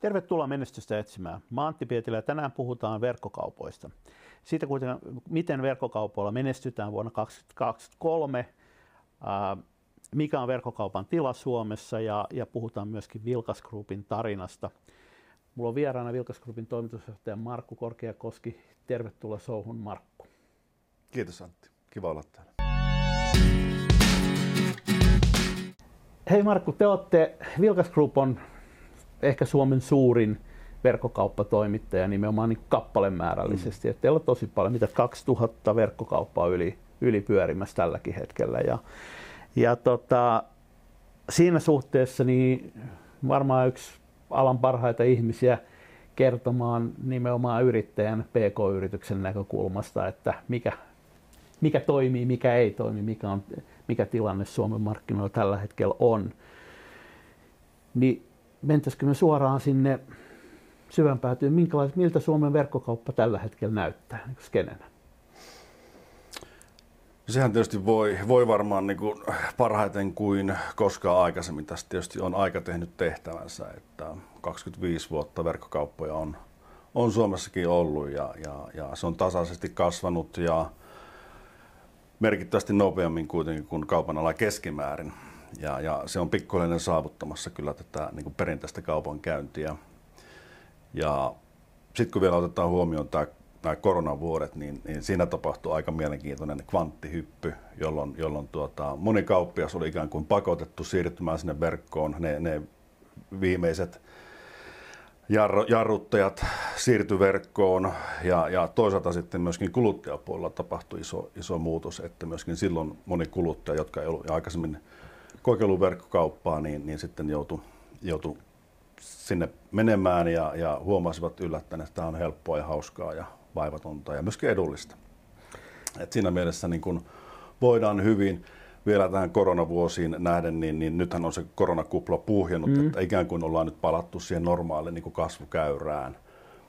Tervetuloa menestystä etsimään. Mä Antti Pietilä ja tänään puhutaan verkkokaupoista. Siitä, miten verkkokaupoilla menestytään vuonna 2023, mikä on verkkokaupan tila Suomessa ja, ja puhutaan myöskin Vilkas Groupin tarinasta. Mulla on vieraana Vilkas Groupin toimitusjohtaja Markku Korkeakoski. Tervetuloa Souhun Markku. Kiitos Antti. Kiva olla täällä. Hei Markku, te olette, Vilkas Group on ehkä Suomen suurin verkkokauppatoimittaja nimenomaan niin kappalemäärällisesti. Mm. teillä on tosi paljon, mitä 2000 verkkokauppaa yli, yli pyörimässä tälläkin hetkellä. Ja, ja tota, siinä suhteessa niin varmaan yksi alan parhaita ihmisiä kertomaan nimenomaan yrittäjän PK-yrityksen näkökulmasta, että mikä, mikä toimii, mikä ei toimi, mikä, on, mikä tilanne Suomen markkinoilla tällä hetkellä on. Niin mentäisikö me suoraan sinne syvän päätyyn, miltä Suomen verkkokauppa tällä hetkellä näyttää niin skenenä? Sehän tietysti voi, voi varmaan niin kuin parhaiten kuin koskaan aikaisemmin. Tässä tietysti on aika tehnyt tehtävänsä, että 25 vuotta verkkokauppoja on, on Suomessakin ollut ja, ja, ja se on tasaisesti kasvanut ja merkittävästi nopeammin kuitenkin kuin kaupan ala keskimäärin. Ja, ja se on pikkuhiljaa saavuttamassa kyllä tätä niin kuin perinteistä kaupankäyntiä. Ja sitten kun vielä otetaan huomioon tämä nämä koronavuodet, niin, niin siinä tapahtui aika mielenkiintoinen kvanttihyppy, jolloin, jolloin tuota, moni kauppias oli ikään kuin pakotettu siirtymään sinne verkkoon. Ne, ne viimeiset jarru, jarruttajat siirtyi verkkoon ja, ja toisaalta sitten myöskin kuluttajapuolella tapahtui iso, iso muutos, että myöskin silloin moni kuluttaja, jotka ei ollut aikaisemmin kokeillut verkkokauppaa, niin, niin sitten joutui, joutui sinne menemään ja, ja huomasivat yllättäen, että tämä on helppoa ja hauskaa ja vaivatonta ja myöskin edullista. Et siinä mielessä niin kun voidaan hyvin vielä tähän koronavuosiin nähden, niin, niin nythän on se koronakupla puhjennut, mm. että ikään kuin ollaan nyt palattu siihen normaaliin niin kasvukäyrään,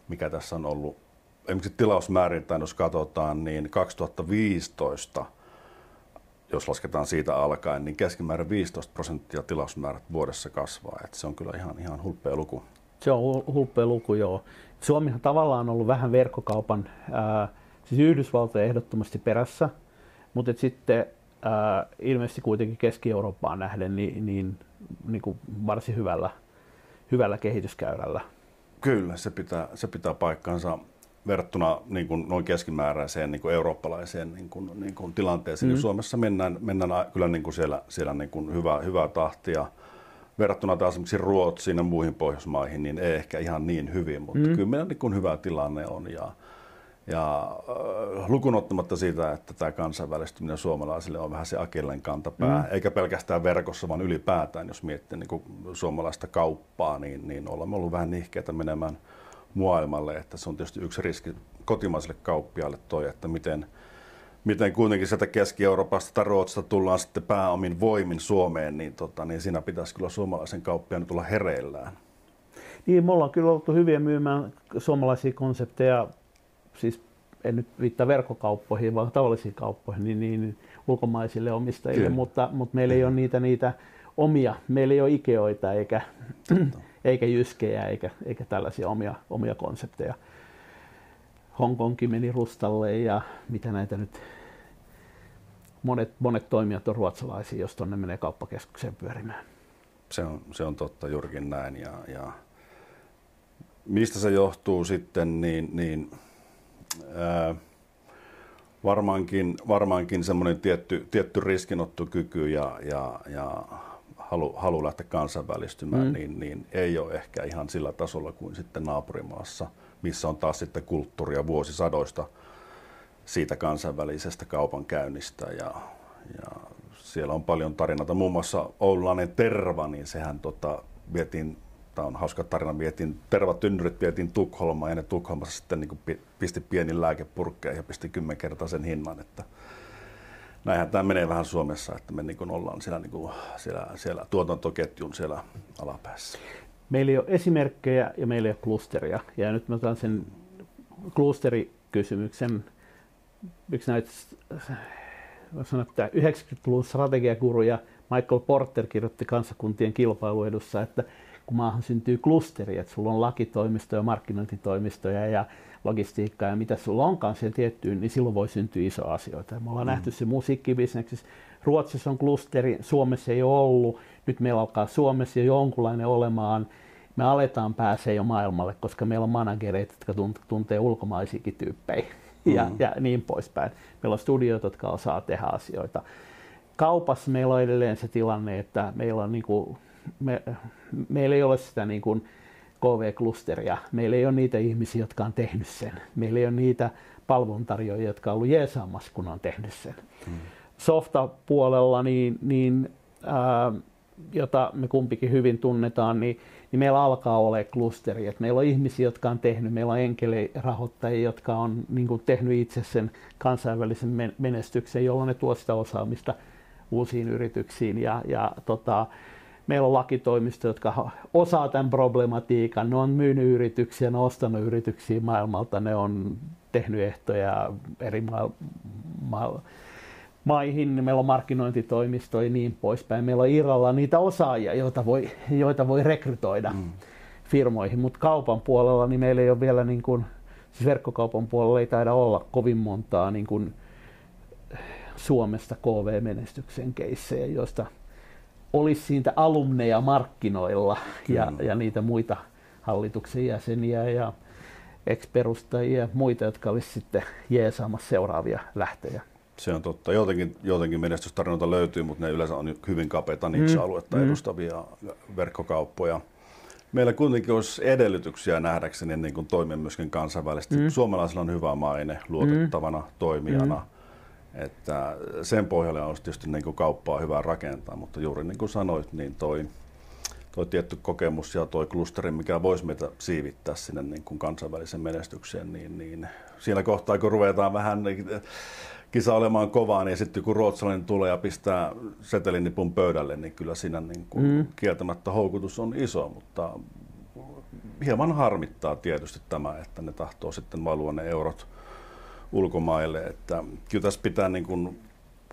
mikä tässä on ollut. Esimerkiksi tilausmääriltään, jos katsotaan, niin 2015 jos lasketaan siitä alkaen, niin keskimäärin 15 prosenttia tilausmäärät vuodessa kasvaa. Että se on kyllä ihan, ihan hulppea luku. Se on hulppea luku, joo. Suomihan tavallaan on ollut vähän verkkokaupan, ää, siis Yhdysvaltoja ehdottomasti perässä, mutta sitten ää, ilmeisesti kuitenkin Keski-Eurooppaan nähden niin, niin, niin kuin varsin hyvällä, hyvällä kehityskäyrällä. Kyllä, se pitää, se pitää paikkansa verrattuna niin kuin noin keskimääräiseen niin kuin eurooppalaiseen niin kuin, niin kuin tilanteeseen. Mm. Suomessa mennään, mennään kyllä niin kuin siellä, siellä niin kuin hyvää, hyvää tahtia verrattuna taas esimerkiksi Ruotsiin ja muihin Pohjoismaihin, niin ei ehkä ihan niin hyvin, mutta mm. kyllä meillä niin kuin hyvä tilanne on. Ja, ja äh, lukun ottamatta siitä, että tämä kansainvälistyminen suomalaisille on vähän se akilleen kantapää, mm. eikä pelkästään verkossa, vaan ylipäätään, jos miettii niin kuin suomalaista kauppaa, niin, niin olemme olleet vähän nihkeitä menemään maailmalle, että se on tietysti yksi riski kotimaiselle kauppiaille toi, että miten, miten kuitenkin sieltä Keski-Euroopasta tai Ruotsista tullaan sitten pääomin voimin Suomeen, niin, tota, niin siinä pitäisi kyllä suomalaisen kauppiaan tulla hereillään. Niin, me ollaan kyllä oltu hyviä myymään suomalaisia konsepteja, siis en nyt viittaa verkkokauppoihin, vaan tavallisiin kauppoihin, niin, niin ulkomaisille omistajille, kyllä. mutta, mutta meillä ei ole niitä, niitä omia, meillä ei ole Ikeoita eikä, eikä jyskejä eikä, eikä tällaisia omia, omia konsepteja. Hongkongkin meni rustalle ja mitä näitä nyt monet, monet toimijat on ruotsalaisia, jos tuonne menee kauppakeskukseen pyörimään. Se on, se on totta juurikin näin. Ja, ja mistä se johtuu sitten, niin, niin ää, varmaankin, varmaankin semmoinen tietty, tietty riskinottokyky ja, ja, ja halu, halu lähteä kansainvälistymään, mm. niin, niin ei ole ehkä ihan sillä tasolla kuin sitten naapurimaassa, missä on taas sitten kulttuuria vuosisadoista siitä kansainvälisestä kaupankäynnistä ja, ja siellä on paljon tarinoita. Muun muassa Oululainen terva, niin sehän tota, vietiin, tämä on hauska tarina, vietiin, tervatynnyrit vietiin Tukholmaan ja ne Tukholmassa sitten niin pisti pieni lääkepurkkeja ja pisti kymmenkertaisen hinnan, että näinhän tämä menee vähän Suomessa, että me niin ollaan siellä, niin kuin, siellä, siellä tuotantoketjun siellä alapäässä. Meillä ei ole esimerkkejä ja meillä ei ole klusteria. Ja nyt mä otan sen klusterikysymyksen. Yksi näitä sanoa, että 90-luvun strategiakuruja Michael Porter kirjoitti kansakuntien kilpailuedussa, että kun maahan syntyy klusteri, että sulla on lakitoimistoja, markkinointitoimistoja ja logistiikkaa ja mitä sulla onkaan siihen tiettyyn, niin silloin voi syntyä iso asioita. Me ollaan mm. nähty se musiikkibisneksissä. Ruotsissa on klusteri, Suomessa ei ole ollut. Nyt meillä alkaa Suomessa jo jonkunlainen olemaan. Me aletaan pääsee jo maailmalle, koska meillä on managereita, jotka tuntee ulkomaisiakin tyyppejä ja, mm. ja niin poispäin. Meillä on studioita, jotka osaa tehdä asioita. Kaupassa meillä on edelleen se tilanne, että meillä, on niin kuin, me, meillä ei ole sitä niin kuin KV-klusteria. Meillä ei ole niitä ihmisiä, jotka on tehnyt sen. Meillä ei ole niitä palveluntarjoajia, jotka on ollut jeesaamassa, kun on tehnyt sen. Mm. Softa-puolella, niin, niin ää, jota me kumpikin hyvin tunnetaan, niin, niin meillä alkaa olla klusteri. Et meillä on ihmisiä, jotka on tehnyt, meillä on enkelirahoittajia, jotka on niin kuin, tehnyt itse sen kansainvälisen menestyksen, jolloin ne tuo sitä osaamista uusiin yrityksiin. Ja, ja tota, meillä on lakitoimisto, jotka osaa tämän problematiikan. Ne on myynyt yrityksiä, ne on ostanut yrityksiä maailmalta, ne on tehnyt ehtoja eri ma- ma- maihin, meillä on markkinointitoimistoja ja niin poispäin. Meillä on Iralla niitä osaajia, joita voi, joita voi rekrytoida mm. firmoihin, mutta kaupan puolella niin meillä ei ole vielä, niin kuin, siis verkkokaupan puolella ei taida olla kovin montaa niin kuin Suomesta KV-menestyksen keissejä, joista olisi siitä alumneja markkinoilla ja, ja niitä muita hallituksen jäseniä ja ex-perustajia ja muita, jotka olisi sitten jeesaamassa seuraavia lähtejä. Se on totta. Jotenkin, jotenkin menestystarinoita löytyy, mutta ne yleensä on hyvin kapeita niche-aluetta mm. edustavia verkkokauppoja. Meillä kuitenkin olisi edellytyksiä nähdäkseni niin kuin toimia myöskin kansainvälisesti. Mm. Suomalaisilla on hyvä maine luotettavana mm. toimijana. Mm. Että sen pohjalle olisi tietysti niin kuin kauppaa hyvä rakentaa, mutta juuri niin kuin sanoit, niin toi, toi tietty kokemus ja toi klusteri, mikä voisi meitä siivittää sinne niin kuin kansainvälisen menestykseen, niin, niin siinä kohtaa kun ruvetaan vähän niin, kisa olemaan kovaa, niin sitten kun ruotsalainen tulee ja pistää setelinipun pöydälle, niin kyllä siinä niin kuin mm. kieltämättä houkutus on iso, mutta hieman harmittaa tietysti tämä, että ne tahtoo sitten valua ne eurot ulkomaille. Että kyllä tässä pitää niin kuin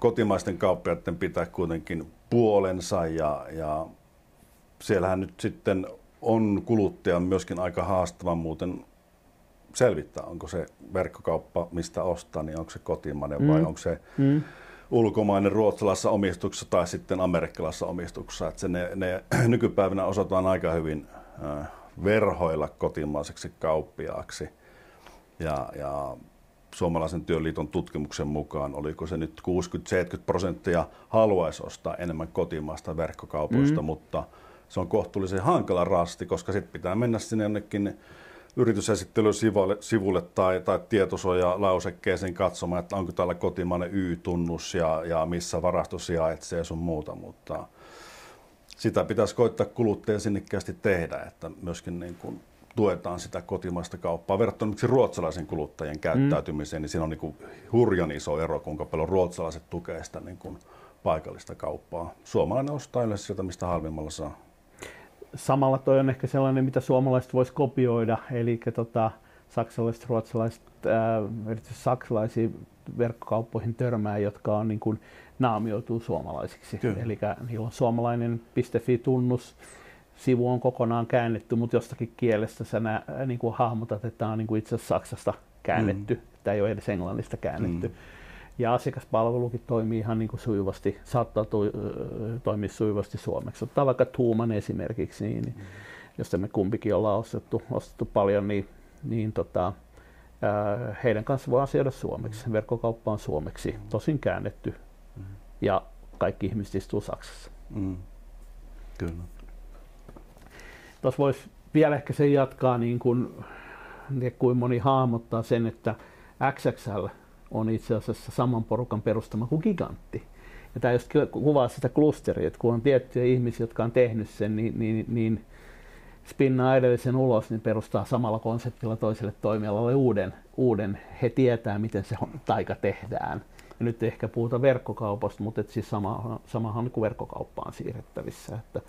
kotimaisten kauppiaiden pitää kuitenkin puolensa ja, ja siellähän nyt sitten on kuluttaja myöskin aika haastava muuten selvittää, onko se verkkokauppa, mistä ostaa, niin onko se kotimainen mm. vai onko se mm. ulkomainen ruotsalaisessa omistuksessa tai sitten amerikkalaisessa omistuksessa. Että se ne, ne nykypäivänä osataan aika hyvin äh, verhoilla kotimaiseksi kauppiaaksi. Ja, ja Suomalaisen työliiton tutkimuksen mukaan, oliko se nyt 60-70 prosenttia haluaisi ostaa enemmän kotimaista verkkokaupoista, mm. mutta se on kohtuullisen hankala rasti, koska sitten pitää mennä sinne jonnekin yritysesittelyn sivulle tai, tai tietosuojalausekkeeseen katsomaan, että onko täällä kotimainen Y-tunnus ja, ja missä varasto sijaitsee ja sun muuta, mutta sitä pitäisi koittaa kuluttajan sinnikkäästi tehdä, että myöskin niin kuin tuetaan sitä kotimaista kauppaa. Verrattuna miksi ruotsalaisen kuluttajien käyttäytymiseen, mm. niin siinä on niin kuin hurjan iso ero, kuinka paljon ruotsalaiset tukee sitä niin kuin paikallista kauppaa. Suomalainen ostaa yleensä sieltä, mistä halvimmalla saa samalla toi on ehkä sellainen, mitä suomalaiset vois kopioida, eli tota, saksalaiset, ruotsalaiset, äh, erityisesti saksalaisiin verkkokauppoihin törmää, jotka on niin kuin naamioituu suomalaisiksi. Eli niillä on suomalainen .fi-tunnus, sivu on kokonaan käännetty, mutta jostakin kielestä sä nä, niin kuin hahmotat, että tämä on niin kuin itse asiassa Saksasta käännetty, mm. tämä ei ole edes englannista käännetty. Mm ja asiakaspalvelukin toimii ihan niin kuin sujuvasti, saattaa to, toimia sujuvasti suomeksi. Ottaa vaikka Tuuman esimerkiksi, niin, mm. josta me kumpikin ollaan ostettu, ostettu paljon, niin, niin tota, ää, heidän kanssa voi asioida suomeksi. Mm. Verkkokauppa on suomeksi, mm. tosin käännetty. Mm. Ja kaikki ihmiset istuu Saksassa. Mm. Kyllä. Tuossa voisi vielä ehkä sen jatkaa, niin kuin, niin kuin moni hahmottaa sen, että XXL on itse asiassa saman porukan perustama kuin gigantti. Ja tämä just kuvaa sitä klusteria, että kun on tiettyjä ihmisiä, jotka on tehnyt sen, niin, niin, niin spinnaa edellisen ulos, niin perustaa samalla konseptilla toiselle toimialalle uuden, uuden. He tietää, miten se taika tehdään. Ja nyt ei ehkä puhuta verkkokaupasta, mutta et siis sama, samahan kuin verkkokauppaan siirrettävissä. Että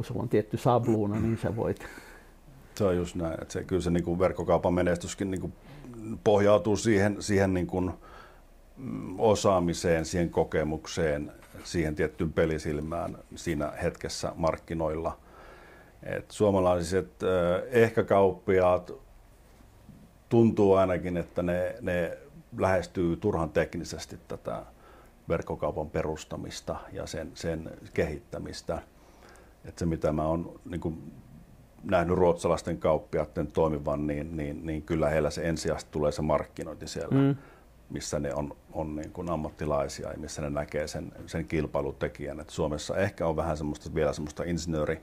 kun sulla on tietty sabluuna, niin sä voit... Se on just näin, että se, kyllä se niin kuin verkkokaupan menestyskin niin kuin pohjautuu siihen, siihen niin kuin mm, osaamiseen, siihen kokemukseen, siihen tiettyyn pelisilmään siinä hetkessä markkinoilla. Et suomalaiset ehkä kauppiaat tuntuu ainakin, että ne, ne lähestyy turhan teknisesti tätä verkkokaupan perustamista ja sen, sen kehittämistä. Et se mitä mä oon niin nähnyt ruotsalaisten kauppiaiden toimivan, niin, niin, niin kyllä heillä se ensisijaisesti tulee se markkinointi siellä, mm. missä ne on, on niin kuin ammattilaisia ja missä ne näkee sen, sen kilpailutekijän. Et Suomessa ehkä on vähän semmoista, vielä semmoista insinööri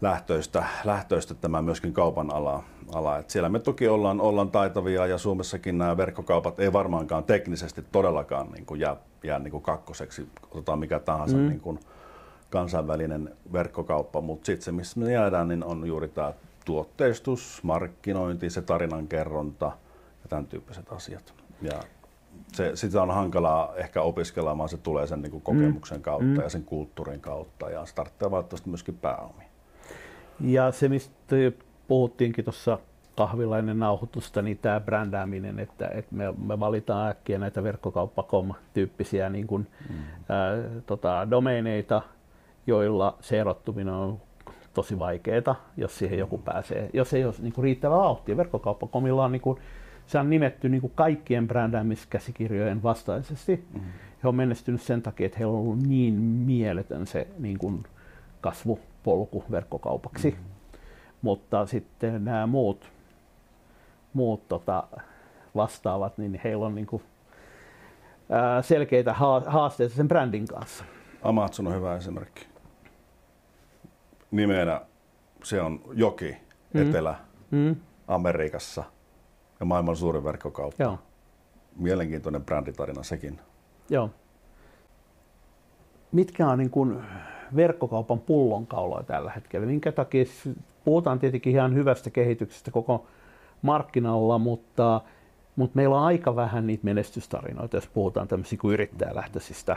lähtöistä, lähtöistä tämä myöskin kaupan ala. ala. Et siellä me toki ollaan, ollaan taitavia ja Suomessakin nämä verkkokaupat ei varmaankaan teknisesti todellakaan niin kuin jää, jää niin kuin kakkoseksi, otetaan mikä tahansa mm. niin kuin kansainvälinen verkkokauppa, mutta sitten se, missä me jäädään, niin on juuri tämä tuotteistus, markkinointi, se tarinan kerronta ja tämän tyyppiset asiat. Ja se, sitä on hankalaa ehkä opiskella, vaan se tulee sen niin kuin kokemuksen mm. kautta mm. ja sen kulttuurin kautta ja tarvitsee valitettavasti myöskin pääomia. Ja se, mistä puhuttiinkin tuossa kahvilainen nauhoitusta, niin tämä brändääminen, että, että me, me valitaan äkkiä näitä verkkokauppa.com-tyyppisiä niin kuin, mm. ää, tota, domeineita, joilla se erottuminen on tosi vaikeaa, jos siihen joku pääsee. Jos ei ole niin kuin riittävä vauhtia. Verkkokauppa.comilla on, niin kuin, se on nimetty niin kuin kaikkien brändäämiskäsikirjojen vastaisesti. Mm. He on menestynyt sen takia, että heillä on ollut niin mieletön se niin kuin kasvupolku verkkokaupaksi. Mm. Mutta sitten nämä muut, muut tota, vastaavat, niin heillä on niin kuin, ää, selkeitä haasteita sen brändin kanssa. Amazon on hyvä esimerkki nimenä se on joki mm. Etelä-Amerikassa mm. ja maailman suurin verkkokauppa. Joo. Mielenkiintoinen bränditarina sekin. Joo. Mitkä on niin kuin verkkokaupan pullonkauloja tällä hetkellä? Minkä takia puhutaan tietenkin ihan hyvästä kehityksestä koko markkinalla, mutta, mutta meillä on aika vähän niitä menestystarinoita, jos puhutaan tämmöisiä kuin yrittäjälähtöisistä.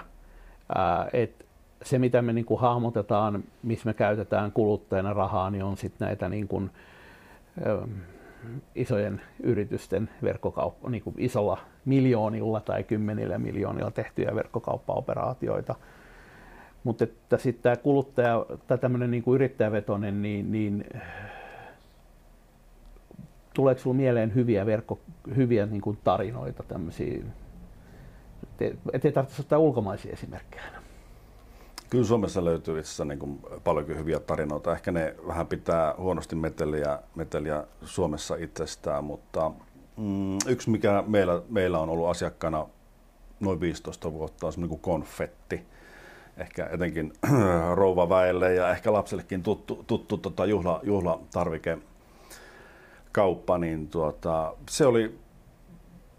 Ää, et se, mitä me niin kuin hahmotetaan, missä me käytetään kuluttajana rahaa, niin on sitten näitä niin kuin, ö, isojen yritysten verkkokauppa, niin kuin isolla miljoonilla tai kymmenillä miljoonilla tehtyjä verkkokauppaoperaatioita. Mutta että sitten tämä kuluttaja tai tämmöinen niin kuin yrittäjävetoinen, niin, niin tuleeko sinulle mieleen hyviä, verkko, hyviä niin kuin tarinoita tämmöisiä, ettei tarvitse ottaa ulkomaisia esimerkkejä? Kyllä Suomessa löytyy itse asiassa niin paljonkin hyviä tarinoita. Ehkä ne vähän pitää huonosti meteliä, meteliä Suomessa itsestään, mutta mm, yksi mikä meillä, meillä on ollut asiakkaana noin 15 vuotta on kuin konfetti. Ehkä etenkin rouvaväelle ja ehkä lapsellekin tuttu, tuttu tota juhla, juhlatarvike kauppa, niin tuota, se oli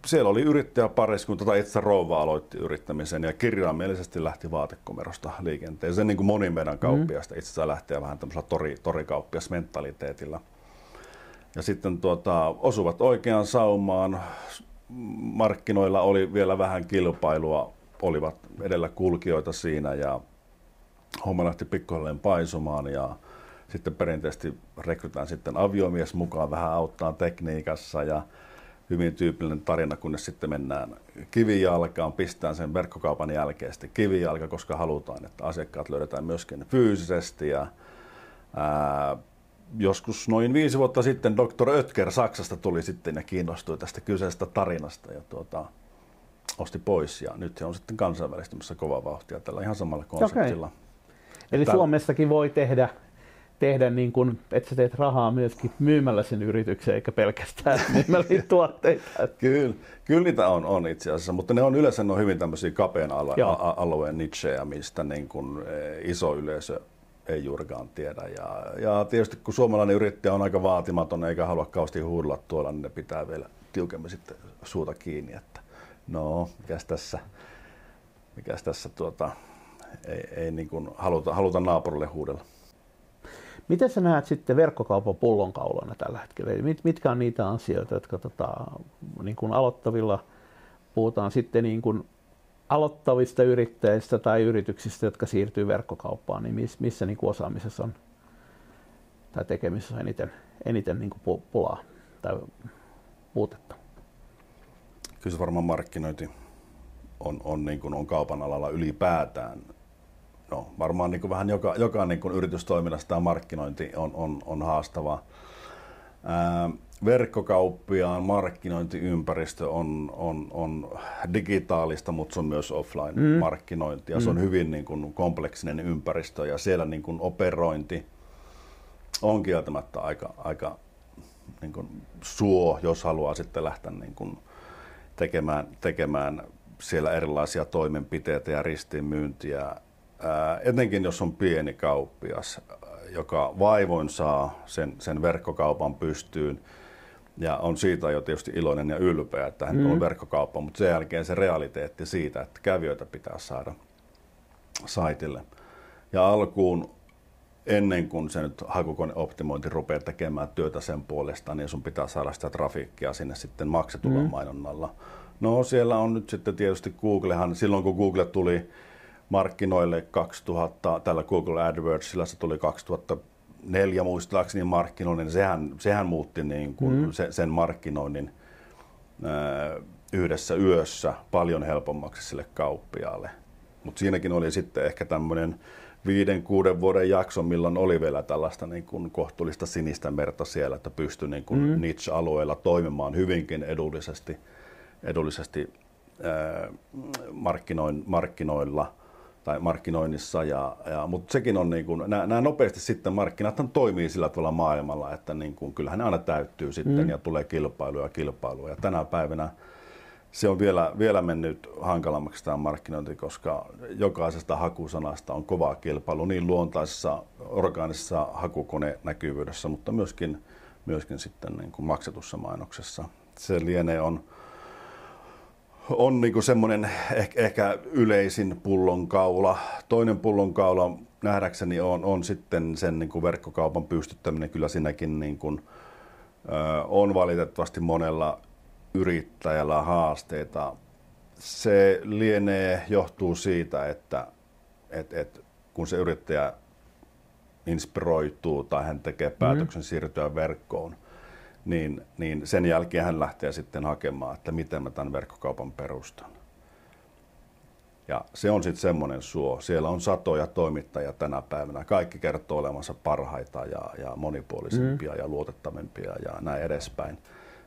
siellä oli yrittäjäpariskunta tai itse rouva aloitti yrittämisen ja kirjaimellisesti lähti vaatekomerosta liikenteeseen, niin kuin moni meidän kauppiasta mm. itse asiassa lähtee vähän tämmöisellä tori, torikauppiasmentaliteetilla. Ja sitten tuota, osuvat oikeaan saumaan. Markkinoilla oli vielä vähän kilpailua, olivat edellä kulkijoita siinä ja homma lähti pikkuhiljaa paisumaan ja sitten perinteisesti rekrytään sitten aviomies mukaan vähän auttaa tekniikassa ja hyvin tyypillinen tarina, kunnes sitten mennään kivijalkaan, pistään sen verkkokaupan jälkeen sitten kivijalka, koska halutaan, että asiakkaat löydetään myöskin fyysisesti. Ja, ää, joskus noin viisi vuotta sitten Dr. Ötker Saksasta tuli sitten ja kiinnostui tästä kyseisestä tarinasta ja tuota, osti pois. Ja nyt se on sitten kansainvälistymässä kova vauhtia tällä ihan samalla konseptilla. Okay. Eli Täällä... Suomessakin voi tehdä tehdä niin kuin, että sä teet rahaa myöskin myymällä sen yrityksen, eikä pelkästään myymällä niitä tuotteita. kyllä, kyllä niitä on, on itse asiassa, mutta ne on yleensä ne on hyvin tämmöisiä kapean alue, alueen nicheja, mistä niin kuin eh, iso yleisö ei juurikaan tiedä. Ja, ja tietysti kun suomalainen yrittäjä on aika vaatimaton eikä halua kauheasti huudella tuolla, niin ne pitää vielä tiukemmin sitten suuta kiinni, että no, mikäs tässä, mikäs tässä tuota, ei, ei niin kuin haluta, haluta naapurille huudella. Miten sä näet sitten verkkokaupan pullonkaulana tällä hetkellä? Mit, mitkä on niitä asioita, jotka tota, niin kuin aloittavilla puhutaan sitten niin kuin aloittavista yrittäjistä tai yrityksistä, jotka siirtyy verkkokauppaan, niin miss, missä niin kuin osaamisessa on tai tekemisessä on eniten, eniten niin kuin pulaa tai puutetta? Kyllä se varmaan markkinointi on, on, niin kuin on kaupan alalla ylipäätään no, varmaan niin kuin vähän joka, joka niin kuin yritystoiminnassa tämä markkinointi on, on, on haastavaa. Ää, verkkokauppiaan markkinointiympäristö on, on, on digitaalista, mutta se on myös offline-markkinointi ja mm. se on mm. hyvin niin kuin kompleksinen ympäristö ja siellä niin kuin operointi on kieltämättä aika, aika niin kuin suo, jos haluaa sitten lähteä niin kuin tekemään, tekemään siellä erilaisia toimenpiteitä ja ristiinmyyntiä. Etenkin jos on pieni kauppias, joka vaivoin saa sen, sen verkkokaupan pystyyn, ja on siitä jo tietysti iloinen ja ylpeä, että hän mm. on verkkokauppa, mutta sen jälkeen se realiteetti siitä, että kävijöitä pitää saada saitille. Ja alkuun, ennen kuin se nyt hakukoneoptimointi rupeaa tekemään työtä sen puolesta, niin sun pitää saada sitä trafiikkia sinne sitten maksetulla mm. mainonnalla. No siellä on nyt sitten tietysti Googlehan, silloin kun Google tuli markkinoille 2000, tällä Google AdWordsilla se tuli 2000 neljä muistaakseni markkinoinnin, sehän, sehän muutti niin kuin mm. sen, sen markkinoinnin ää, yhdessä yössä paljon helpommaksi sille kauppiaalle. Mutta siinäkin oli sitten ehkä tämmöinen viiden, kuuden vuoden jakso, milloin oli vielä tällaista niin kuin kohtuullista sinistä merta siellä, että pystyi niin kuin mm. niche-alueella toimimaan hyvinkin edullisesti, edullisesti ää, markkinoin, markkinoilla – tai markkinoinnissa, ja, ja, mutta sekin on niin kuin, nämä, nämä nopeasti sitten markkinat toimii sillä tavalla maailmalla, että niin kuin, kyllähän ne aina täyttyy sitten mm. ja tulee kilpailuja ja kilpailuja. Ja tänä päivänä se on vielä, vielä mennyt hankalammaksi tämä markkinointi, koska jokaisesta hakusanasta on kova kilpailu niin luontaisessa orgaanisessa hakukonenäkyvyydessä, mutta myöskin, myöskin sitten niin kuin maksetussa mainoksessa. Se lienee on on niinku semmoinen ehkä, ehkä yleisin pullonkaula. Toinen pullonkaula nähdäkseni on, on sitten sen niinku verkkokaupan pystyttäminen. Kyllä siinäkin niinku, ö, on valitettavasti monella yrittäjällä haasteita. Se lienee, johtuu siitä, että et, et, kun se yrittäjä inspiroituu tai hän tekee päätöksen mm. siirtyä verkkoon, niin, niin sen jälkeen hän lähtee sitten hakemaan, että miten mä tämän verkkokaupan perustan. Ja se on sitten semmoinen suo. Siellä on satoja toimittajia tänä päivänä. Kaikki kertoo olevansa parhaita ja, ja monipuolisimpia mm. ja luotettavimpia ja näin edespäin.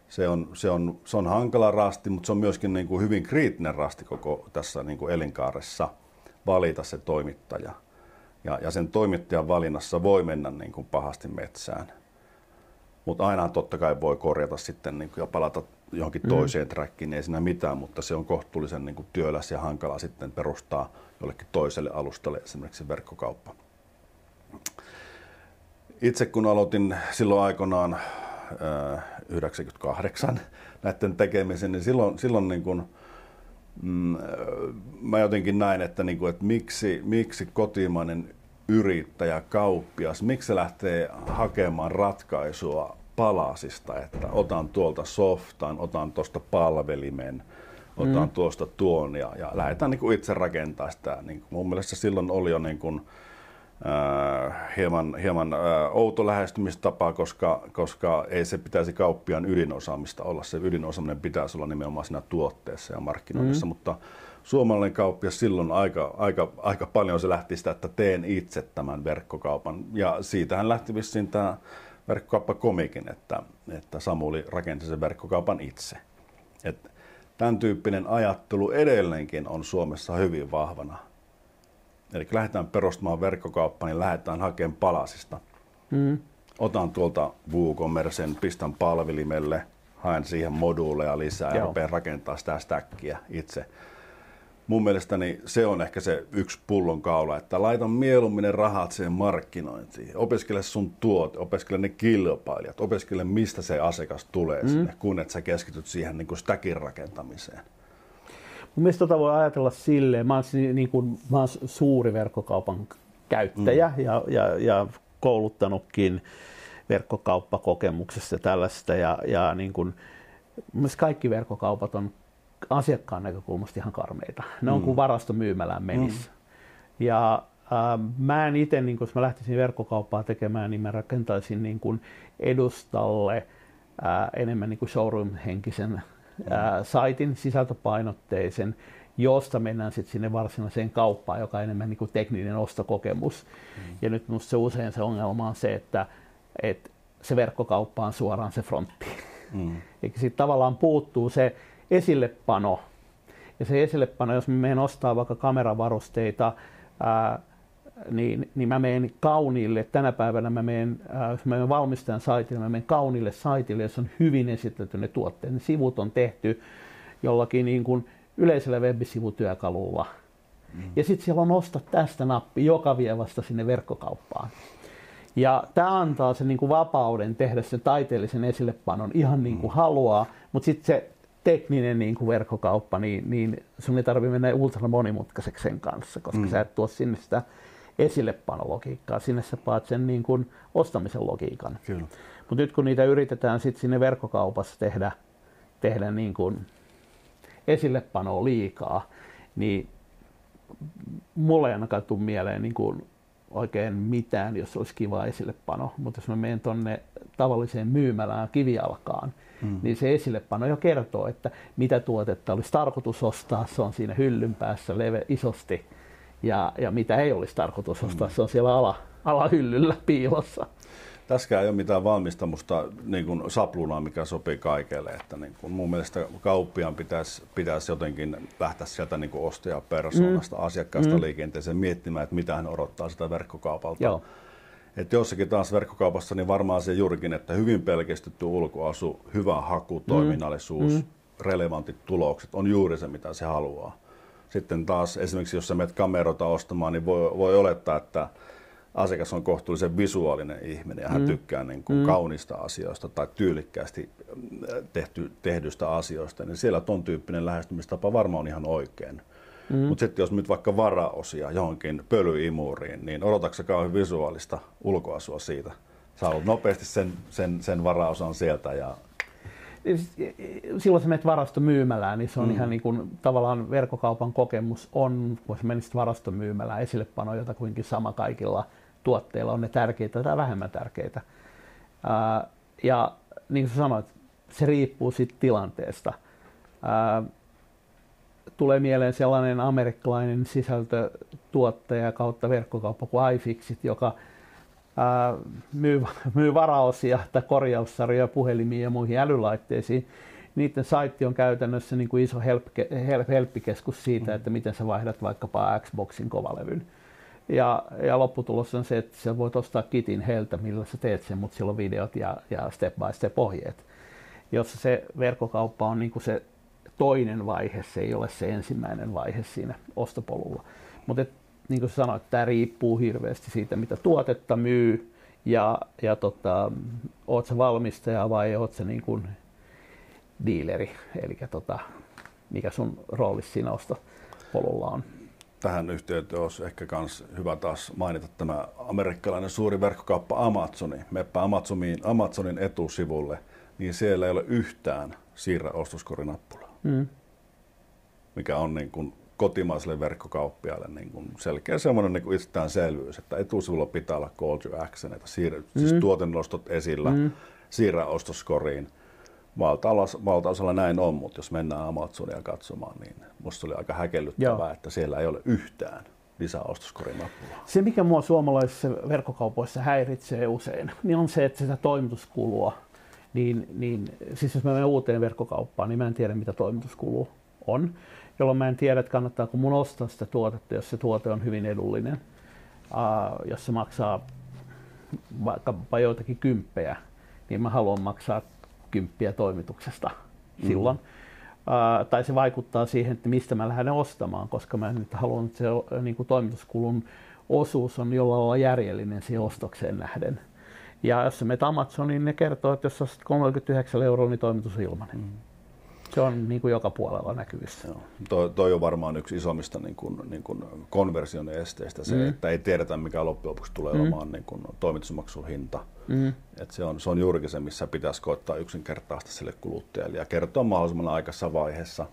Se on, se on, se on hankala rasti, mutta se on myöskin niin kuin hyvin kriittinen rasti koko tässä niin kuin elinkaaressa valita se toimittaja. Ja, ja sen toimittajan valinnassa voi mennä niin kuin pahasti metsään. Mutta aina totta kai voi korjata sitten niin kuin, ja palata johonkin mm. toiseen trackiin, ei siinä mitään, mutta se on kohtuullisen niin kuin, työläs ja hankala sitten perustaa jollekin toiselle alustalle esimerkiksi verkkokauppa. Itse kun aloitin silloin aikoinaan äh, 98 näiden tekemisen, niin silloin, silloin niin kuin, mm, mä jotenkin näin, että, niin kuin, että miksi, miksi kotimainen yrittäjä, kauppias, miksi se lähtee hakemaan ratkaisua palasista, että otan tuolta softan, otan tuosta palvelimen, otan mm. tuosta tuon ja, ja lähdetään niin kuin itse rakentaa sitä. Niin kuin mun mielestä silloin oli jo niin kuin, äh, hieman, hieman äh, outo lähestymistapa, koska, koska ei se pitäisi kauppiaan ydinosaamista olla. Se ydinosaaminen pitäisi olla nimenomaan siinä tuotteessa ja markkinoinnissa, mm. mutta suomalainen kauppias silloin aika, aika, aika paljon se lähti sitä, että teen itse tämän verkkokaupan. Ja siitähän lähti vissiin tämä verkkokauppakomikin, että, että Samuli rakensi sen verkkokaupan itse. Et tämän tyyppinen ajattelu edelleenkin on Suomessa hyvin vahvana. Eli kun lähdetään perustamaan verkkokauppa, niin lähdetään hakemaan palasista. Mm. Otan tuolta WooCommercen, pistän palvelimelle, haen siihen moduuleja lisää Joo. ja rupean rakentaa sitä stackia itse mun mielestäni se on ehkä se yksi pullon kaula, että laita mieluummin ne rahat siihen markkinointiin. Opiskele sun tuot, opiskele ne kilpailijat, opiskele mistä se asiakas tulee mm. sinne, kun et sä keskityt siihen niin kuin stackin rakentamiseen. Mun mielestä tota voi ajatella silleen, mä oon, niin kuin, mä oon suuri verkkokaupan käyttäjä mm. ja, ja, ja kouluttanutkin verkkokauppakokemuksessa tällaista ja, ja niin kuin, kaikki verkkokaupat on asiakkaan näkökulmasta ihan karmeita. Ne on mm. kuin varastomyymälään menisi. Mm. Ja äh, mä en itse, niin kun mä lähtisin verkkokauppaa tekemään, niin mä rakentaisin niin kuin edustalle äh, enemmän niin kuin showroom-henkisen äh, saitin, sisältöpainotteisen, josta mennään sitten sinne varsinaiseen kauppaan, joka on enemmän niin kuin tekninen ostokokemus. Mm. Ja nyt minusta se usein se ongelma on se, että, että se verkkokauppa on suoraan se frontti. Mm. Eli siitä tavallaan puuttuu se esillepano. Ja se esillepano, jos me menen ostaa vaikka kameravarusteita, ää, niin, niin mä menen kauniille, tänä päivänä mä menen, äh, jos mä menen valmistajan saitille, mä menen kauniille saitille, jossa on hyvin esitelty ne tuotteet. Ne sivut on tehty jollakin niin kuin yleisellä web-sivutyökalulla. Mm. Ja sitten siellä on osta tästä nappi, joka vie vasta sinne verkkokauppaan. Ja tämä antaa sen niin kuin vapauden tehdä sen taiteellisen esillepanon ihan niin kuin mm. haluaa, mutta sitten se tekninen niin kuin verkkokauppa, niin, niin sun ei tarvitse mennä ultra monimutkaiseksi sen kanssa, koska mm. sä et tuo sinne sitä esillepanologiikkaa, sinne sä paat sen niin kuin ostamisen logiikan. Mutta nyt kun niitä yritetään sitten sinne verkkokaupassa tehdä, tehdä niin kuin esillepanoa liikaa, niin mulle ei ainakaan tule mieleen niin kuin oikein mitään, jos olisi kiva esillepano. Mutta jos mä menen tuonne tavalliseen myymälään kivialkaan, mm. niin se esillepano jo kertoo, että mitä tuotetta olisi tarkoitus ostaa. Se on siinä hyllyn päässä leve, isosti ja, ja mitä ei olisi tarkoitus ostaa, mm. se on siellä ala, alahyllyllä piilossa. Tässäkään ei ole mitään valmistamusta niin kuin saplunaa, mikä sopii kaikille. Että niin kuin mun mielestä kauppiaan pitäisi, pitäisi jotenkin lähteä sieltä niin kuin ostajapersoonasta, mm. asiakkaasta mm. liikenteeseen miettimään, että mitä hän odottaa sitä verkkokaupalta. Joo. Että jossakin taas verkkokaupassa niin varmaan se juurikin, että hyvin pelkistetty ulkoasu, hyvä haku, toiminnallisuus, mm. relevantit tulokset on juuri se, mitä se haluaa. Sitten taas esimerkiksi, jos sä menet kamerota ostamaan, niin voi, voi olettaa, että asiakas on kohtuullisen visuaalinen ihminen ja hän mm. tykkää niin kuin mm. kaunista asioista tai tyylikkäästi äh, tehty, tehdyistä asioista, niin siellä ton tyyppinen lähestymistapa varmaan on ihan oikein. Mm. Mutta sitten jos nyt vaikka varaosia johonkin pölyimuriin, niin odotatko kauhean visuaalista ulkoasua siitä? Sä nopeasti sen, sen, sen varaosan sieltä ja silloin sä menet varastomyymälään, niin se on mm. ihan niin kuin, tavallaan verkkokaupan kokemus on, kun sä menisit varastomyymälään, esillepano jotakuinkin sama kaikilla tuotteilla, on ne tärkeitä tai vähemmän tärkeitä. Ää, ja niin kuin sä sanoit, se riippuu siitä tilanteesta. Ää, tulee mieleen sellainen amerikkalainen sisältötuottaja kautta verkkokauppa kuin iFixit, joka myy, myy varaosia tai korjaussarjoja puhelimiin ja muihin älylaitteisiin. Niiden saitti on käytännössä niin kuin iso help, help, helppikeskus siitä, että miten sä vaihdat vaikkapa Xboxin kovalevyn. Ja, ja lopputulos on se, että sä voit ostaa kitin heiltä, millä sä teet sen, mutta siellä on videot ja, ja step by step ohjeet. Jossa se verkkokauppa on niin kuin se toinen vaihe, se ei ole se ensimmäinen vaihe siinä ostopolulla. Mutta niin kuin sanoit, tämä riippuu hirveästi siitä, mitä tuotetta myy ja, ja tota, oot se valmistaja vai oot se niin kuin dealeri, eli tota, mikä sun rooli siinä ostopolulla on. Tähän yhteyteen olisi ehkä myös hyvä taas mainita tämä amerikkalainen suuri verkkokauppa Amazoni. Meppä Amazonin, Amazonin etusivulle, niin siellä ei ole yhtään siirrä ostoskorinappulaa. Mm. Mikä on niin kuin kotimaiselle verkkokauppiaille niin kuin selkeä semmoinen niin itsestäänselvyys, että etusivulla pitää olla call to action, että siirry, mm. siis tuotennostot esillä, mm. siirrä ostoskoriin. Valtaosalla, valtaosalla näin on, mutta jos mennään Amazonia katsomaan, niin musta oli aika häkellyttävää, Joo. että siellä ei ole yhtään lisää ostoskorin nappulaa. Se, mikä mua suomalaisissa verkkokaupoissa häiritsee usein, niin on se, että sitä toimituskulua, niin, niin siis jos mä menen uuteen verkkokauppaan, niin mä en tiedä, mitä toimituskulu on jolloin mä en tiedä, että kannattaako mun ostaa sitä tuotetta, jos se tuote on hyvin edullinen. Uh, jos se maksaa vaikka joitakin kymppejä, niin mä haluan maksaa kymppiä toimituksesta mm. silloin. Uh, tai se vaikuttaa siihen, että mistä mä lähden ostamaan, koska mä nyt haluan, että se niin kuin toimituskulun osuus on jollain lailla järjellinen siihen ostokseen nähden. Ja jos sä menet Amazoniin, niin ne kertoo, että jos ostat 39 euroa, niin toimitus on ilmainen. Mm. Se on niin kuin joka puolella näkyvissä. Joo. Toi, toi on varmaan yksi isommista niin kuin, niin kuin konversion esteistä, se, mm. että ei tiedetä mikä loppujen lopuksi tulee mm. olemaan niin kuin toimitusmaksun hinta. Mm. Et se, on, se on juurikin se, missä pitäisi koittaa yksinkertaista sille kuluttajalle ja kertoa mahdollisimman aikaisessa vaiheessa,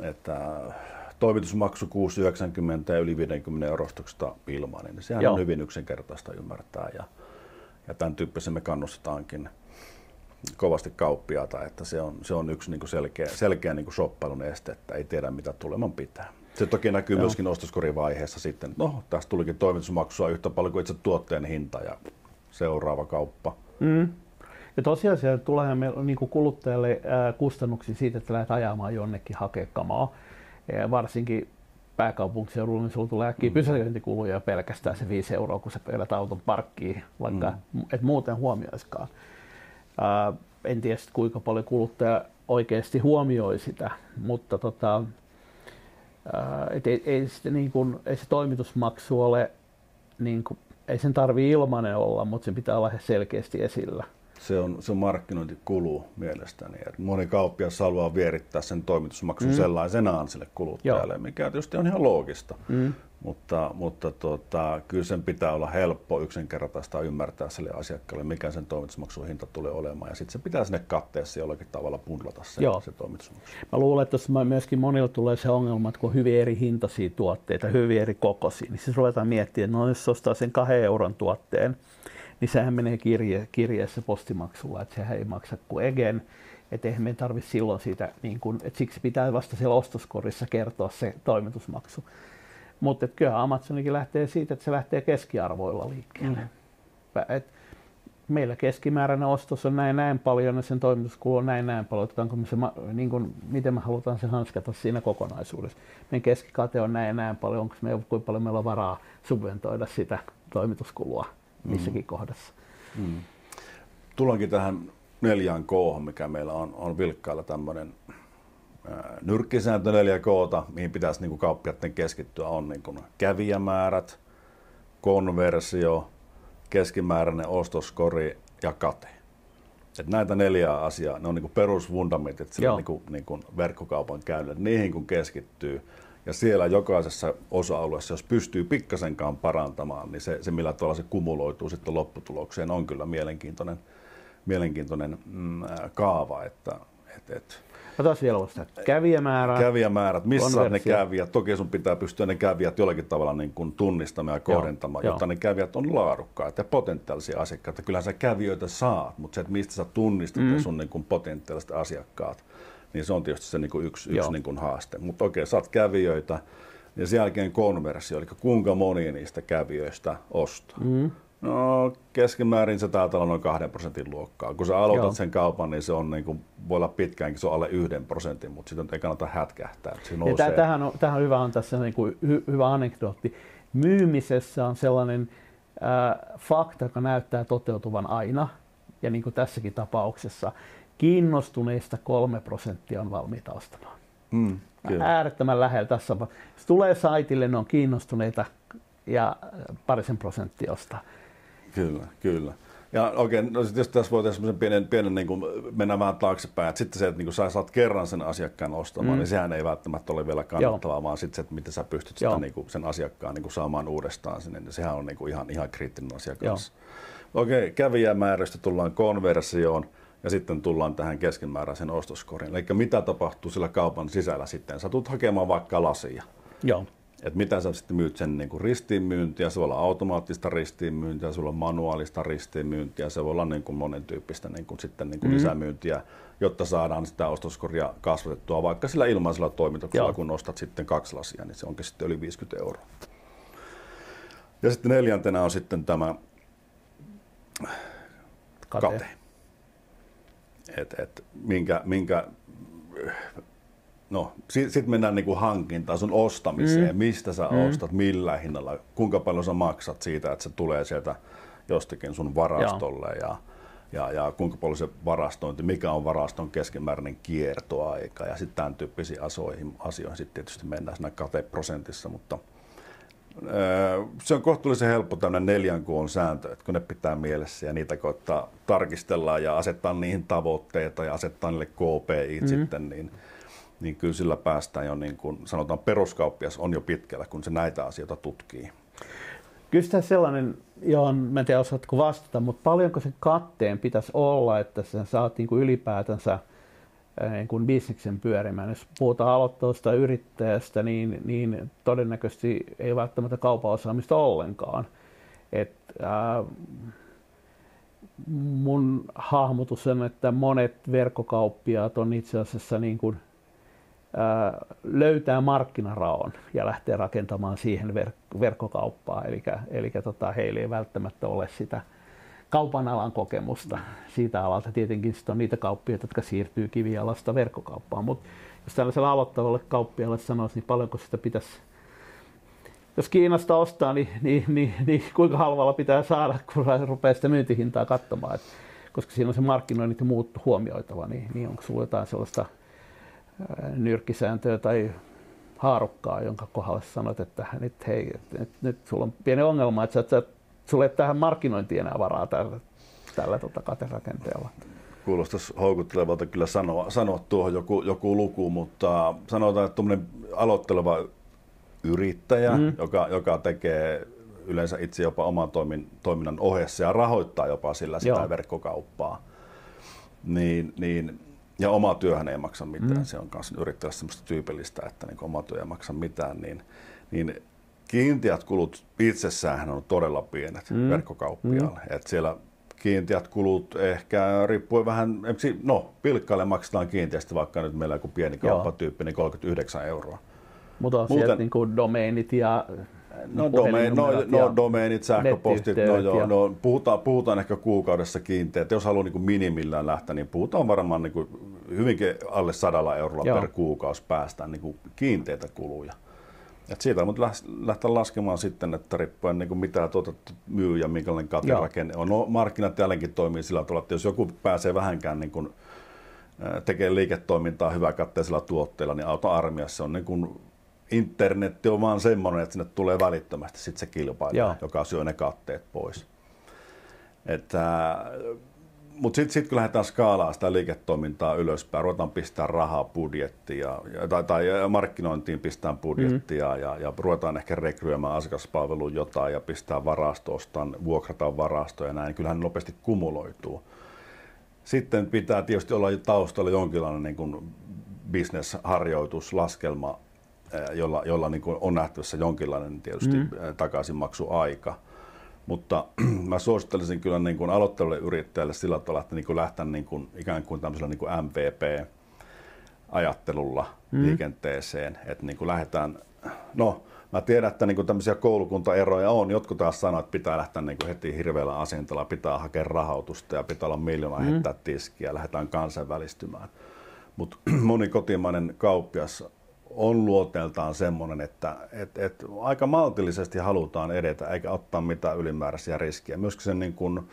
että toimitusmaksu 6,90 ja yli 50 eurostuksesta ilmainen, niin sehän Joo. on hyvin yksinkertaista ymmärtää ja, ja tämän tyyppisen me kannustetaankin kovasti kauppiaata, että se on, se on yksi niin kuin selkeä, selkeä niin kuin shoppailun este, että ei tiedä mitä tuleman pitää. Se toki näkyy Joo. myöskin ostoskorivaiheessa sitten, no tästä tulikin toimitusmaksua yhtä paljon kuin itse tuotteen hinta ja seuraava kauppa. Mm. Ja tosiaan siellä tulee niin kuin kuluttajalle kustannuksia siitä, että lähdet ajamaan jonnekin hakemaan Ja varsinkin pääkaupunkiseudulla, niin sulla tulee äkkiä mm. pysäköintikuluja pelkästään se 5 euroa, kun sä pelät auton parkkiin, vaikka mm. et muuten huomioiskaan. Ää, en tiedä kuinka paljon kuluttaja oikeasti huomioi sitä, mutta tota, ää, et ei, ei, niin kun, ei se toimitusmaksu ole, niin kun, ei sen tarvi ilmanen olla, mutta se pitää olla selkeästi esillä se on, se on markkinointikulu mielestäni. Et moni kauppias haluaa vierittää sen toimitusmaksun mm. sellaisenaan sille kuluttajalle, Joo. mikä tietysti on ihan loogista. Mm. Mutta, mutta tota, kyllä sen pitää olla helppo yksinkertaista ymmärtää sille asiakkaalle, mikä sen toimitusmaksun hinta tulee olemaan. Ja sitten se pitää sinne katteessa jollakin tavalla pundlata se, Joo. se toimitusmaksu. Mä luulen, että myöskin monilla tulee se ongelma, että kun on hyvin eri hintaisia tuotteita, hyvin eri kokoisia, niin siis ruvetaan miettimään, että no jos ostaa sen kahden euron tuotteen, niin sehän menee kirje, kirjeessä postimaksulla, että sehän ei maksa kuin egen. Että eihän meidän tarvitse silloin siitä, niin kun, että siksi pitää vasta siellä ostoskorissa kertoa se toimitusmaksu. Mutta kyllä Amazonikin lähtee siitä, että se lähtee keskiarvoilla liikkeelle. Mm. Et meillä keskimääräinen ostos on näin näin paljon ja sen toimituskulu on näin näin paljon. Otetaanko me se, niin kun, miten me halutaan se hanskata siinä kokonaisuudessa. Meidän keskikate on näin näin paljon, onko me, kuinka paljon meillä on varaa subventoida sitä toimituskulua missäkin mm. kohdassa. Mm. Tullaankin tähän neljään k mikä meillä on, on vilkkailla tämmöinen nyrkkisääntö 4 k mihin pitäisi niin kauppiaiden keskittyä, on niin kuin kävijämäärät, konversio, keskimääräinen ostoskori ja kate. Et näitä neljää asiaa, ne on niin perusfundamentit sillä niin kuin, niin kuin verkkokaupan käynnille. Niihin kun keskittyy, ja siellä jokaisessa osa-alueessa, jos pystyy pikkasenkaan parantamaan, niin se, se millä tavalla se kumuloituu sitten lopputulokseen, on kyllä mielenkiintoinen, mielenkiintoinen mm, kaava. Että, et, et, Otas vielä vasta. Kävijämäärät. Kävijämäärät, missä on ne kävijät. Toki sun pitää pystyä ne kävijät jollakin tavalla niin kuin tunnistamaan ja kohdentamaan, Joo, jotta jo. ne kävijät on laadukkaita ja potentiaalisia asiakkaita. Kyllähän sä kävijöitä saat, mutta se, että mistä sä tunnistat mm. sun niin kuin potentiaaliset asiakkaat, niin se on tietysti se niin kuin yksi, yksi niin kuin haaste. Mutta okei, saat kävijöitä ja sen jälkeen konversio, eli kuinka moni niistä kävijöistä ostaa. Mm. No keskimäärin se taitaa olla noin kahden prosentin luokkaa. Kun sä aloitat Joo. sen kaupan, niin se on niin kuin, voi olla pitkäänkin, se on alle yhden prosentin, mutta sitten ei kannata hätkähtää. Se ja tämähän, on, tämähän on hyvä on tässä niin kuin, hy, hyvä anekdootti. Myymisessä on sellainen äh, fakta, joka näyttää toteutuvan aina, ja niin kuin tässäkin tapauksessa, kiinnostuneista kolme prosenttia on valmiita ostamaan. Mm, Äärettömän lähellä tässä. Jos tulee saitille, ne on kiinnostuneita ja parisen prosenttia ostaa. Kyllä, kyllä. Ja oikein, no sit jos tässä voi tehdä semmoisen pienen, pienen niin kuin mennä vähän taaksepäin, että sitten se, että niin kuin sä saat kerran sen asiakkaan ostamaan, mm. niin sehän ei välttämättä ole vielä kannattavaa, Joo. vaan sitten se, että miten sä pystyt sitä, niin kuin, sen asiakkaan niin kuin saamaan uudestaan sinne, niin sehän on niin kuin ihan, ihan kriittinen asia kanssa. Okei, kävijämäärästä tullaan konversioon ja sitten tullaan tähän keskimääräisen ostoskoriin. Eli mitä tapahtuu sillä kaupan sisällä sitten? Sä tulet hakemaan vaikka lasia. Joo. Et mitä sä sitten myyt sen niin kuin ristiinmyyntiä, se voi olla automaattista ristiinmyyntiä, se voi olla manuaalista ristiinmyyntiä, se voi olla niin kuin monen tyyppistä niin kuin sitten niin kuin mm. lisämyyntiä, jotta saadaan sitä ostoskoria kasvatettua vaikka sillä ilmaisella toimituksella, Joo. kun ostat sitten kaksi lasia, niin se onkin sitten yli 50 euroa. Ja sitten neljäntenä on sitten tämä kate. kate et, et, minkä, minkä no, sitten sit mennään niinku hankintaan, sun ostamiseen, mm. mistä sä mm. ostat, millä hinnalla, kuinka paljon sä maksat siitä, että se tulee sieltä jostakin sun varastolle ja, ja, ja kuinka paljon se varastointi, mikä on varaston keskimääräinen kiertoaika ja sitten tämän tyyppisiin asioihin, asioihin sitten tietysti mennään siinä kateprosentissa, mutta – se on kohtuullisen helppo tämmöinen neljän kuun sääntö, että kun ne pitää mielessä ja niitä koittaa tarkistella ja asettaa niihin tavoitteita ja asettaa niille KPI mm. sitten, niin, niin kyllä sillä päästään jo niin kuin sanotaan peruskauppias on jo pitkällä, kun se näitä asioita tutkii. Kyllä sitä sellainen, johon mä en tiedä osaatko vastata, mutta paljonko se katteen pitäisi olla, että sä saat niin kuin ylipäätänsä – niin kuin bisneksen pyörimään. Jos puhutaan aloittavasta yrittäjästä, niin, niin todennäköisesti ei välttämättä kaupan osaamista ollenkaan. Et, ää, mun hahmotus on, että monet verkkokauppiaat on itse asiassa niin kuin, ää, löytää markkinaraon ja lähtee rakentamaan siihen verk- verkkokauppaa. Eli, eli tota, heillä ei välttämättä ole sitä kaupan alan kokemusta siitä alalta. Tietenkin sitten on niitä kauppiaita, jotka siirtyy kivialasta verkkokauppaan. Mutta jos tällaiselle aloittavalle kauppialle sanoisi, niin paljonko sitä pitäisi jos Kiinasta ostaa, niin, niin, niin, niin kuinka halvalla pitää saada, kun rupeaa sitä myyntihintaa katsomaan. Et, koska siinä on se markkinoinnit ja muut huomioitava, niin, niin onko sulla jotain sellaista nyrkkisääntöä tai haarukkaa, jonka kohdalla sanot, että nyt, hei, nyt, nyt sulla on pieni ongelma, että sä, sulla ei tähän markkinointiin enää varaa tällä, tällä tota, katerakenteella. Kuulostaisi houkuttelevalta kyllä sanoa, sanoa tuohon joku, joku luku, mutta sanotaan, että tuommoinen aloitteleva yrittäjä, mm. joka, joka tekee yleensä itse jopa oman toimin, toiminnan ohessa ja rahoittaa jopa sillä sitä Joo. verkkokauppaa, niin, niin ja oma työhän ei maksa mitään, mm. se on myös yrittäjällä semmoista tyypillistä, että niin oma työ ei maksa mitään, niin, niin kiinteät kulut itsessään on todella pienet mm. verkkokauppiaalle. Mm. Et siellä kiinteät kulut ehkä riippuen vähän, no pilkkaille maksetaan kiinteästi vaikka nyt meillä joku pieni kauppatyyppi, niin 39 euroa. Mutta on Muuten, niin kuin domeinit ja No, domain, no, no domeinit, sähköpostit, no, joo, ja... no, puhutaan, puhutaan ehkä kuukaudessa kiinteät. Jos haluaa niin kuin minimillään lähteä, niin puhutaan varmaan niin kuin hyvinkin alle sadalla eurolla joo. per kuukausi päästään niin kuin kiinteitä kuluja. Et siitä mutta lähteä laskemaan sitten, että riippuen niin kuin mitä tuotet myy ja minkälainen katerakenne on. No, markkinat jälleenkin toimii sillä tavalla, että jos joku pääsee vähänkään niin kuin, tekee liiketoimintaa hyväkatteisella tuotteella, niin auto-armiassa on niin kuin internetti on vaan semmoinen, että sinne tulee välittömästi sit se kilpailija, Joo. joka syö ne katteet pois. Että, mutta sitten sit kun lähdetään skaalaamaan sitä liiketoimintaa ylöspäin, ruvetaan pistää rahaa budjettia tai, tai markkinointiin pistää budjettia mm-hmm. ja, ja ruvetaan ehkä rekryämään asiakaspalveluun jotain ja pistää varastosta, vuokrataan varastoja ja näin, kyllähän ne nopeasti kumuloituu. Sitten pitää tietysti olla taustalla jonkinlainen niin kuin business-harjoitus, laskelma, jolla, jolla niin kuin on nähtävissä jonkinlainen tietysti mm. takaisinmaksuaika. Mutta mä suosittelisin kyllä niin kuin aloittavalle yrittäjälle sillä tavalla, että niin kuin lähteä niin kuin, ikään kuin tämmöisellä niin kuin MVP-ajattelulla mm. liikenteeseen. Että niin kuin lähdetään, no mä tiedän, että niin kuin tämmöisiä koulukuntaeroja on. Jotkut taas sanoo, että pitää lähteä niin kuin heti hirveällä asenteella, pitää hakea rahoitusta ja pitää olla miljoona mm. heittää tiskiä ja lähdetään kansainvälistymään. Mutta moni kotimainen kauppias on luoteeltaan semmoinen, että et, et aika maltillisesti halutaan edetä eikä ottaa mitään ylimääräisiä riskejä. Myöskin sen niin kuin,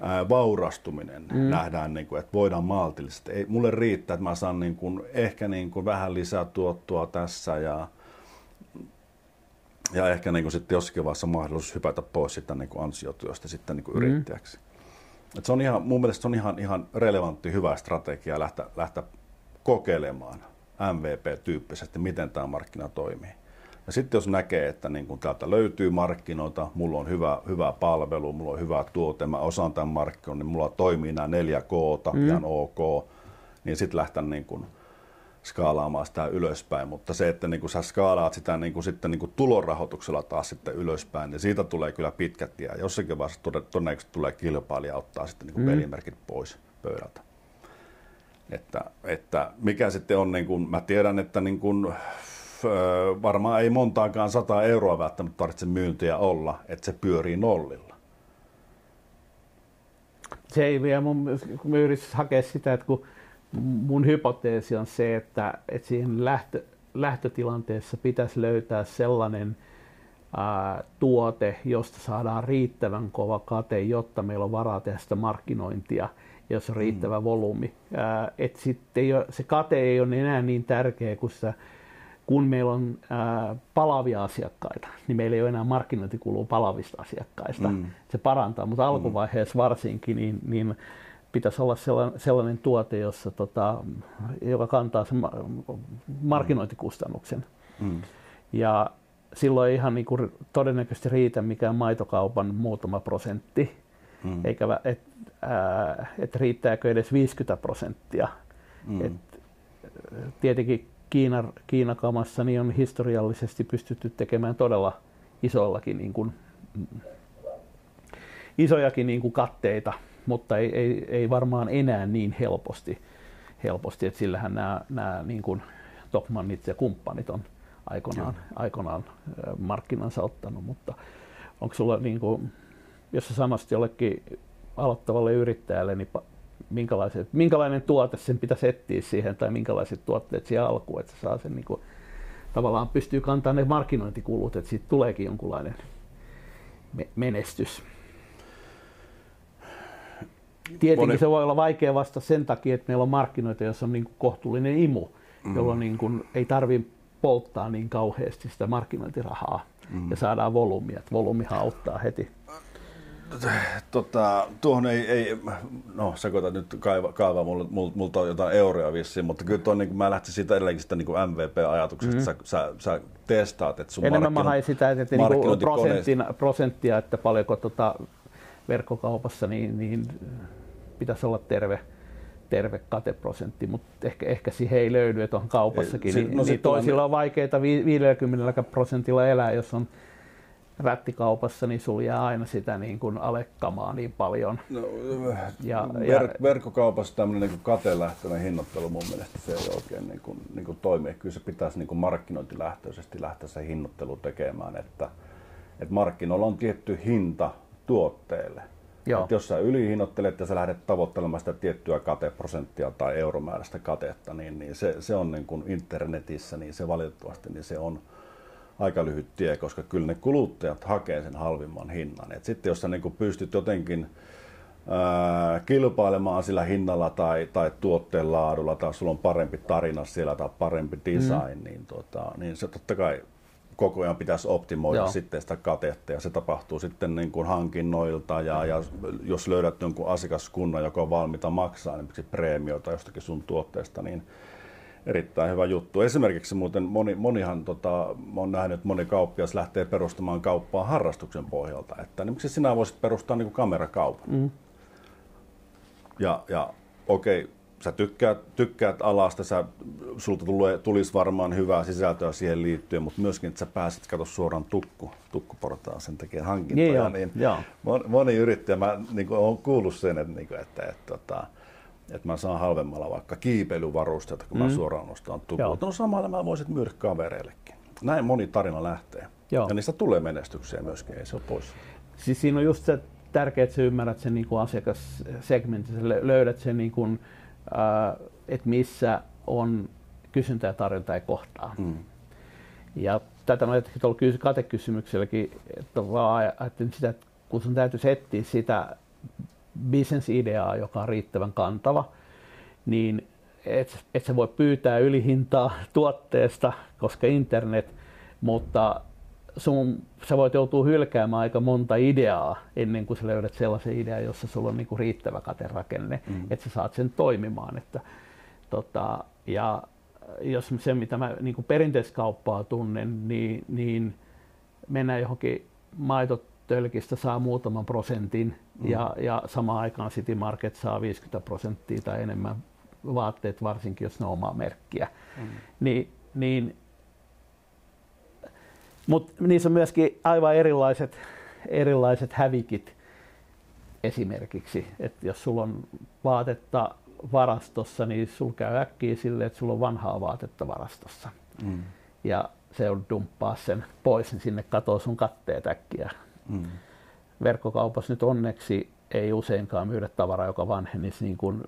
ää, vaurastuminen mm. nähdään, niin kuin, että voidaan maltillisesti. Ei, mulle riittää, että mä saan niin kuin, ehkä niin kuin vähän lisää tuottoa tässä ja, ja ehkä niin kuin sitten jossakin vaiheessa mahdollisuus hypätä pois sitä niin kuin ansiotyöstä sitten niin kuin mm. yrittäjäksi. Et se on ihan, mun mielestä se on ihan, ihan relevantti, hyvä strategia lähteä, lähteä kokeilemaan MVP-tyyppisesti, miten tämä markkina toimii. Ja sitten jos näkee, että niin kun täältä löytyy markkinoita, mulla on hyvä, hyvä palvelu, mulla on hyvä tuote, mä osaan tämän markkinan, niin mulla toimii nämä neljä k mm. ihan ok, niin sitten lähtee niin kun skaalaamaan sitä ylöspäin. Mutta se, että niin kun sä skaalaat sitä niin kun sitten niin kun tulorahoituksella taas sitten ylöspäin, niin siitä tulee kyllä pitkä tie. Jossakin vaiheessa todennäköisesti tulee kilpailija ottaa sitten niin mm. pelimerkit pois pöydältä. Että, että mikä sitten on, niin kuin, mä tiedän, että niin kuin, varmaan ei montaakaan sata euroa välttämättä tarvitse myyntiä olla, että se pyörii nollilla. Se ei vielä, mun, kun mä hakea sitä, että kun mun hypoteesi on se, että, että siihen lähtö, lähtötilanteessa pitäisi löytää sellainen ää, tuote, josta saadaan riittävän kova kate, jotta meillä on varaa tehdä sitä markkinointia – jos on riittävä mm. volyymi. Et sitten se kate ei ole enää niin tärkeä, kun, sitä, kun meillä on ää, palavia asiakkaita, niin meillä ei ole enää markkinointikulua palavista asiakkaista. Mm. Se parantaa, mutta alkuvaiheessa varsinkin, niin, niin pitäisi olla sellainen, sellainen tuote, jossa, tota, joka kantaa sen markkinointikustannuksen. Mm. Ja silloin ei ihan niin kuin todennäköisesti riitä mikään maitokaupan muutama prosentti, mm. eikä, et, ää, että riittääkö edes 50 prosenttia. Mm. Et, tietenkin Kiina, Kiinakamassa niin on historiallisesti pystytty tekemään todella isoillakin niin kuin, isojakin niin kuin katteita mutta ei, ei, ei varmaan enää niin helposti, helposti että sillähän nämä, nämä niin kuin Topmannit ja kumppanit on aikoinaan, aikoinaan markkinansa ottanut, mutta onko sulla, niin kuin, jos sä sanoisit jollekin aloittavalle yrittäjälle, niin minkälainen tuote sen pitäisi etsiä siihen tai minkälaiset tuotteet siihen alkuun, että se saa sen niin kuin, tavallaan pystyy kantamaan ne markkinointikulut, että siitä tuleekin jonkunlainen menestys. Tietenkin Moni... se voi olla vaikea vasta sen takia, että meillä on markkinoita, joissa on niin kuin kohtuullinen imu, mm. jolloin niin kuin ei tarvitse polttaa niin kauheasti sitä markkinointirahaa mm. ja saadaan volyymia. Volyymihan auttaa heti. Tota, tuohon ei, ei, no sä koetat nyt kaivaa, kaivaa multa, multa on jotain euroja vissiin, mutta kyllä tuon, niin mä lähtisin siitä edelleenkin sitä niin MVP-ajatuksesta, mm-hmm. sä, sä, sä, testaat, että sun Enemmän mä hain sitä, että niin prosentin, prosenttia, että paljonko tota verkkokaupassa, niin, niin pitäisi olla terve, terve kateprosentti, mutta ehkä, ehkä siihen ei löydy, että on kaupassakin. Ei, niin, no niin toisilla on vaikeita 50 prosentilla elää, jos on rättikaupassa, niin sulla jää aina sitä niin kuin alekkamaa niin paljon. No, ja, ver- ja, verkkokaupassa tämmöinen niin katelähtöinen hinnoittelu mun mielestä se ei oikein niin kuin, niin kuin toimi. Kyllä se pitäisi niin kuin markkinointilähtöisesti lähteä se hinnoittelu tekemään, että, että markkinoilla on tietty hinta tuotteelle. Joo. Että jos sä ylihinnoittelet ja sä lähdet tavoittelemaan sitä tiettyä kateprosenttia tai euromääräistä katetta, niin, niin se, se on niin kuin internetissä, niin se valitettavasti niin se on, aika lyhyt tie, koska kyllä ne kuluttajat hakee sen halvimman hinnan. Et sitten jos sä niin pystyt jotenkin ää, kilpailemaan sillä hinnalla tai, tai tuotteen laadulla, tai sulla on parempi tarina siellä tai parempi design, mm. niin, tota, niin se totta kai koko ajan pitäisi optimoida Joo. sitten sitä katetta ja se tapahtuu sitten niin kuin hankinnoilta ja, ja jos löydät jonkun asiakaskunnan, joka on valmiita maksaa niin preemioita jostakin sun tuotteesta, niin erittäin hyvä juttu. Esimerkiksi muuten moni, monihan, tota, on nähnyt, että moni kauppias lähtee perustamaan kauppaa harrastuksen pohjalta. Että niin miksi sinä voisit perustaa niin kamerakaupan? Mm. Ja, ja okei, okay, sä tykkäät, tykkäät alasta, sä, sulta tulee, tulisi varmaan hyvää sisältöä siihen liittyen, mutta myöskin, että sä pääset katso suoraan tukku, tukkuportaan sen takia hankintoja. Niin, niin moni, moni yrittäjä, mä niin olen kuullut sen, että, niin kuin, että, että, että tota, että mä saan halvemmalla vaikka kiipeilyvarusteita, kun mm. mä suoraan ostan tukua. No samalla mä voisin myydä kavereillekin. Näin moni tarina lähtee. Joo. Ja niistä tulee menestyksiä myöskin, ei se ole pois. Siis siinä on just se tärkeää, että sä ymmärrät sen niin kuin asiakassegmentin, sä löydät sen, niin kuin, äh, että missä on kysyntä ja tarjonta ei kohtaa. Mm. Ja tätä mä ajattelin tuolla katekysymykselläkin, että vaan ajattelin sitä, että kun sun täytyisi etsiä sitä bisnesideaa, joka on riittävän kantava, niin et, et sä voi pyytää ylihintaa tuotteesta, koska internet, mutta sun, sä voit joutua hylkäämään aika monta ideaa ennen kuin sä löydät sellaisen idean, jossa sulla on niinku riittävä katerakenne, mm. että sä saat sen toimimaan. Että, tota, ja jos se, mitä mä niinku perinteiskauppaa tunnen, niin, niin mennään johonkin maitot tölkistä saa muutaman prosentin mm. ja, ja samaan aikaan City Market saa 50 prosenttia tai enemmän vaatteet, varsinkin jos ne on omaa merkkiä. Mm. Ni, niin, mutta niissä on myöskin aivan erilaiset, erilaiset hävikit esimerkiksi. Että jos sulla on vaatetta varastossa, niin sulla käy äkkiä sille, että sulla on vanhaa vaatetta varastossa. Mm. Ja se on dumppaa sen pois, niin sinne katoo sun katteet äkkiä Mm. Verkkokaupassa nyt onneksi ei useinkaan myydä tavaraa, joka vanhenisi niin kuin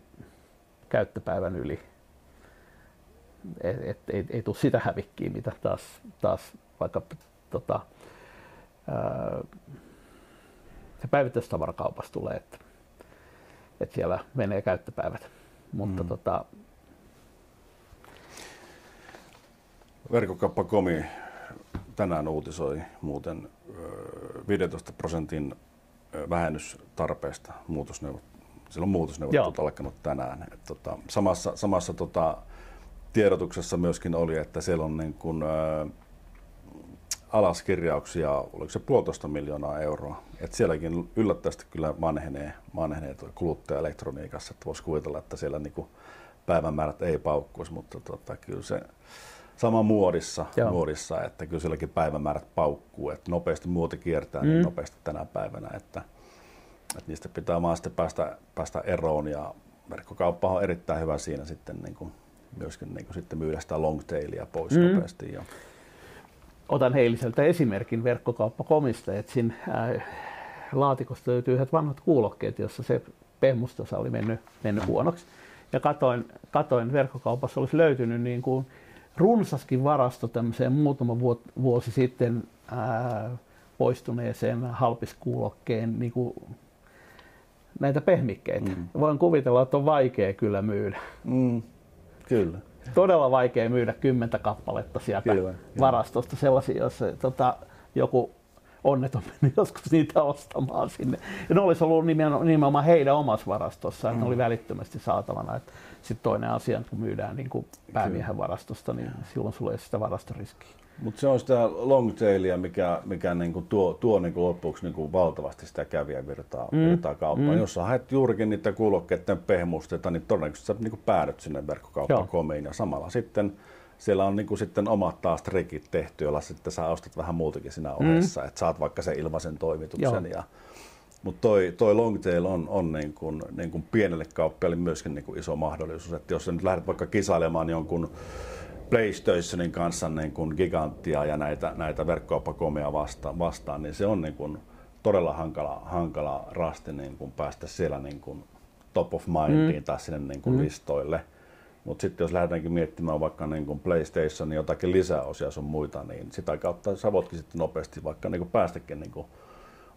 käyttöpäivän yli. Et, et, ei, ei tule sitä hävikkiä, mitä taas, taas vaikka tota, ää, se päivittäistavarakaupassa tulee, että, että siellä menee käyttöpäivät. Mutta mm. tota, Verkkokauppa.comi tänään uutisoi muuten 15 prosentin vähennystarpeesta muutosneuvottelusta. Silloin muutosneuvottelut alkanut tänään. Et tota, samassa samassa tota, tiedotuksessa myöskin oli, että siellä on niin kun, ä, alaskirjauksia, oliko se puolitoista miljoonaa euroa. Et sielläkin yllättävästi kyllä vanhenee, vanhenee kuluttaja-elektroniikassa. Että voisi kuvitella, että siellä niin päivämäärät ei paukkuisi, mutta tota, kyllä se sama muodissa, muodissa, että kyllä sielläkin päivämäärät paukkuu, että nopeasti muoti kiertää niin mm. niin nopeasti tänä päivänä, että, että niistä pitää vaan sitten päästä, päästä eroon ja verkkokauppa on erittäin hyvä siinä sitten niin kuin, myöskin niin kuin sitten myydä sitä longtailia pois mm. nopeasti. Ja... Otan Heiliseltä esimerkin verkkokauppakomista, että siinä äh, laatikosta löytyy yhdet vanhat kuulokkeet, jossa se pehmustosa oli mennyt, mennyt huonoksi. Ja katoin, katoin verkkokaupassa olisi löytynyt niin kuin runsaskin varasto tämmöiseen muutama vuosi sitten ää, poistuneeseen halpiskuulokkeen niin kuin näitä pehmikkeitä. Mm. Voin kuvitella, että on vaikea kyllä myydä. Mm. Kyllä. Todella vaikea myydä kymmentä kappaletta sieltä kyllä, varastosta, kyllä. sellaisia, jos tota, joku onneton mennyt joskus niitä ostamaan sinne. Ja ne olisi ollut nimenomaan heidän omassa varastossa, että mm. ne oli välittömästi saatavana. Sitten toinen asia, kun myydään niin kuin päämiehen varastosta, niin silloin sulla ei sitä varastoriskiä. Mutta se on sitä longtailia, mikä, mikä niinku tuo, tuo niinku loppuksi niinku valtavasti sitä kävijävirtaa mm. virtaa kauppaan. Mm. Jos sä haet juurikin niitä kuulokkeiden pehmusteita, niin todennäköisesti sä niinku päädyt sinne verkkokauppakomiin. Ja samalla sitten siellä on niinku sitten omat taas trikit tehty, joilla sitten sä ostat vähän muutakin siinä ohessa, mm. että saat vaikka sen ilmaisen toimituksen. Ja, mutta toi, toi Longtail on, on niin kuin, niin kuin pienelle kauppiaille myöskin niin kuin iso mahdollisuus. Että jos sä nyt lähdet vaikka kisailemaan jonkun PlayStationin kanssa niin kuin giganttia ja näitä, näitä verkkokauppakomia vastaan, vastaan, niin se on niin kuin todella hankala, hankala rasti niin kuin päästä siellä niin kuin top of mindiin mm. tai sinne niin kuin mm. listoille. Mutta sitten jos lähdetäänkin miettimään vaikka niin kuin PlayStation jotakin lisäosia sun muita, niin sitä kautta sä voitkin sitten nopeasti vaikka niin kuin päästäkin niin kuin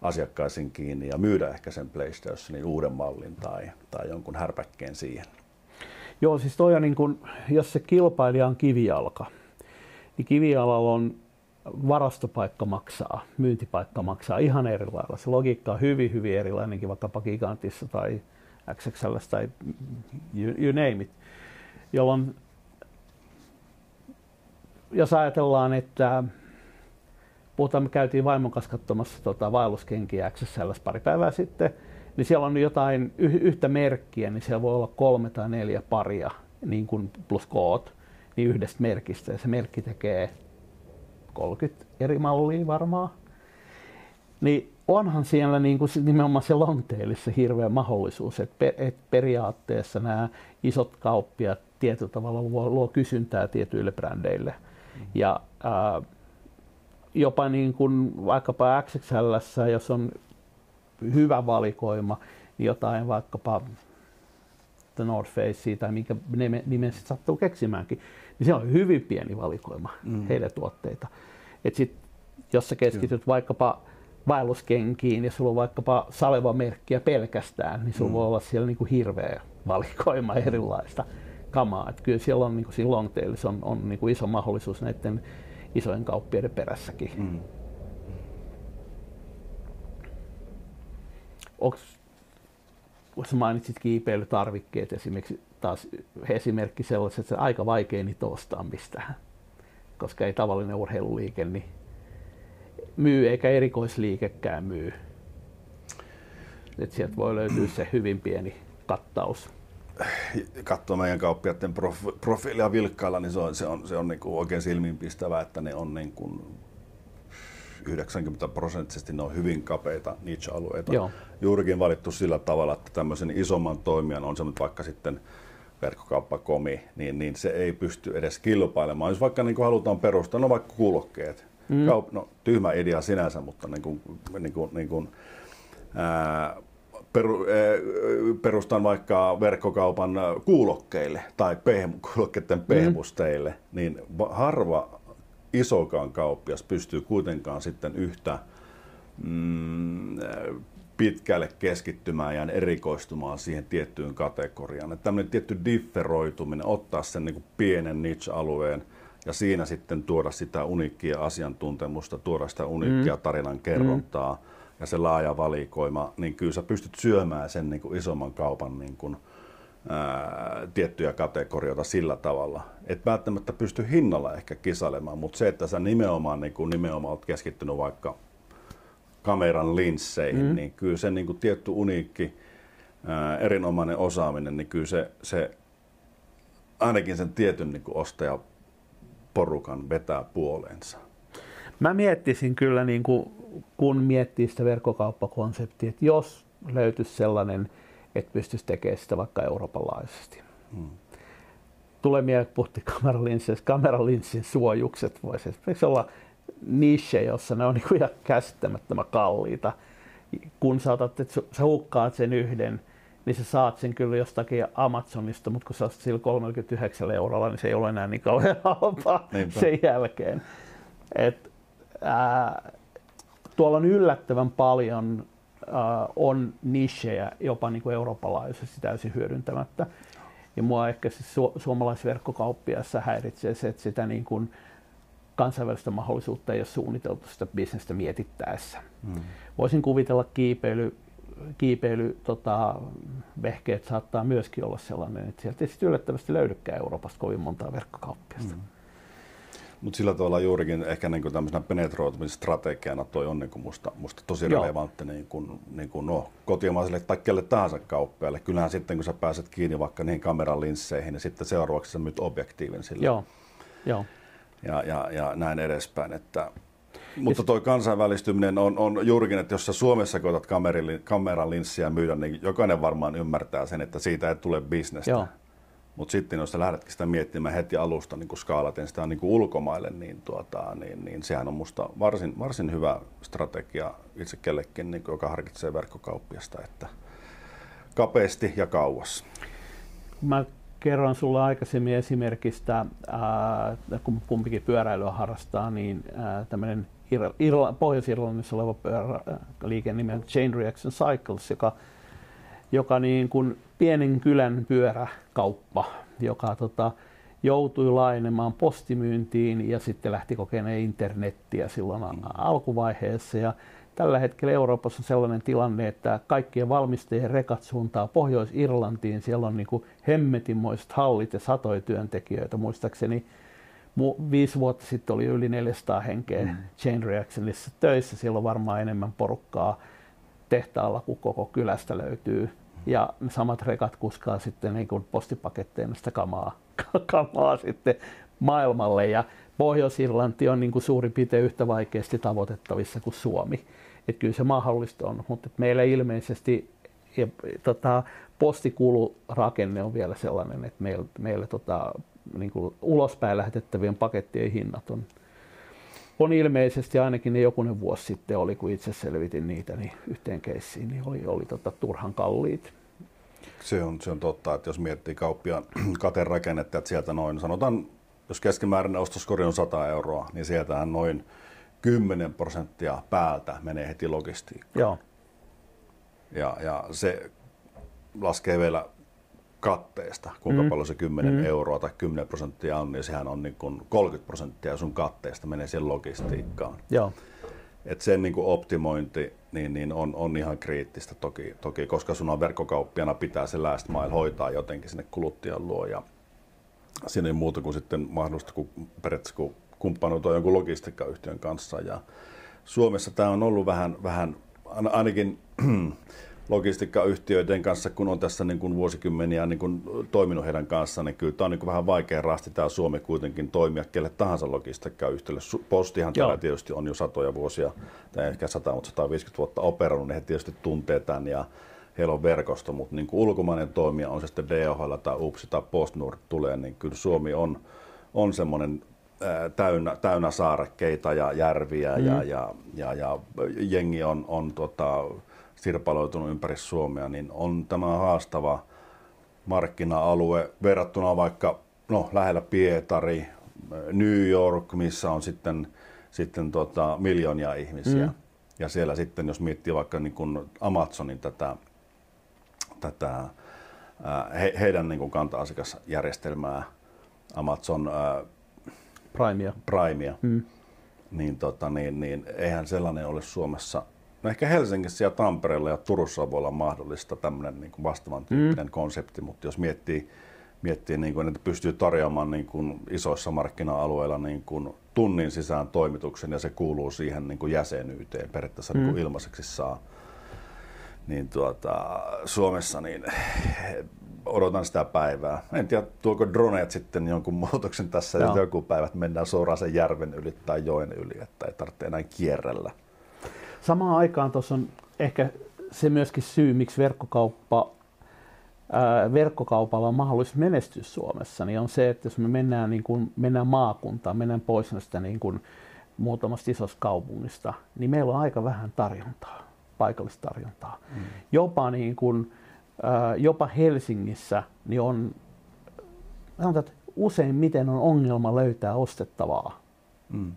asiakkaisiin kiinni ja myydä ehkä sen PlayStationin uuden mallin tai, tai jonkun härpäkkeen siihen. Joo, siis toi on niin kun, jos se kilpailija on kivijalka, niin kivijalalla on varastopaikka maksaa, myyntipaikka maksaa ihan eri lailla. Se logiikka on hyvin, hyvin erilainenkin vaikkapa Gigantissa tai XXL tai you, you name it. Jolloin jos ajatellaan, että puhutaan, me käytiin vaimon kanssa katsomassa tota, vaelluskenkiä XSL pari päivää sitten, niin siellä on jotain yhtä merkkiä, niin siellä voi olla kolme tai neljä paria niin kuin plus koot niin yhdestä merkistä. Ja se merkki tekee 30 eri mallia varmaan. Niin onhan siellä niin kuin nimenomaan se lonteellissa hirveä mahdollisuus, että, per, että periaatteessa nämä isot kauppiat tietyllä tavalla luo, luo kysyntää tietyille brändeille. Mm. Ja ää, jopa niin kuin vaikkapa XXL, jos on hyvä valikoima, niin jotain vaikkapa The North Face tai minkä nimen sitten sattuu keksimäänkin, niin se on hyvin pieni valikoima mm. heidän tuotteita. Et sit, jos sä keskityt Kyllä. vaikkapa vaelluskenkiin ja sulla on vaikkapa Saleva-merkkiä pelkästään, niin sulla mm. voi olla siellä niinku hirveä valikoima erilaista kamaa. Et kyllä siellä on niinku siinä longtailissa on, on niinku iso mahdollisuus näiden isojen kauppiaiden perässäkin. Mm. onko, kun mainitsit kiipeilytarvikkeet esimerkiksi, taas esimerkki sellaiset, että se aika vaikea niitä ostaa mistään, koska ei tavallinen urheiluliike niin myy eikä erikoisliikekään myy. Et sieltä voi löytyä se hyvin pieni kattaus. Katsoo meidän kauppiaiden profiilia vilkkailla, niin se on, se on, se on niin kuin oikein silmiinpistävää, että ne on niin kuin 90 prosenttisesti ne on hyvin kapeita niche-alueita. Joo. Juurikin valittu sillä tavalla, että tämmöisen isomman toimijan on se nyt vaikka sitten verkkokauppakomi, niin, niin se ei pysty edes kilpailemaan. Jos vaikka niin kuin halutaan perustaa, no vaikka kuulokkeet, mm. Kaup- no, tyhmä idea sinänsä, mutta niin kuin, niin kuin, niin kuin, ää, peru, ää, perustan vaikka verkkokaupan kuulokkeille tai pehmu, kuulokkeiden pehmusteille, mm. niin harva isokaan kauppias pystyy kuitenkaan sitten yhtä mm, pitkälle keskittymään ja erikoistumaan siihen tiettyyn kategoriaan. Että tämmöinen tietty differoituminen, ottaa sen niin kuin pienen niche-alueen ja siinä sitten tuoda sitä uniikkia asiantuntemusta, tuoda sitä uniikkia mm. tarinan kerrontaa mm. Ja se laaja valikoima, niin kyllä sä pystyt syömään sen niin kuin isomman kaupan niin kuin, ää, tiettyjä kategorioita sillä tavalla. Et välttämättä pysty hinnalla ehkä kisailemaan, mutta se, että sä nimenomaan, niin kuin nimenomaan olet keskittynyt vaikka kameran linsseihin, mm. niin kyllä se niin kuin tietty uniikki, ää, erinomainen osaaminen, niin kyllä se, se ainakin sen tietyn niin kuin ostajaporukan vetää puoleensa. Mä miettisin kyllä, niin kuin, kun miettii sitä verkkokauppakonseptia, että jos löytyisi sellainen, että pystyisi tekemään sitä vaikka Euroopan laajuisesti. Hmm. Tulee mieleen, puhuttiin kameralinsseistä, kameralinssin suojukset voisi esimerkiksi olla niche, jossa ne on niin kuin ihan käsittämättömän kalliita. Kun sä, otat, että sä hukkaat sen yhden, niin sä saat sen kyllä jostakin Amazonista, mutta kun sä sillä 39 eurolla, niin se ei ole enää niin kauhean halpaa sen jälkeen. Et, ää, tuolla on yllättävän paljon ää, on nichejä jopa niin kuin Euroopan laajuisesti täysin hyödyntämättä. Ja mua ehkä siis su- suomalaisverkkokauppiassa häiritsee se, että sitä niin kuin kansainvälistä mahdollisuutta ei ole suunniteltu sitä bisnestä mietittäessä. Mm. Voisin kuvitella kiipeily, kiipeily tota, vehkeet saattaa myöskin olla sellainen, että sieltä ei sitten yllättävästi löydykään Euroopasta kovin montaa verkkokauppiasta. Mm. Mutta sillä tavalla juurikin ehkä niin tämmöisenä penetroitumisstrategiana toi on niin musta, musta tosi Joo. relevantti niin kuin, niin kuin no, kotimaiselle tai kelle tahansa kauppiaille. Kyllähän sitten kun sä pääset kiinni vaikka niihin kameran linsseihin, niin sitten seuraavaksi sä myyt objektiivin sille. Joo. Joo. Ja, ja, ja näin edespäin. Että, mutta tuo kansainvälistyminen on, on juurikin, että jos sä Suomessa koetat kameran linssiä myydä, niin jokainen varmaan ymmärtää sen, että siitä ei tule bisnestä. Joo. Mutta sitten jos sä lähdetkin sitä miettimään heti alusta niin kuin skaalaten sitä niin kuin ulkomaille, niin, tuota, niin, niin sehän on musta varsin, varsin hyvä strategia itse kellekin, niin kuin, joka harkitsee verkkokauppiasta, että kapeasti ja kauas. Mä kerron sulle aikaisemmin esimerkistä, ää, kun kumpikin pyöräilyä harrastaa, niin tämmöinen Irla, Pohjois-Irlannissa oleva liike nimeltä Chain Reaction Cycles, joka, joka niin kuin pienen kylän pyöräkauppa, joka tota, joutui laajenemaan postimyyntiin ja sitten lähti kokemaan internettiä silloin mm. alkuvaiheessa. Ja tällä hetkellä Euroopassa on sellainen tilanne, että kaikkien valmistajien rekat suuntaa Pohjois-Irlantiin. Siellä on niin kuin hemmetinmoiset hallit ja satoja työntekijöitä. Muistaakseni viisi vuotta sitten oli yli 400 henkeä mm. Chain Reactionissa töissä. Siellä on varmaan enemmän porukkaa tehtaalla kuin koko kylästä löytyy ja samat rekat kuskaa sitten niin kuin postipaketteina sitä kamaa, kamaa sitten maailmalle ja Pohjois-Irlanti on niin kuin suurin piirtein yhtä vaikeasti tavoitettavissa kuin Suomi. Että kyllä se mahdollista on, mutta meillä ilmeisesti ja, tota, postikulurakenne on vielä sellainen, että meillä, meillä tota, niin kuin ulospäin lähetettävien pakettien hinnat on, on ilmeisesti ainakin ne jokunen vuosi sitten oli, kun itse selvitin niitä niin yhteen keissiin, niin oli, oli tota, turhan kalliit. Se on, se on totta, että jos miettii kauppiaan katerakennetta, että sieltä noin, sanotaan, jos keskimääräinen ostoskori on 100 euroa, niin sieltähän noin 10 prosenttia päältä menee heti logistiikkaan. Joo. Ja, ja se laskee vielä katteesta, kuinka mm. paljon se 10 mm. euroa tai 10 prosenttia on, niin sehän on niin kuin 30 prosenttia sun katteesta menee siihen logistiikkaan. Joo. Et sen niin kuin optimointi niin, niin on, on ihan kriittistä toki, toki, koska sun on verkkokauppiana pitää se last mile hoitaa jotenkin sinne kuluttajan luo ja siinä ei muuta kuin sitten mahdollista kuin periaatteessa kun kumppanuutua jonkun logistiikkayhtiön kanssa ja Suomessa tämä on ollut vähän, vähän ainakin logistiikkayhtiöiden kanssa, kun on tässä niin kuin vuosikymmeniä niin kuin toiminut heidän kanssaan, niin kyllä tämä on niin kuin vähän vaikea rasti tämä Suomi kuitenkin toimia kelle tahansa logistiikkayhtiölle. Postihan täällä tietysti on jo satoja vuosia, tai ehkä 100, mutta 150 vuotta operoinut, niin he tietysti tuntee tämän ja heillä on verkosto, mutta niin kuin ulkomainen toimija, on se sitten DHL tai UPSI tai PostNord tulee, niin kyllä Suomi on, on semmoinen täynnä, täynnä saarekkeita ja järviä mm. ja, ja, ja, ja jengi on, on tota, sirpaloitunut ympäri Suomea, niin on tämä haastava markkina-alue verrattuna vaikka no, lähellä Pietari, New York, missä on sitten, sitten tota, miljoonia ihmisiä. Mm. Ja siellä sitten, jos miettii vaikka niin kuin Amazonin tätä, tätä he, heidän niin kuin kanta-asiakasjärjestelmää, Amazon ää, Primea, Primea mm. niin, tota, niin, niin eihän sellainen ole Suomessa No ehkä Helsingissä ja Tampereella ja Turussa voi olla mahdollista tämmöinen niin kuin vastaavan tyyppinen mm. konsepti, mutta jos miettii, miettii niin kuin, että pystyy tarjoamaan niin kuin isoissa markkina-alueilla niin kuin tunnin sisään toimituksen ja se kuuluu siihen niin kuin jäsenyyteen, periaatteessa mm. niin kuin mm. ilmaiseksi saa, niin tuota, Suomessa niin odotan sitä päivää. En tiedä, tuoko droneet sitten jonkun muutoksen tässä, Joo. joku päivä, että mennään suoraan sen järven yli tai joen yli, että ei tarvitse enää kierrellä. Samaan aikaan tuossa on ehkä se myöskin syy, miksi verkkokauppa, ää, verkkokaupalla on mahdollisuus menestyä Suomessa, niin on se, että jos me mennään, niin kuin, mennään maakuntaan, mennään pois näistä niin kuin, muutamasta isosta kaupungista, niin meillä on aika vähän tarjontaa, paikallista tarjontaa. Mm. Jopa, niin kuin, ää, jopa Helsingissä niin on, sanotaan, että useimmiten on ongelma löytää ostettavaa. Mm.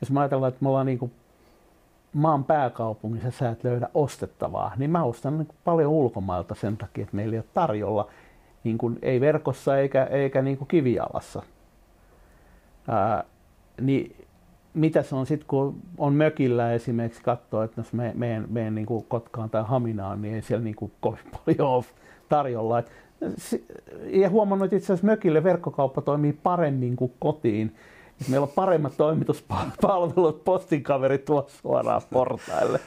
Jos mä ajatellaan, että me ollaan niin kuin maan pääkaupungissa sä et löydä ostettavaa, niin mä ostan niin paljon ulkomailta sen takia, että meillä ei ole tarjolla, niin kuin, ei verkossa eikä, eikä niin kuin kivialassa. Ää, niin mitä se on sitten, kun on mökillä esimerkiksi katsoa, että jos me, meidän, meidän niin kuin Kotkaan tai Haminaan, niin ei siellä niin kuin kovin paljon ole tarjolla. Et, ja huomannut, että itse asiassa mökille verkkokauppa toimii paremmin kuin kotiin Meillä on paremmat toimituspalvelut, postinkaverit tuo suoraan portaille.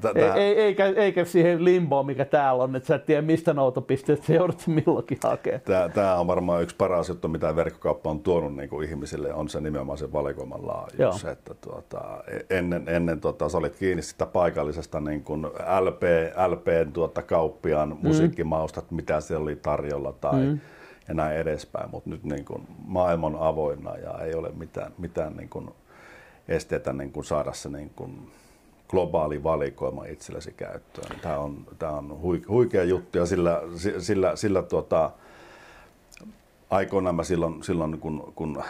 Tätä... Ei, eikä, eikä siihen limboon, mikä täällä on, että sä et tiedä mistä noutopisteestä se joudut milloinkin hakemaan. Tämä, on varmaan yksi paras juttu, mitä verkkokauppa on tuonut niin kuin ihmisille, on se nimenomaan se valikoiman laajuus. Että, tuota, ennen ennen tuota, sä olit kiinni sitä paikallisesta niin kuin LP, LPn tuota, kauppiaan mm. musiikkimaustat, mitä siellä oli tarjolla tai mm ja näin edespäin, mutta nyt niin kuin maailma on avoinna ja ei ole mitään, mitään niin kuin esteitä niin kuin saada se niin kuin globaali valikoima itsellesi käyttöön. Tämä on, tämä on huikea juttu ja sillä, sillä, sillä tuota, aikoinaan mä silloin, silloin kun, kun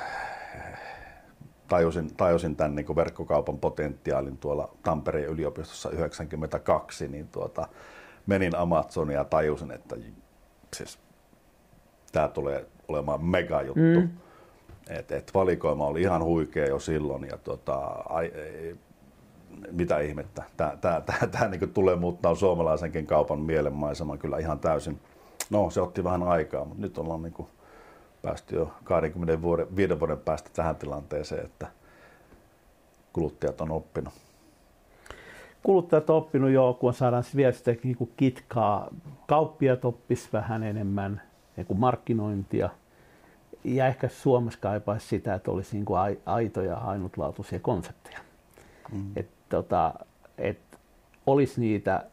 tajusin, tajusin tämän niin verkkokaupan potentiaalin tuolla Tampereen yliopistossa 92, niin tuota, menin Amazonia ja tajusin, että siis tämä tulee olemaan mega juttu. Mm. Et, et valikoima oli ihan huikea jo silloin ja tota, ai, ei, mitä ihmettä. Tämä niinku tulee muuttaa suomalaisenkin kaupan mielenmaiseman kyllä ihan täysin. No se otti vähän aikaa, mutta nyt ollaan niinku päästy jo 25 vuoden, viiden vuoden päästä tähän tilanteeseen, että kuluttajat on oppinut. Kuluttajat on oppinut jo, kun saadaan vielä sitä niin kitkaa. Kauppiat oppis vähän enemmän niin kuin markkinointia. Ja ehkä Suomessa kaipaisi sitä, että olisi niin kuin aitoja ainutlaatuisia konsepteja. Mm. Että tota, et olisi niitä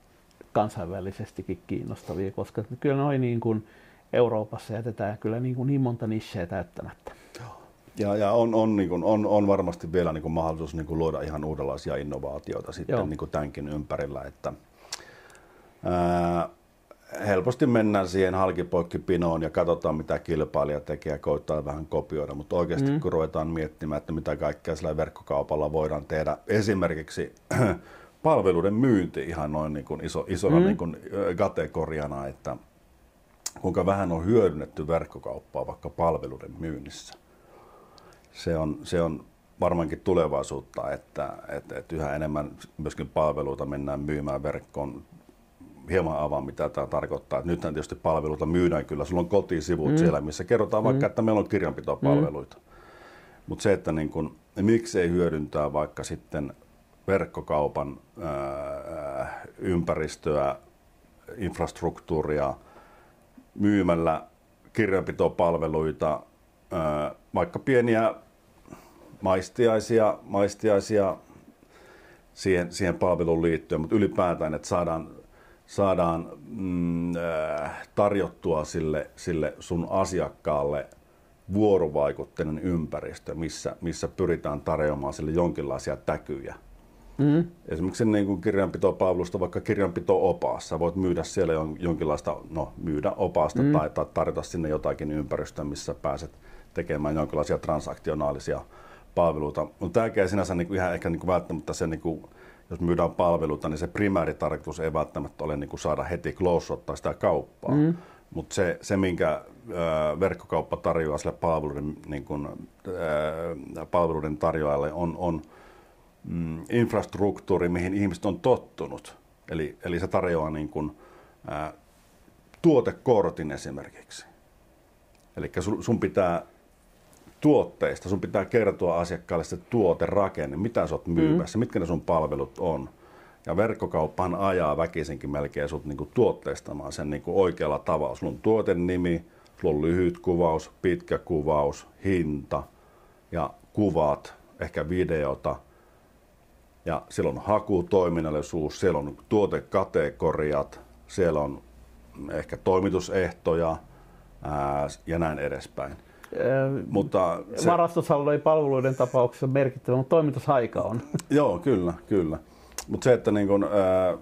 kansainvälisestikin kiinnostavia, koska kyllä noin niin kuin Euroopassa jätetään kyllä niin, kuin niin monta nisseä täyttämättä. Ja, ja on, on, niin kuin, on, on varmasti vielä niin kuin mahdollisuus niin kuin luoda ihan uudenlaisia innovaatioita sitten niin kuin tämänkin ympärillä. Että, ää, helposti mennään siihen halkipoikkipinoon ja katsotaan, mitä kilpailija tekee ja koittaa vähän kopioida, mutta oikeasti mm. kun ruvetaan miettimään, että mitä kaikkea sillä verkkokaupalla voidaan tehdä, esimerkiksi palveluiden myynti ihan noin niin kuin iso, isona mm. niin kuin kategoriana, että kuinka vähän on hyödynnetty verkkokauppaa vaikka palveluiden myynnissä. Se on, se on varmaankin tulevaisuutta, että, että, että yhä enemmän myöskin palveluita mennään myymään verkkoon hieman avaa, mitä tämä tarkoittaa. Että nythän tietysti palveluita myydään kyllä. Sulla on kotisivut mm. siellä, missä kerrotaan mm. vaikka, että meillä on kirjanpitopalveluita. Mm. Mutta se, että niin kun, miksei hyödyntää vaikka sitten verkkokaupan ää, ympäristöä, infrastruktuuria myymällä kirjanpitopalveluita, ää, vaikka pieniä maistiaisia, maistiaisia siihen, siihen palveluun liittyen, mutta ylipäätään, että saadaan saadaan mm, äh, tarjottua sille, sille sun asiakkaalle vuorovaikutteinen ympäristö, missä, missä pyritään tarjoamaan sille jonkinlaisia täkyjä. Mm. Esimerkiksi niin kuin kirjanpitopalvelusta, vaikka kirjanpito-opassa, voit myydä siellä jonkinlaista, no myydä opasta mm. tai, tai tarjota sinne jotakin ympäristöä, missä pääset tekemään jonkinlaisia transaktionaalisia palveluita. Mutta tämäkään ei sinänsä niin kuin ihan ehkä niin kuin välttämättä se niin kuin jos myydään palveluita, niin se primääritarkoitus ei välttämättä ole niin kuin saada heti close sitä kauppaa. Mm. Mutta se, se, minkä ö, verkkokauppa tarjoaa sille palveluiden, niin kuin, ö, palveluiden tarjoajalle, on, on mm, infrastruktuuri, mihin ihmiset on tottunut. Eli, eli se tarjoaa niin kuin, ö, tuotekortin esimerkiksi. Eli sun, sun pitää tuotteista. Sun pitää kertoa asiakkaalle se tuoterakenne, mitä sä oot mm. myymässä, mm. mitkä ne sun palvelut on. Ja verkkokauppahan ajaa väkisinkin melkein sut niinku tuotteistamaan sen niinku oikealla tavalla. Sulla on tuoten nimi, sulla on lyhyt kuvaus, pitkä kuvaus, hinta ja kuvat, ehkä videota. Ja siellä on hakutoiminnallisuus, siellä on tuotekategoriat, siellä on ehkä toimitusehtoja ää, ja näin edespäin. Mutta se... Varastosaldo ei palveluiden tapauksessa merkittävä, mutta toimitusaika on. Joo, kyllä, kyllä. Mutta se, että niin kun, ää,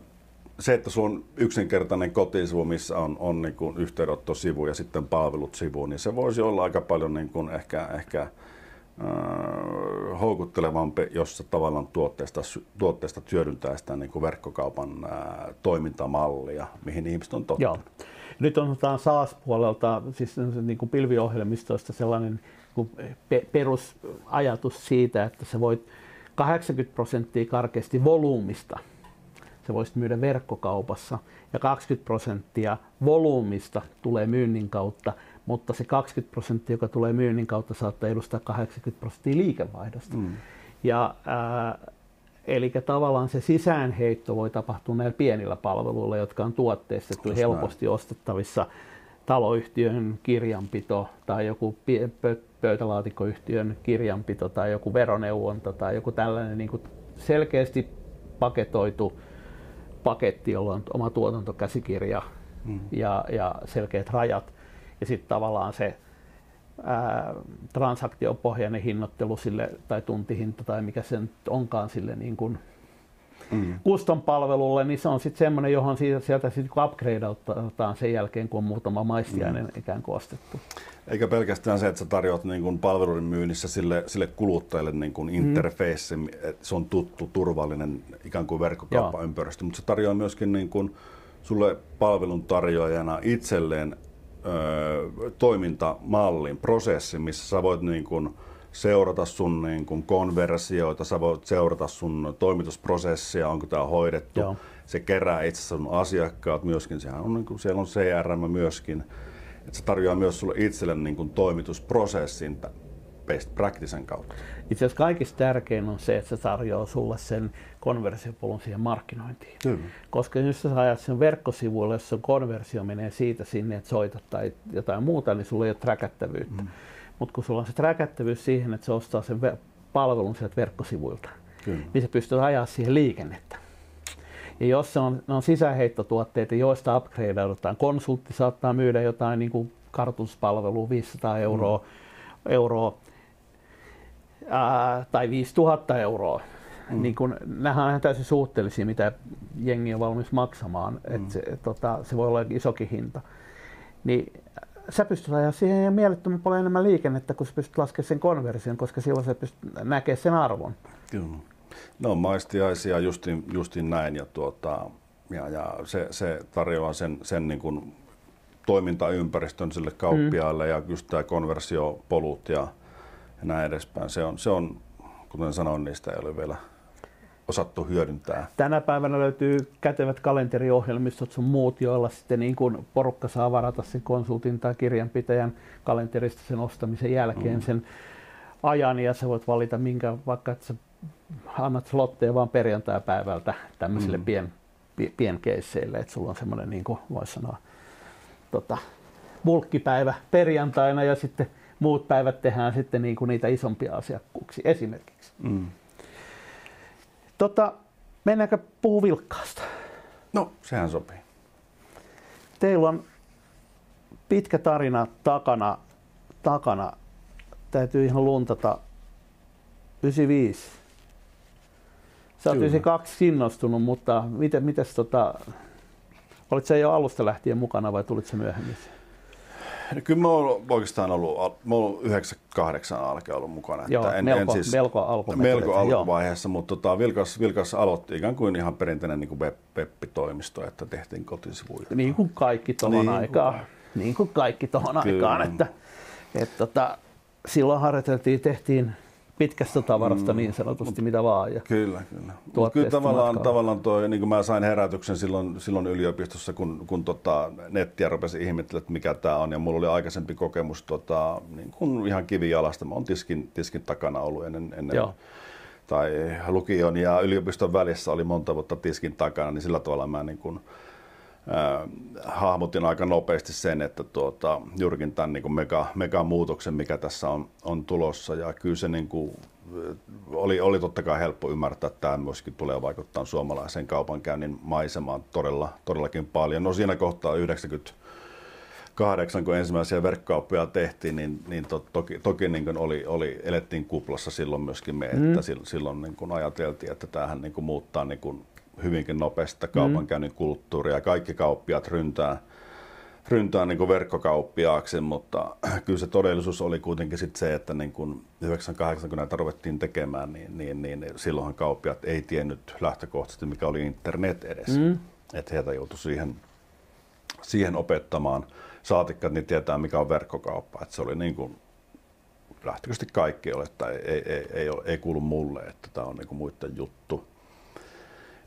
se, että sulla on yksinkertainen kotisivu, missä on, on niin kun yhteydenottosivu ja sitten palvelut sivu, niin se voisi olla aika paljon niin kun ehkä, ehkä houkuttelevampi, jos se tavallaan tuotteesta, tuotteesta hyödyntää sitä niin kuin verkkokaupan ää, toimintamallia, mihin ihmiset on tottunut. Joo. Nyt on SaaS-puolelta, siis niin kuin pilviohjelmistoista sellainen pe- perusajatus siitä, että sä voit 80 prosenttia karkeasti volyymista sä voisit myydä verkkokaupassa ja 20 prosenttia volyymista tulee myynnin kautta, mutta se 20 prosenttia, joka tulee myynnin kautta, saattaa edustaa 80 prosenttia liikevaihdosta. Mm. Ja, ää, eli tavallaan se sisäänheitto voi tapahtua näillä pienillä palveluilla, jotka on tuotteistettu helposti näin. ostettavissa taloyhtiön kirjanpito tai joku pöytälaatikkoyhtiön kirjanpito tai joku veroneuvonta tai joku tällainen niin kuin selkeästi paketoitu paketti, jolla on oma tuotantokäsikirja mm. ja, ja selkeät rajat. Ja sitten tavallaan se ää, transaktiopohjainen hinnoittelu sille, tai tuntihinta tai mikä se nyt onkaan sille niin kuin mm. custom palvelulle, niin se on sitten semmoinen, johon siitä, sieltä sitten upgradeataan sen jälkeen, kun on muutama maistiainen mm. ikään kuin ostettu. Eikä pelkästään se, että sä tarjoat niin kuin palveluiden myynnissä sille, sille kuluttajalle niin kuin mm. interface, että se on tuttu, turvallinen ikään kuin verkkokauppaympäristö, mutta se tarjoaa myöskin niin kuin sulle palvelun tarjoajana itselleen ö, toimintamallin, prosessin, missä sä voit niin kuin, seurata sun niin kuin konversioita, sä voit seurata sun toimitusprosessia, onko tämä hoidettu. Joo. Se kerää itse sun asiakkaat myöskin, sehän on, niin kuin, siellä on CRM myöskin. että se tarjoaa myös sulle itselle niin kuin toimitusprosessin best practicen kautta. Itse asiassa kaikista tärkein on se, että se tarjoaa sulle sen konversiopolun siihen markkinointiin. Kyllä. Koska jos sä ajat sen verkkosivuille, jos sun konversio menee siitä sinne, että soitat tai jotain muuta, niin sulla ei ole träkättävyyttä. Mm. Mutta kun sulla on se träkättävyys siihen, että se ostaa sen palvelun sieltä verkkosivuilta, Kyllä. niin se pystyy ajaa siihen liikennettä. Ja jos se on, ne on sisäheittotuotteita, joista upgradeaudutaan, konsultti saattaa myydä jotain niin kuin kartuspalvelua 500 euroa, mm. euroa ää, tai 5000 euroa. Mm. Niin kun, nämähän on täysin suhteellisia, mitä jengi on valmis maksamaan. Mm. Et se, tota, se voi olla isokin hinta. Niin sä pystyt ajaa siihen mielettömän paljon enemmän liikennettä, kun sä pystyt laskemaan sen konversion, koska silloin sä pystyt näkemään sen arvon. Kyllä. No maistiaisia justin, justin näin ja, tuota, ja, ja se, se, tarjoaa sen, sen niin kuin toimintaympäristön sille kauppiaalle mm. ja just tämä konversiopolut ja, ja näin edespäin. Se on, se on, kuten sanoin, niistä ei ole vielä osattu hyödyntää? Tänä päivänä löytyy kätevät kalenteriohjelmistot sun muut, joilla sitten niin kuin porukka saa varata sen konsultin tai kirjanpitäjän kalenterista sen ostamisen jälkeen mm. sen ajan ja sä voit valita minkä, vaikka että sä annat slotteja vaan perjantai-päivältä tämmöisille mm. pien, pienkeisseille, että sulla on semmoinen, niin kuin voisi sanoa, tota, bulkkipäivä perjantaina ja sitten muut päivät tehdään sitten niin kuin niitä isompia asiakkuuksia esimerkiksi. Mm. Tota, mennäänkö puhu vilkkaasta? No, sehän sopii. Teillä on pitkä tarina takana. takana. Täytyy ihan luntata. 95. Sä oot 92 innostunut, mutta miten, mites tota, olit sä jo alusta lähtien mukana vai tulit sä myöhemmin? No kyllä mä oon oikeastaan ollut, mä oon 98 alkeen ollut mukana. Joo, että en, melko, en siis, melko alkuvaiheessa. Melko alkuvaiheessa, mutta tota, Vilkas, Vilkas aloitti ikään kuin ihan perinteinen niin kuin web-toimisto, että tehtiin kotisivuja. Niin kuin kaikki tuohon niin aikaan. Niin kuin kaikki tuohon aikaan, että, että, että silloin harjoiteltiin, tehtiin pitkästä tavarasta mm. niin sanotusti, mitä vaan. Ja kyllä, kyllä. Mut kyllä tavallaan, tavallaan toi, niin kuin mä sain herätyksen silloin, silloin yliopistossa, kun, kun tota, nettiä rupesi ihmettelemään, että mikä tämä on. Ja mulla oli aikaisempi kokemus tota, niin kuin ihan kivijalasta. Mä oon tiskin, tiskin takana ollut ennen, ennen Joo. tai lukion ja yliopiston välissä oli monta vuotta tiskin takana, niin sillä tavalla mä niin kuin, äh, hahmotin aika nopeasti sen, että tuota, juurikin tämän niin mega, mega muutoksen, mikä tässä on, on tulossa. Ja kyllä se niin kuin, oli, oli totta kai helppo ymmärtää, että tämä myöskin tulee vaikuttaa suomalaisen kaupankäynnin maisemaan todella, todellakin paljon. No siinä kohtaa 90 kahdeksan, kun ensimmäisiä verkkokauppoja tehtiin, niin, niin to, toki, toki niin oli, oli, elettiin kuplassa silloin myöskin me, mm. että silloin niin kuin ajateltiin, että tämähän niin kuin muuttaa niin kuin hyvinkin nopeasti kaupankäynnin kulttuuria ja kaikki kauppiat ryntää, ryntää niin kuin verkkokauppiaaksi, mutta kyllä se todellisuus oli kuitenkin sit se, että niin kuin 98 kun näitä ruvettiin tekemään, niin, niin, niin silloinhan kauppiat ei tiennyt lähtökohtaisesti, mikä oli internet edes. Mm. Että heitä joutui siihen, siihen opettamaan saatikka, niin tietää mikä on verkkokauppa. Että se oli niin kuin lähtökohtaisesti kaikki ole, että ei, ei, ei, ei, ei kuulu mulle, että tämä on niin kuin muiden juttu.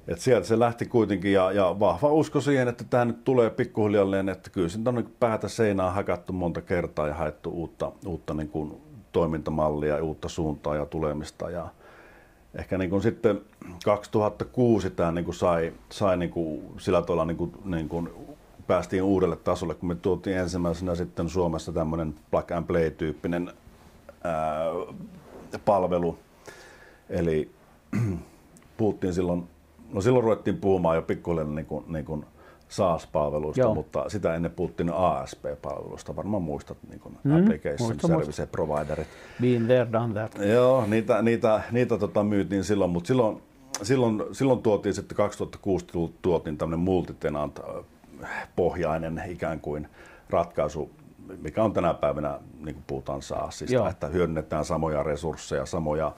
Et sieltä se lähti kuitenkin ja, ja vahva usko siihen, että tämä nyt tulee pikkuhiljalleen, että kyllä siitä on päätä seinää hakattu monta kertaa ja haettu uutta, uutta niin kuin toimintamallia uutta suuntaa ja tulemista. Ja ehkä niin kuin sitten 2006 tämä niin kuin sai, sai niin kuin sillä tavalla niin kuin, niin kuin päästiin uudelle tasolle, kun me tuotiin ensimmäisenä sitten Suomessa tämmöinen plug and play-tyyppinen ää, palvelu. Eli puhuttiin silloin, no silloin ruvettiin puhumaan jo pikkuhiljaa niin kuin, niin kuin SaaS-palveluista, Joo. mutta sitä ennen puhuttiin ASP-palveluista. Varmaan muistat niin kuin mm, Application muista, Service muista. Providerit. Been there, done that. Joo, niitä, niitä, niitä tota myytiin silloin, mutta silloin, silloin, silloin tuotiin sitten 2006 tuotiin tämmöinen multitenant pohjainen ikään kuin ratkaisu, mikä on tänä päivänä, niin kuin puhutaan SaaSista, Joo. että hyödynnetään samoja resursseja, samoja,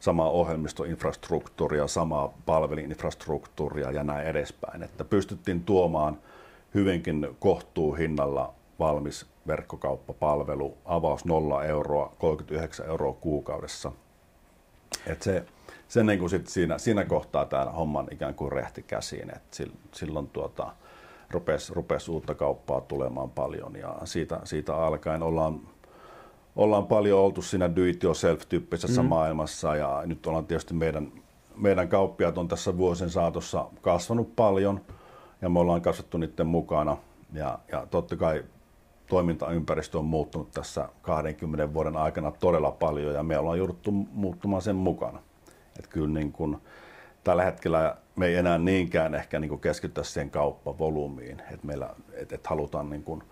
samaa ohjelmistoinfrastruktuuria, samaa palvelinfrastruktuuria ja näin edespäin. Että pystyttiin tuomaan hyvinkin kohtuuhinnalla valmis verkkokauppapalvelu, avaus 0 euroa, 39 euroa kuukaudessa. Et se, se niin kuin sit siinä, siinä kohtaa tämä homman ikään kuin rehti käsiin, että silloin tuota, rupesi, rupesi uutta kauppaa tulemaan paljon ja siitä, siitä alkaen ollaan, ollaan paljon oltu siinä do it yourself-tyyppisessä mm. maailmassa ja nyt ollaan tietysti meidän, meidän kauppiaat on tässä vuosien saatossa kasvanut paljon ja me ollaan kasvattu niiden mukana ja, ja totta kai toimintaympäristö on muuttunut tässä 20 vuoden aikana todella paljon ja me ollaan jouduttu muuttumaan sen mukana. Että kyllä niin kuin, tällä hetkellä me ei enää niinkään ehkä niin keskittyä siihen kauppavolyymiin, että meillä että, että halutaan niin kuin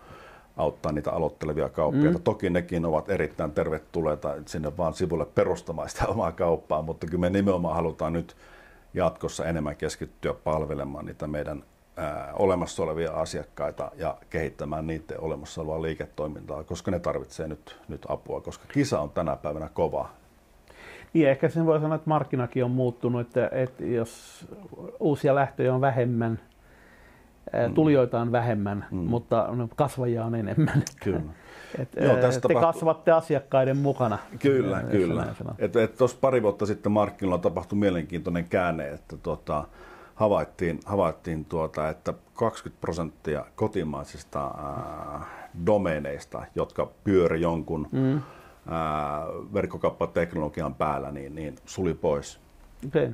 auttaa niitä aloittelevia kauppiaita. Mm. Toki nekin ovat erittäin tervetulleita sinne vaan sivulle perustamaan sitä omaa kauppaa, mutta kyllä me nimenomaan halutaan nyt jatkossa enemmän keskittyä palvelemaan niitä meidän ää, olemassa olevia asiakkaita ja kehittämään niiden olemassa olevaa liiketoimintaa, koska ne tarvitsee nyt, nyt apua, koska kisa on tänä päivänä kova niin, ehkä sen voi sanoa, että markkinakin on muuttunut, että, että jos uusia lähtöjä on vähemmän, mm. Tulijoita on vähemmän, mm. mutta kasvajia on enemmän. Kyllä. Et, Joo, tästä te tapahtu... kasvatte asiakkaiden mukana. Kyllä, kyllä. Tuossa et, et pari vuotta sitten markkinoilla tapahtui mielenkiintoinen käänne, että tuota, havaittiin, havaittiin tuota, että 20 prosenttia kotimaisista äh, domeeneista, jotka pyöri jonkun mm verkkokauppateknologian päällä, niin, niin suli pois. Okay.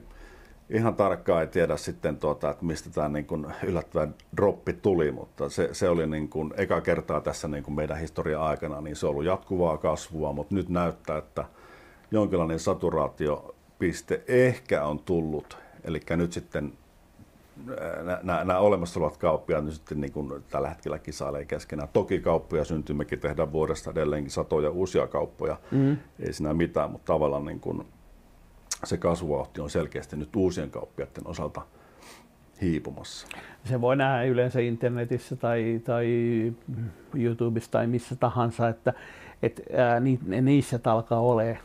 Ihan tarkkaan ei tiedä sitten, tuota, että mistä tämä niin kuin yllättävä droppi tuli, mutta se, se oli niin kuin, eka kertaa tässä niin kuin meidän historian aikana, niin se on ollut jatkuvaa kasvua, mutta nyt näyttää, että jonkinlainen saturaatiopiste ehkä on tullut. Eli nyt sitten nämä olemassa olevat kauppiaat nyt sitten niin kuin tällä hetkellä kisailee keskenään. Toki kauppoja syntyy, mekin tehdään vuodesta edelleenkin satoja uusia kauppoja, mm. ei siinä mitään, mutta tavallaan niin kuin se kasvuvauhti on selkeästi nyt uusien kauppiaiden osalta hiipumassa. Se voi nähdä yleensä internetissä tai, tai YouTubessa tai missä tahansa, että, että ää, ni, niissä alkaa olemaan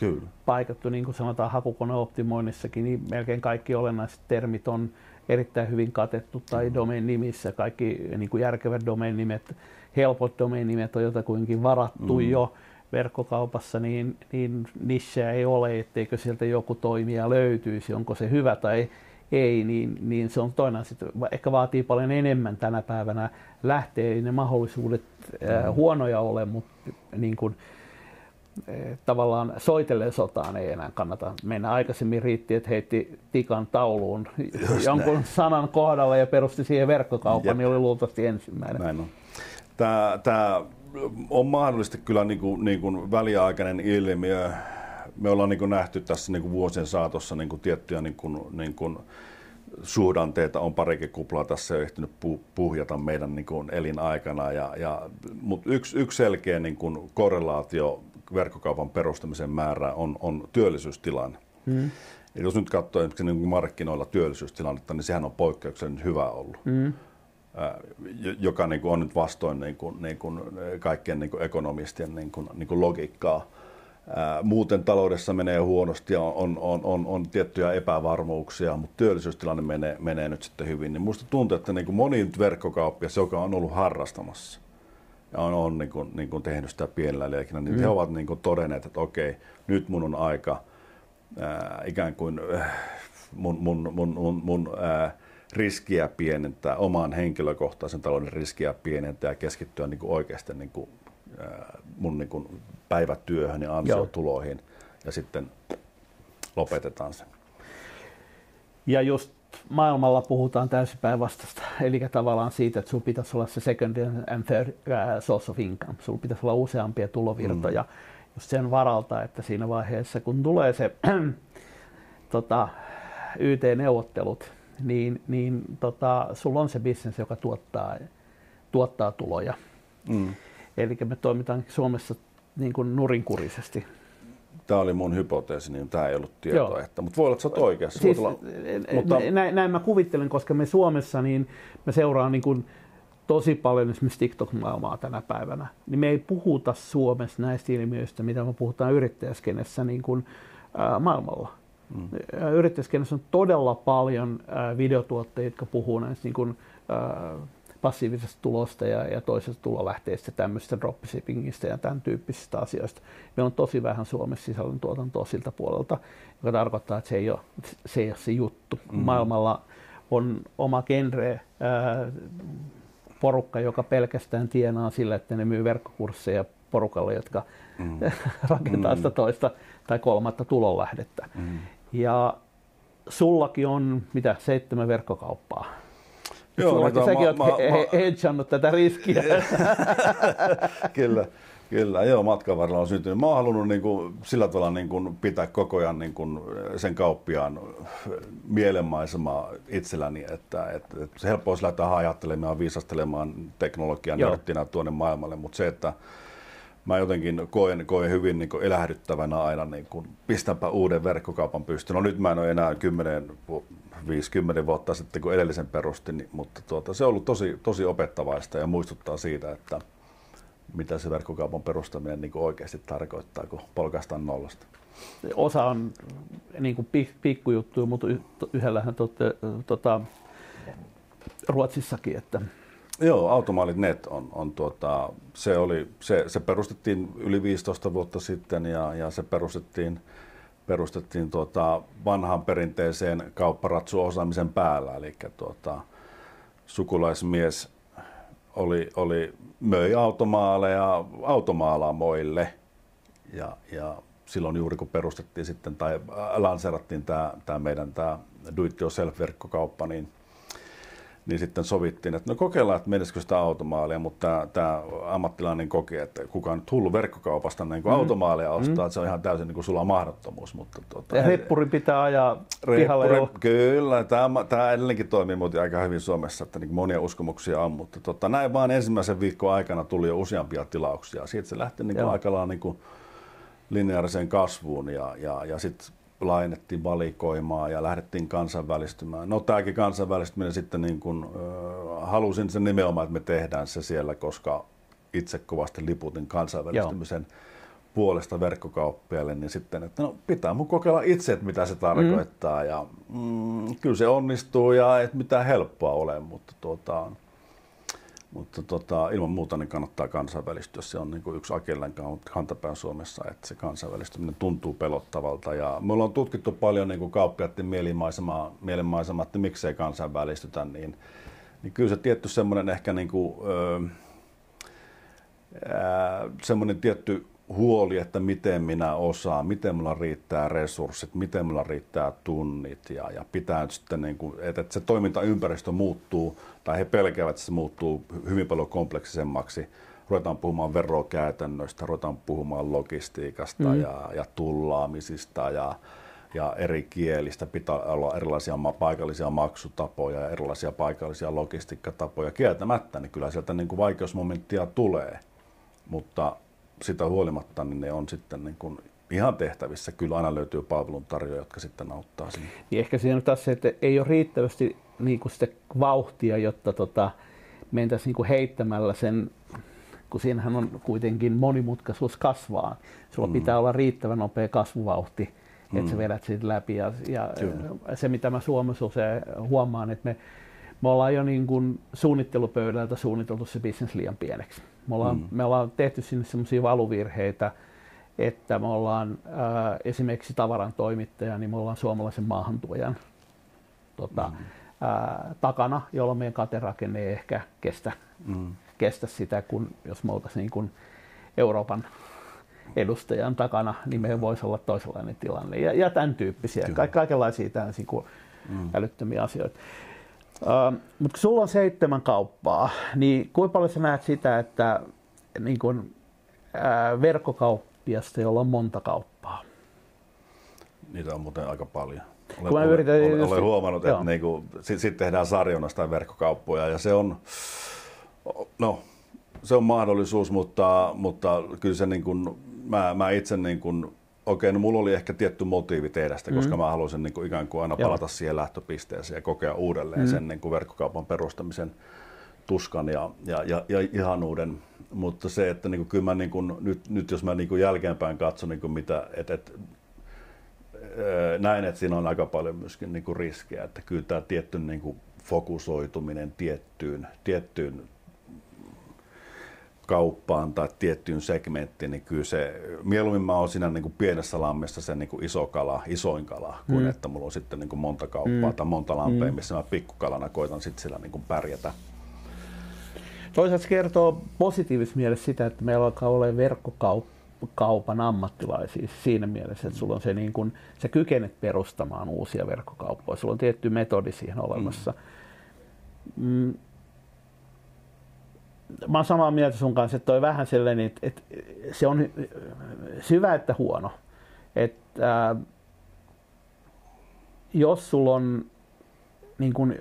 Kyllä. paikattu, niin kuin sanotaan hakukoneoptimoinnissakin, niin melkein kaikki olennaiset termit on erittäin hyvin katettu tai domain nimissä kaikki niin kuin järkevät domain nimet, helpot domain nimet on jotakuinkin varattu mm. jo verkkokaupassa, niin, niin niche ei ole, etteikö sieltä joku toimija löytyisi, onko se hyvä tai ei, niin, niin se on toinen asia. Ehkä vaatii paljon enemmän tänä päivänä lähteä, ne mahdollisuudet äh, huonoja ole, mutta niin kuin, tavallaan soitellen sotaan ei enää kannata mennä. Aikaisemmin riitti, että heitti tikan tauluun Just jonkun näin. sanan kohdalla ja perusti siihen verkkokaupan, Jep. niin oli luultavasti ensimmäinen. Näin on. Tämä, tämä on mahdollisesti kyllä niin kuin, niin kuin väliaikainen ilmiö. me ollaan niin kuin nähty tässä niin kuin vuosien saatossa niin kuin tiettyjä niin kuin, niin kuin suhdanteita on parikin kuplaa tässä jo ehtinyt puhjata meidän niin kuin elinaikana. Ja, ja, mutta yksi, yksi selkeä niin kuin korrelaatio verkkokaupan perustamisen määrään on, on työllisyystilanne. Hmm. Eli jos nyt katsoo esimerkiksi niin markkinoilla työllisyystilannetta, niin sehän on poikkeuksellisen hyvä ollut. Hmm. Joka niin kuin on nyt vastoin niin kuin, niin kuin kaikkien niin kuin ekonomistien niin kuin, niin kuin logiikkaa muuten taloudessa menee huonosti ja on, on, on, on tiettyjä epävarmuuksia, mutta työllisyystilanne menee, menee nyt sitten hyvin. Niin musta tuntuu, että niin kuin moni verkkokauppias, joka on ollut harrastamassa ja on, on niin kuin, niin kuin tehnyt sitä pienellä liekinä, niin mm. he ovat niin kuin todenneet, että okei, nyt mun on aika ää, ikään kuin äh, mun, mun, mun, mun, mun ää, riskiä pienentää, oman henkilökohtaisen talouden riskiä pienentää ja keskittyä niin kuin oikeasti niin kuin mun niin kuin päivätyöhön ja ansiotuloihin Joo. ja sitten lopetetaan se. Ja just maailmalla puhutaan täysin päinvastaista, eli tavallaan siitä, että sinulla pitäisi olla se second and third source of income, sinulla pitäisi olla useampia tulovirtoja, mm. just sen varalta, että siinä vaiheessa, kun tulee se tota, YT-neuvottelut, niin, niin tota, sulla on se bisnes, joka tuottaa, tuottaa tuloja. Mm. Eli me toimitaan Suomessa niin kuin nurinkurisesti. Tämä oli mun hypoteesi, niin tämä ei ollut tietoa. Että, mutta voi olla, että sä oot oikeassa. Siis, olla, mutta... näin, näin mä kuvittelen, koska me Suomessa niin me seuraan niin kuin tosi paljon esimerkiksi TikTok-maailmaa tänä päivänä. Niin me ei puhuta Suomessa näistä ilmiöistä, mitä me puhutaan yrittäjäskenessä niin kuin, ää, maailmalla. Mm. Yrittäjäskenessä on todella paljon videotuotteita, jotka puhuu näistä niin kuin, passiivisesta tulosta ja, ja toisesta tulolähteestä, tämmöistä dropshippingista ja tämän tyyppisistä asioista. Meillä on tosi vähän Suomessa sisällöntuotantoa siltä puolelta, joka tarkoittaa, että se ei ole se, ei ole se juttu. Mm. Maailmalla on oma genre, ää, porukka, joka pelkästään tienaa sillä, että ne myy verkkokursseja porukalle, jotka mm. rakentaa sitä mm. toista tai kolmatta tulonlähdettä. Mm. Ja sullakin on mitä seitsemän verkkokauppaa. Joo, Sulla, niin säkin mä, olet he, he, hedgannut tätä riskiä. kyllä, kyllä. Joo, matkan varrella on syntynyt. Mä oon halunnut niin kuin, sillä tavalla niin kuin, pitää koko ajan niin kuin, sen kauppiaan mielenmaisemaa itselläni, että, että, että se helppo olisi lähteä ajattelemaan ja viisastelemaan teknologian nörttinä tuonne maailmalle, mutta se, että mä jotenkin koen, koen hyvin niin kuin elähdyttävänä aina, niin kuin, pistänpä uuden verkkokaupan pystyyn. No nyt mä en ole enää 10 50 vuotta sitten, kun edellisen perustin, niin, mutta tuota, se on ollut tosi, tosi opettavaista ja muistuttaa siitä, että mitä se verkkokaupan perustaminen niin oikeasti tarkoittaa, kun polkaistaan nollasta. Osa on niin kuin pikkujuttuja, mutta yhdellähän tota, Ruotsissakin. Että... Joo, Automaalit Net on, on tuota, se, oli, se, se perustettiin yli 15 vuotta sitten ja, ja se perustettiin perustettiin tuota vanhaan perinteiseen kaupparatsuosaamisen päällä, eli tuota, sukulaismies oli, oli, möi automaaleja automaalaamoille ja, ja silloin juuri kun perustettiin sitten tai lanseerattiin tämä, tämä meidän tämä do it yourself verkkokauppa, niin niin sitten sovittiin, että no kokeillaan, että menisikö sitä automaalia, mutta tämä, ammattilainen koki, että kukaan nyt hullu verkkokaupasta niin kuin mm. automaalia ostaa, mm. että se on ihan täysin niin kuin sulla mahdottomuus. Mutta, tuota, ja reppuri pitää ajaa pihalle jo. Kyllä, tämä, tämä edelleenkin toimii muuten aika hyvin Suomessa, että niin monia uskomuksia on, mutta tuota, näin vaan ensimmäisen viikon aikana tuli jo useampia tilauksia. Siitä se lähti niin kuin aika lailla niin kuin lineaariseen kasvuun ja, ja, ja sitten laajennettiin valikoimaa ja lähdettiin kansainvälistymään. No tämäkin kansainvälistyminen sitten niin kuin, äh, halusin sen nimenomaan, että me tehdään se siellä, koska itse kovasti liputin kansainvälistymisen Joo. puolesta verkkokauppiaille, niin sitten, että no pitää mun kokeilla itse, että mitä se tarkoittaa. Mm. Ja mm, kyllä se onnistuu ja et mitään helppoa ole, mutta tuota, mutta tota, ilman muuta niin kannattaa kansainvälistyä. Se on niin kuin yksi Akellen kantapään Suomessa, että se kansainvälistyminen tuntuu pelottavalta. Ja me ollaan tutkittu paljon niin kuin kauppiaiden mielenmaisemaa, että miksei kansainvälistytä, niin, niin kyllä se tietty semmoinen ehkä niin kuin, öö, semmoinen tietty huoli, että miten minä osaan, miten minulla riittää resurssit, miten minulla riittää tunnit ja, ja pitää nyt sitten, niin kuin, että, että se toimintaympäristö muuttuu tai he pelkäävät, että se muuttuu hyvin paljon kompleksisemmaksi ruvetaan puhumaan verokäytännöistä, ruvetaan puhumaan logistiikasta mm. ja, ja tullaamisista ja, ja eri kielistä. Pitää olla erilaisia paikallisia maksutapoja ja erilaisia paikallisia logistiikkatapoja. Kieltämättä, niin kyllä sieltä niin kuin vaikeusmomenttia tulee, mutta sitä huolimatta niin ne on sitten niin kuin ihan tehtävissä. Kyllä aina löytyy palveluntarjoajia, jotka sitten auttaa siinä. Niin ehkä siinä on taas se, että ei ole riittävästi niin kuin sitä vauhtia, jotta tota, mentäisiin niin kuin heittämällä sen, kun siinähän on kuitenkin monimutkaisuus kasvaa. Sulla mm. pitää olla riittävän nopea kasvuvauhti, että mm. sä vedät siitä läpi. Ja, ja se, mitä mä Suomessa usein huomaan, että me, me ollaan jo niin kuin suunnittelupöydältä suunniteltu se bisnes liian pieneksi. Me ollaan, mm. me ollaan tehty sinne sellaisia valuvirheitä, että me ollaan ää, esimerkiksi tavaran toimittaja, niin me ollaan suomalaisen maahantuojan tota, mm. ää, takana, jolloin meidän katerakenne ei ehkä kestä, mm. kestä sitä, kun jos me oltaisiin niin kuin Euroopan edustajan takana, niin meillä voisi olla toisenlainen tilanne. Ja, ja tämän tyyppisiä, Ka- kaikenlaisia kuin mm. älyttömiä asioita. Uh, mutta kun sulla on seitsemän kauppaa, niin kuinka paljon sä näet sitä, että niin kun, uh, verkkokauppa kauppiasta, jolla on monta kauppaa. Niitä on muuten aika paljon. Olen, Kun mä yritän, olen, olen, olen huomannut, että niinku, sitten sit tehdään sarjonnasta verkkokauppoja ja se on, no, se on mahdollisuus, mutta, mutta kyllä se niin kuin, mä, mä itse niin kuin, okei, no mulla oli ehkä tietty motiivi tehdä sitä, koska mm. mä haluaisin niin kuin ikään kuin aina palata Joo. siihen lähtöpisteeseen ja kokea uudelleen mm. sen niin kuin verkkokaupan perustamisen tuskan ja, ja, ja, ja ihanuuden mutta se, että niin kuin, kyllä mä niin kuin, nyt, nyt jos mä niin kuin jälkeenpäin katson, niin kuin mitä, että, että näin, että siinä on aika paljon myöskin niin kuin riskejä, että kyllä tämä tietty niin kuin fokusoituminen tiettyyn, tiettyyn kauppaan tai tiettyyn segmenttiin, niin kyllä se, mieluummin mä oon siinä niin kuin pienessä lammessa se niin kuin iso kala, isoin kala, kuin mm. että mulla on sitten niin kuin monta kauppaa mm. tai monta lampea, mm. missä mä pikkukalana koitan sitten sillä niin kuin pärjätä. Toisaalta se kertoo positiivisessa mielessä sitä, että meillä alkaa olla verkkokaupan ammattilaisia siinä mielessä, että sulla on se niin kuin, sä kykenet perustamaan uusia verkkokauppoja. Sulla on tietty metodi siihen olemassa. Mm. Mä oon samaa mieltä sun kanssa, että toi vähän sellainen, että, että se on syvä että huono. Että, äh, jos sulla on niin kuin,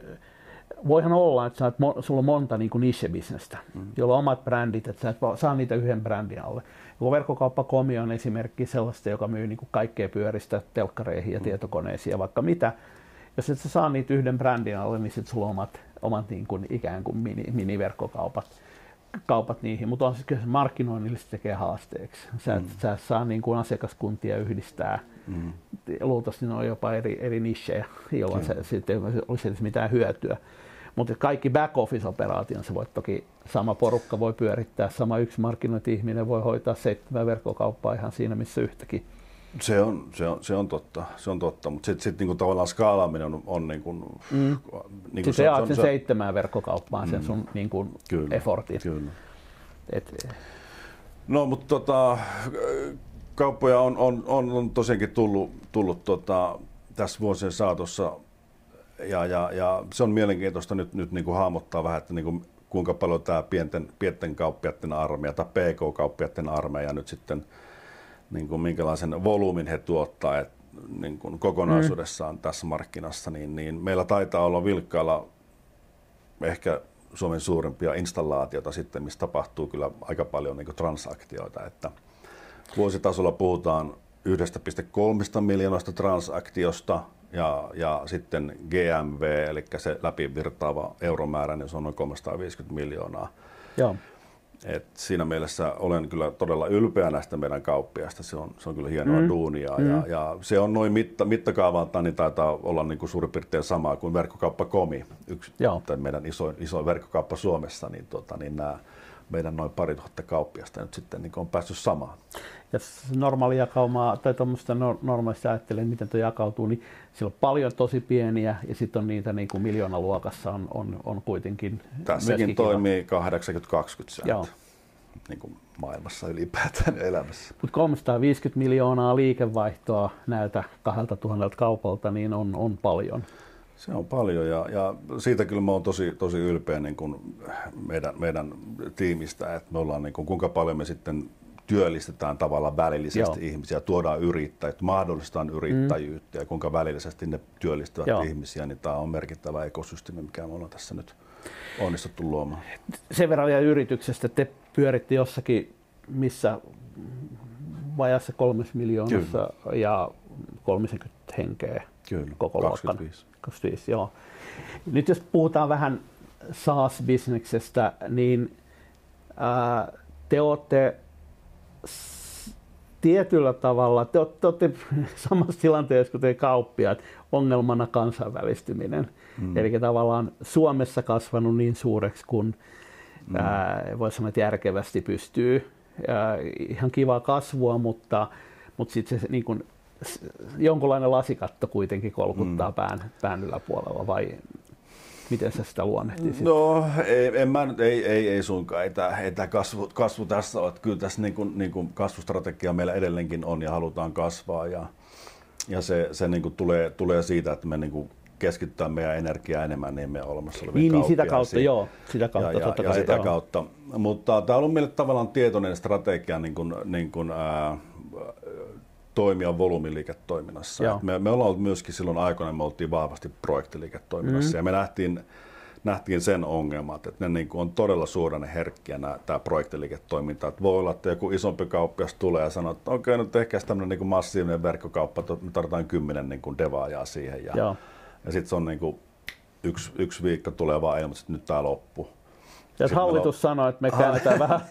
voihan olla, että sä sulla on monta niin niche-bisnestä, mm. jolla on omat brändit, että sä et saa niitä yhden brändin alle. Kun verkkokauppa.com on esimerkki sellaista, joka myy niin kaikkea pyöristä telkkareihin ja mm. tietokoneisiin ja vaikka mitä. Jos et sä saa niitä yhden brändin alle, niin sitten sulla on omat, omat niin kuin ikään kuin mini, miniverkkokaupat kaupat niihin, mutta on se kyllä markkinoinnille se tekee haasteeksi. Sä, mm. sä saa niin kuin asiakaskuntia yhdistää. Mm. Luultavasti ne on jopa eri, eri nichejä, jolloin se, sitten ei olisi edes mitään hyötyä. Mutta kaikki back-office-operaation se voi toki, sama porukka voi pyörittää, sama yksi markkinointi-ihminen voi hoitaa seitsemän verkkokauppaa ihan siinä missä yhtäkin. Se on, se on, se on totta, se on totta. mutta sitten sit, niinku tavallaan skaalaaminen on, on niinku, mm. niinku se, se, sen se, seitsemään verkkokauppaan mm. sen sun niinku kyllä, effortin. Kyllä. Et, no mutta tota, kauppoja on, on, on, on tosiaankin tullut, tullut tota, tässä vuosien saatossa ja, ja, ja se on mielenkiintoista nyt, nyt niin kuin hahmottaa vähän, että niin kuin, kuinka paljon tämä pienten, pienten kauppiaiden armeija tai PK-kauppiaiden armeija nyt sitten, niin kuin minkälaisen volyymin he tuottaa et, niin kuin kokonaisuudessaan mm. tässä markkinassa, niin, niin meillä taitaa olla vilkkailla ehkä Suomen suurimpia installaatioita sitten, missä tapahtuu kyllä aika paljon niin kuin transaktioita, että vuositasolla puhutaan 1,3 miljoonasta transaktiosta, ja, ja sitten GMV, eli se läpivirtaava euromäärä, niin se on noin 350 miljoonaa. Joo. Et siinä mielessä olen kyllä todella ylpeä näistä meidän kauppiasta. Se on, se on kyllä hienoa mm. duunia. Mm. Ja, ja, se on noin mitta, mittakaavaltaan, niin taitaa olla niin kuin suurin piirtein samaa kuin verkkokauppa Komi, yksi meidän isoin, isoin verkkokauppa Suomessa. Niin, tota, niin nämä meidän noin pari tuhatta kauppiasta nyt sitten niin on päässyt samaan. Ja normaali jakaumaa, tai tuommoista normaalisti ajattelee, miten tuo jakautuu, niin siellä on paljon tosi pieniä, ja sitten on niitä niin kuin miljoonaluokassa on, on, on kuitenkin Tässäkin toimii 80-20 sääntö. Niin kuin maailmassa ylipäätään elämässä. Mutta 350 miljoonaa liikevaihtoa näiltä 2000 kaupalta niin on, on paljon. Se on paljon ja, ja siitä kyllä mä oon tosi, tosi ylpeä niin kuin meidän, meidän tiimistä, että me ollaan niin kuin, kuinka paljon me sitten työllistetään tavallaan välillisesti Joo. ihmisiä, tuodaan yrittäjät, mahdollistetaan yrittäjyyttä mm. ja kuinka välillisesti ne työllistävät Joo. ihmisiä, niin tämä on merkittävä ekosysteemi, mikä me ollaan tässä nyt onnistuttu luomaan. Sen verran vielä yrityksestä, te pyöritte jossakin missä vajassa kolmes miljoonassa Kyllä. ja 30 henkeä Kyllä, koko 25. 25. Joo. Nyt jos puhutaan vähän SaaS-bisneksestä, niin ää, te olette tietyllä tavalla, te, te olette samassa tilanteessa kuin te kauppiaat, ongelmana kansainvälistyminen. Mm. Eli tavallaan Suomessa kasvanut niin suureksi kuin mm. voi sanoa, että järkevästi pystyy. Ää, ihan kivaa kasvua, mutta, mutta sitten se niin kuin, jonkunlainen lasikatto kuitenkin kolkuttaa mm. pään, pään yläpuolella vai miten sä sitä luonnehtisit? No ei, en mä, ei, ei, ei suinkaan, ei tämä, ei tämä kasvu, kasvu tässä ole. Kyllä tässä niin kuin, niin kuin kasvustrategia meillä edelleenkin on ja halutaan kasvaa ja, ja se, se niin kuin tulee, tulee siitä, että me niin kuin keskittää meidän energiaa enemmän niin meidän olemassa oleviin niin, niin, sitä kautta, joo. Sitä kautta, ja, ja, totta ja kai, sitä joo. kautta. Mutta tämä on ollut meille tavallaan tietoinen strategia niin kuin, niin kuin, ää, toimia volyymiliiketoiminnassa. Me, me ollaan ollut myöskin silloin aikoina, me oltiin vahvasti projektiliiketoiminnassa mm. ja me nähtiin, nähtiin sen ongelmat, että ne niin kuin on todella suoranne herkkiä nämä, tämä projektiliiketoiminta. Että voi olla, että joku isompi kauppias tulee ja sanoo, että okei, okay, nyt ehkä tämmöinen niin kuin massiivinen verkkokauppa, me tarvitaan kymmenen niin kuin devaajaa siihen. Ja, ja sitten se on niin kuin yksi, yksi viikko tulee vaan ilmoitus, että nyt tämä loppuu. Jos hallitus on... sanoo, että me käännetään vähän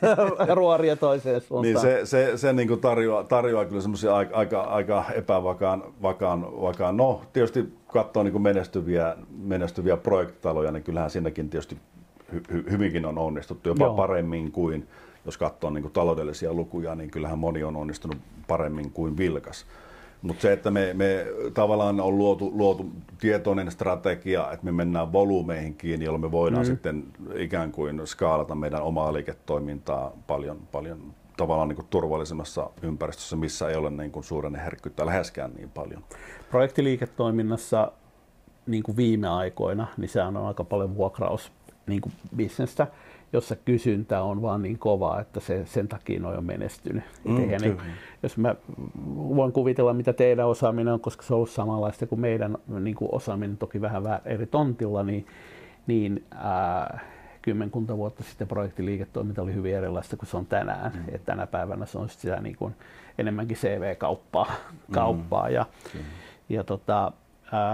ruoria toiseen suuntaan. Niin se, se, se niin kuin tarjoaa, tarjoaa kyllä semmoisia aika, aika, aika epävakaan, vakaan, vakaan. no tietysti katsoo niin kuin menestyviä, menestyviä projektitaloja, niin kyllähän siinäkin tietysti hy, hy, hyvinkin on onnistuttu, jopa Joo. paremmin kuin, jos katsoo niin kuin taloudellisia lukuja, niin kyllähän moni on onnistunut paremmin kuin Vilkas. Mutta se, että me, me tavallaan on luotu, luotu tietoinen strategia, että me mennään volyymeihin kiinni, jolloin me voidaan mm. sitten ikään kuin skaalata meidän omaa liiketoimintaa paljon, paljon tavallaan niin kuin turvallisemmassa ympäristössä, missä ei ole niin kuin suuren herkkyyttä läheskään niin paljon. Projektiliiketoiminnassa niin kuin viime aikoina, niin sehän on aika paljon vuokraus niin kuin bisnestä jossa kysyntä on vaan niin kova, että se, sen takia noin on menestynyt. Mm, niin, jos mä voin kuvitella, mitä teidän osaaminen on, koska se on ollut samanlaista kuin meidän niin kuin osaaminen, toki vähän eri tontilla, niin, niin ää, kymmenkunta vuotta sitten projektiliiketoiminta oli hyvin erilaista kuin se on tänään. Mm. Et tänä päivänä se on sitä niin kuin enemmänkin CV-kauppaa kauppaa, mm. ja, mm. ja tota,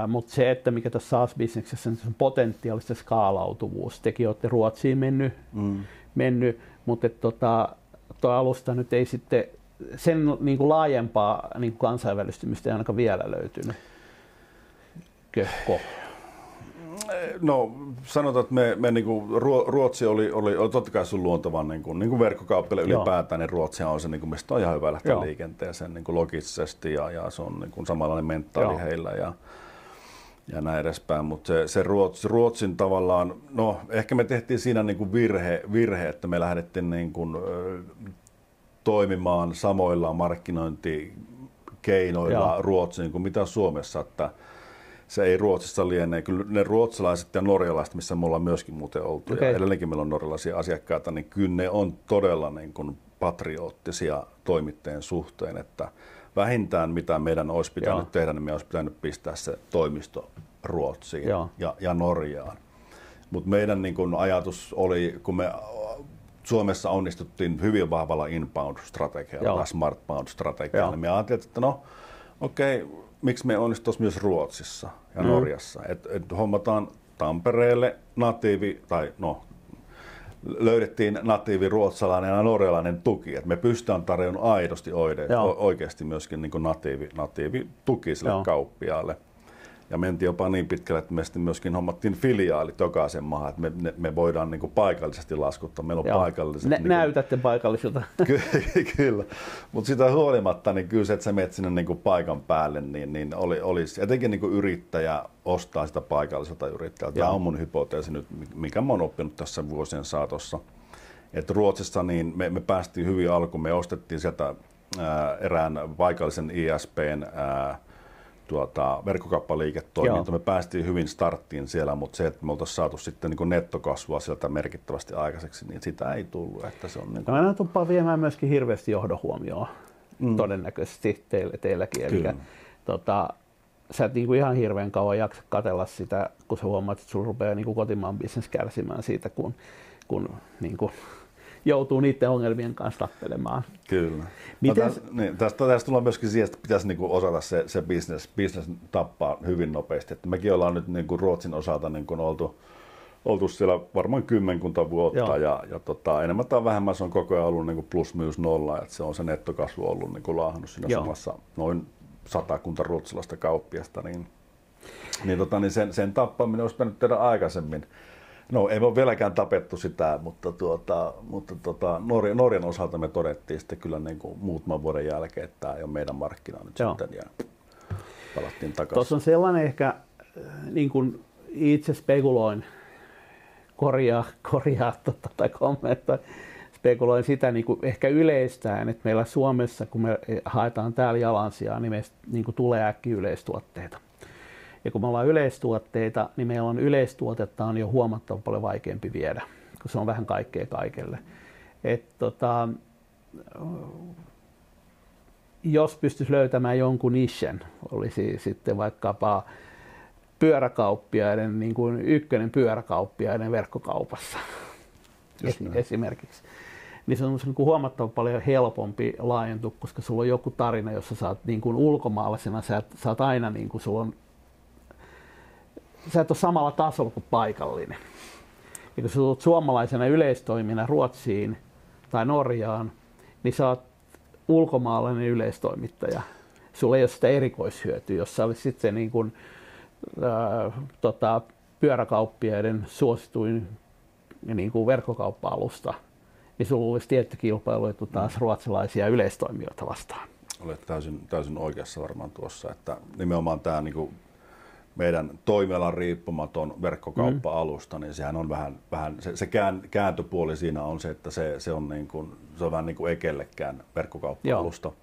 mutta se, että mikä tässä SaaS-bisneksessä on potentiaalista skaalautuvuus. Tekin olette Ruotsiin mennyt, mm. mennyt mutta tota, tuo alusta nyt ei sitten, sen niin kuin laajempaa niin kuin kansainvälistymistä ei ainakaan vielä löytynyt. Köhko. No sanotaan, että me, me niin kuin, Ruotsi oli, oli, oli totta kai sun luontavan niin kuin, niin kuin verkkokauppille ylipäätään, niin Ruotsi on se, niin kuin, mistä on ihan hyvä lähteä Joo. liikenteeseen niin kuin logisesti ja, ja se on niin kuin, samanlainen mentaali Joo. heillä. Ja, ja näin edespäin, mutta se, se Ruotsin, Ruotsin tavallaan, no ehkä me tehtiin siinä niin kuin virhe, virhe, että me lähdettiin niin kuin, toimimaan samoilla markkinointikeinoilla Joo. Ruotsiin kuin mitä Suomessa, että se ei Ruotsissa liene. Kyllä ne ruotsalaiset ja norjalaiset, missä me ollaan myöskin muuten oltu, okay. ja edelleenkin meillä on norjalaisia asiakkaita, niin kyllä ne on todella niin kuin patriottisia toimittajien suhteen, että vähintään mitä meidän olisi pitänyt Joo. tehdä, niin me olisi pitänyt pistää se toimisto Ruotsiin ja, ja Norjaan. Mutta meidän niin kun ajatus oli, kun me Suomessa onnistuttiin hyvin vahvalla inbound-strategialla tai smartbound-strategialla, niin me ajattelin, että no okei, okay, miksi me onnistuisi myös Ruotsissa ja mm. Norjassa. Että et hommataan Tampereelle natiivi, tai no löydettiin natiivi ruotsalainen ja norjalainen tuki. Et me pystytään tarjoamaan aidosti oide, oikeasti myöskin niin kuin natiivi, natiivi tuki sille Joo. kauppiaalle. Ja mentiin jopa niin pitkälle, että me sitten myöskin hommattiin filiaalit jokaisen maahan, että me, me, me voidaan niin kuin paikallisesti laskuttaa. Meillä on Joo. paikalliset... Nä, niin kuin... Näytätte paikallisilta. Ky- kyllä, mutta sitä huolimatta, niin kyllä se, että sä menet sinne niin kuin paikan päälle, niin, niin oli, olisi, etenkin niin kuin yrittäjä ostaa sitä paikalliselta yrittäjältä. Tämä on mun hypoteesi nyt, mikä mä oon oppinut tässä vuosien saatossa. Että Ruotsissa niin me, me päästiin hyvin alkuun, me ostettiin sieltä ää, erään paikallisen ISPn ää, tuota, verkkokauppaliiketoiminta. Me päästiin hyvin starttiin siellä, mutta se, että me oltaisiin saatu sitten niin nettokasvua sieltä merkittävästi aikaiseksi, niin sitä ei tullut. Että se on niin kuin... Mä tuppaa viemään myöskin hirveästi johdohuomioon mm. todennäköisesti teille, teilläkin. Eli, tota, sä et niinku ihan hirveän kauan jaksa katella sitä, kun sä huomaat, että sulla rupeaa niinku kotimaan bisnes kärsimään siitä, kun, kun niinku, joutuu niiden ongelmien kanssa tappelemaan. Kyllä. Miten... No, tästä, niin, tästä, tästä tullaan myöskin siihen, että pitäisi niinku osata se, se business, business tappaa hyvin nopeasti. Että mekin ollaan nyt niinku Ruotsin osalta niinku oltu, oltu siellä varmaan kymmenkunta vuotta Joo. ja, ja tota, enemmän tai vähemmän se on koko ajan ollut niinku plus minus nolla, että se on se nettokasvu ollut niinku laahannut siinä Joo. samassa noin satakunta ruotsalaista kauppiasta, niin, niin, tota, niin sen, sen tappaminen olisi pitänyt tehdä aikaisemmin. No ei ole vieläkään tapettu sitä, mutta, tuota, mutta tuota, Norjan, Norjan osalta me todettiin sitten kyllä niin kuin muutaman vuoden jälkeen, että tämä ei ole meidän markkina nyt Joo. sitten ja palattiin takaisin. Tuossa on sellainen ehkä, äh, niin kuin itse spekuloin, korjaa, korjaa tota, tai kommentoi, spekuloin sitä niin kuin ehkä yleistään, että meillä Suomessa, kun me haetaan täällä jalansijaa, niin meistä niin kuin tulee äkki yleistuotteita. Ja kun me ollaan yleistuotteita, niin meillä on yleistuotetta on jo huomattavan paljon vaikeampi viedä, kun se on vähän kaikkea kaikelle. Et, tota, jos pystyisi löytämään jonkun nischen, olisi sitten vaikkapa pyöräkauppiaiden, niin kuin ykkönen pyöräkauppiaiden verkkokaupassa esimerkiksi, niin se on niin kuin huomattavan paljon helpompi laajentua, koska sulla on joku tarina, jossa sä oot niin kuin ulkomaalaisena, sä, sä oot aina niin kuin, sulla on, sä et ole samalla tasolla kuin paikallinen. Ja kun sä tulet suomalaisena yleistoimina Ruotsiin tai Norjaan, niin sä oot ulkomaalainen yleistoimittaja. Sulla ei ole sitä erikoishyötyä, jos sä olisit sitten niin kuin, äh, tota, pyöräkauppiaiden suosituin niin kuin verkkokauppa-alusta – niin sulla olisi tietty kilpailuetu taas ruotsalaisia yleistoimijoita vastaan. Olet täysin, täysin oikeassa varmaan tuossa, että nimenomaan tämä niin kuin meidän toimialan riippumaton verkkokauppa-alusta, niin sehän on vähän, vähän se, se kään, kääntöpuoli siinä on se, että se, se on, niin kuin, se on vähän niin kuin ekellekään verkkokauppa-alusta. Joo.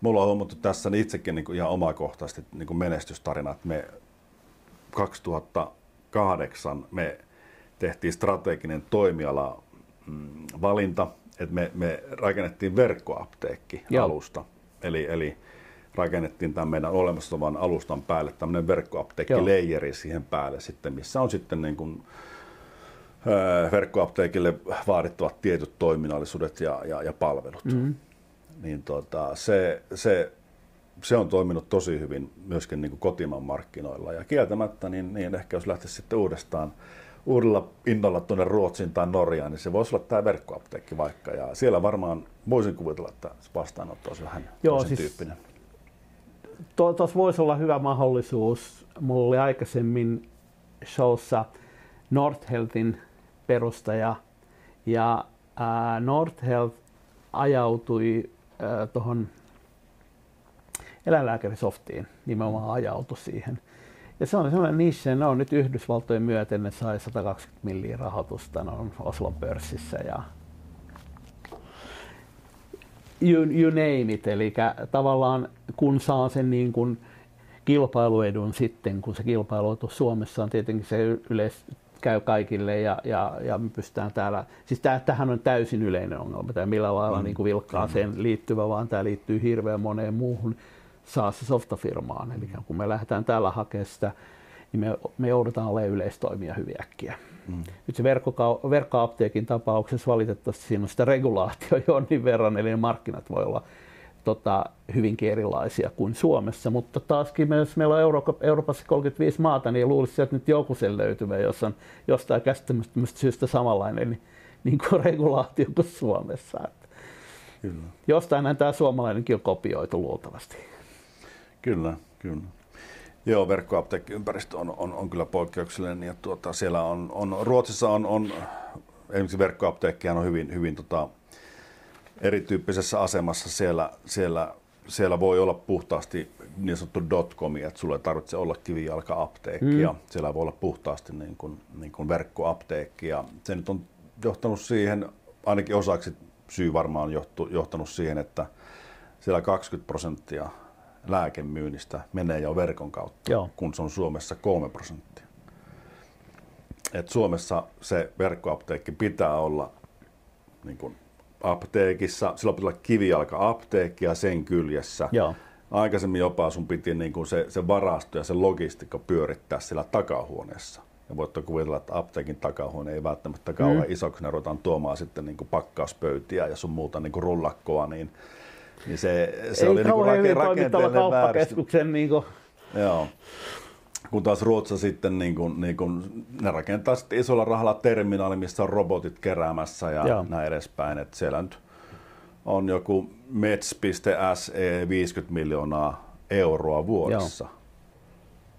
Mulla on huomattu tässä niin itsekin niin kuin ihan omakohtaisesti niin kuin menestystarina, että me 2008 me tehtiin strateginen toimiala Mm, valinta, että me, me rakennettiin verkkoapteekki Joo. alusta. Eli, eli rakennettiin tämän meidän olemassa olevan alustan päälle tämmöinen verkkoapteekkileijeri siihen päälle sitten, missä on sitten niin kuin, verkkoapteekille vaadittavat tietyt toiminnallisuudet ja, ja, ja palvelut. Mm-hmm. Niin tota, se, se, se on toiminut tosi hyvin myöskin niin kuin kotimaan markkinoilla. Ja kieltämättä, niin, niin ehkä jos lähtisi sitten uudestaan uudella innolla tuonne Ruotsiin tai Norjaan, niin se voisi olla tämä verkkoapteekki vaikka. Ja siellä varmaan voisin kuvitella, että se vastaanotto olisi vähän Joo, siis tyyppinen. Tuossa voisi olla hyvä mahdollisuus. Mulla oli aikaisemmin showssa Nordhealthin perustaja ja äh, Nordhealth ajautui tuohon eläinlääkärisoftiin, nimenomaan ajautui siihen – ja se on sellainen niche, ne on nyt Yhdysvaltojen myöten, ne sai 120 milliä rahoitusta, ne on Oslon pörssissä ja you, you name it, eli tavallaan kun saa sen niin kuin kilpailuedun sitten, kun se kilpailuetu Suomessa on tietenkin se yleis, käy kaikille ja, ja, ja me pystytään täällä, siis täh, tähän on täysin yleinen ongelma, tämä millä lailla mm. niin kuin vilkkaaseen liittyvä, vaan tämä liittyy hirveän moneen muuhun saa se softafirmaan. Eli kun me lähdetään täällä hakemaan sitä, niin me, me joudutaan olemaan yleistoimia hyvin äkkiä. Mm. Nyt se verkkoka- verkkoapteekin tapauksessa valitettavasti siinä on sitä regulaatio jonnin verran, eli ne markkinat voi olla tota, hyvinkin erilaisia kuin Suomessa, mutta taaskin me, jos meillä on Euro- Euroopassa 35 maata, niin luulisi, että nyt joku sen löytyvä, jos on jostain käsittämättömästä syystä samanlainen niin, niin kuin regulaatio kuin Suomessa. Kyllä. Jostain tämä suomalainenkin on kopioitu luultavasti. Kyllä, kyllä. Joo, verkkoapteekkiympäristö on, on, on kyllä poikkeuksellinen ja tuota, siellä on, on, Ruotsissa on, on esimerkiksi verkkoapteekkia on hyvin, hyvin tota, erityyppisessä asemassa. Siellä, siellä, siellä voi olla puhtaasti niin sanottu dotcom, että sulla ei tarvitse olla kivijalka-apteekki mm. siellä voi olla puhtaasti niin kuin, niin kuin verkkoapteekki. Ja se nyt on johtanut siihen, ainakin osaksi syy varmaan johtu, johtanut siihen, että siellä 20 prosenttia lääkemyynnistä menee jo verkon kautta, Joo. kun se on Suomessa 3 prosenttia. Et Suomessa se verkkoapteekki pitää olla niin kuin apteekissa, silloin pitää olla kivijalka apteekki ja sen kyljessä. Joo. Aikaisemmin jopa sun piti niin kuin se, se varasto ja se logistiikka pyörittää siellä takahuoneessa. Ja voitte kuvitella, että apteekin takahuone ei välttämättä kauan mm. isoksi, ne ruvetaan tuomaan sitten niin kuin pakkauspöytiä ja sun muuta niin kuin rullakkoa, niin, niin se, se Ei oli niin kuin hyvin rake, rakenteellinen kauppakeskuksen niin kuin, Joo. Kun taas Ruotsa sitten, niin kun, niin kun, ne rakentaa sitten isolla rahalla terminaali, missä on robotit keräämässä ja Joo. näin edespäin. Et siellä nyt on joku Mets.se 50 miljoonaa euroa vuodessa.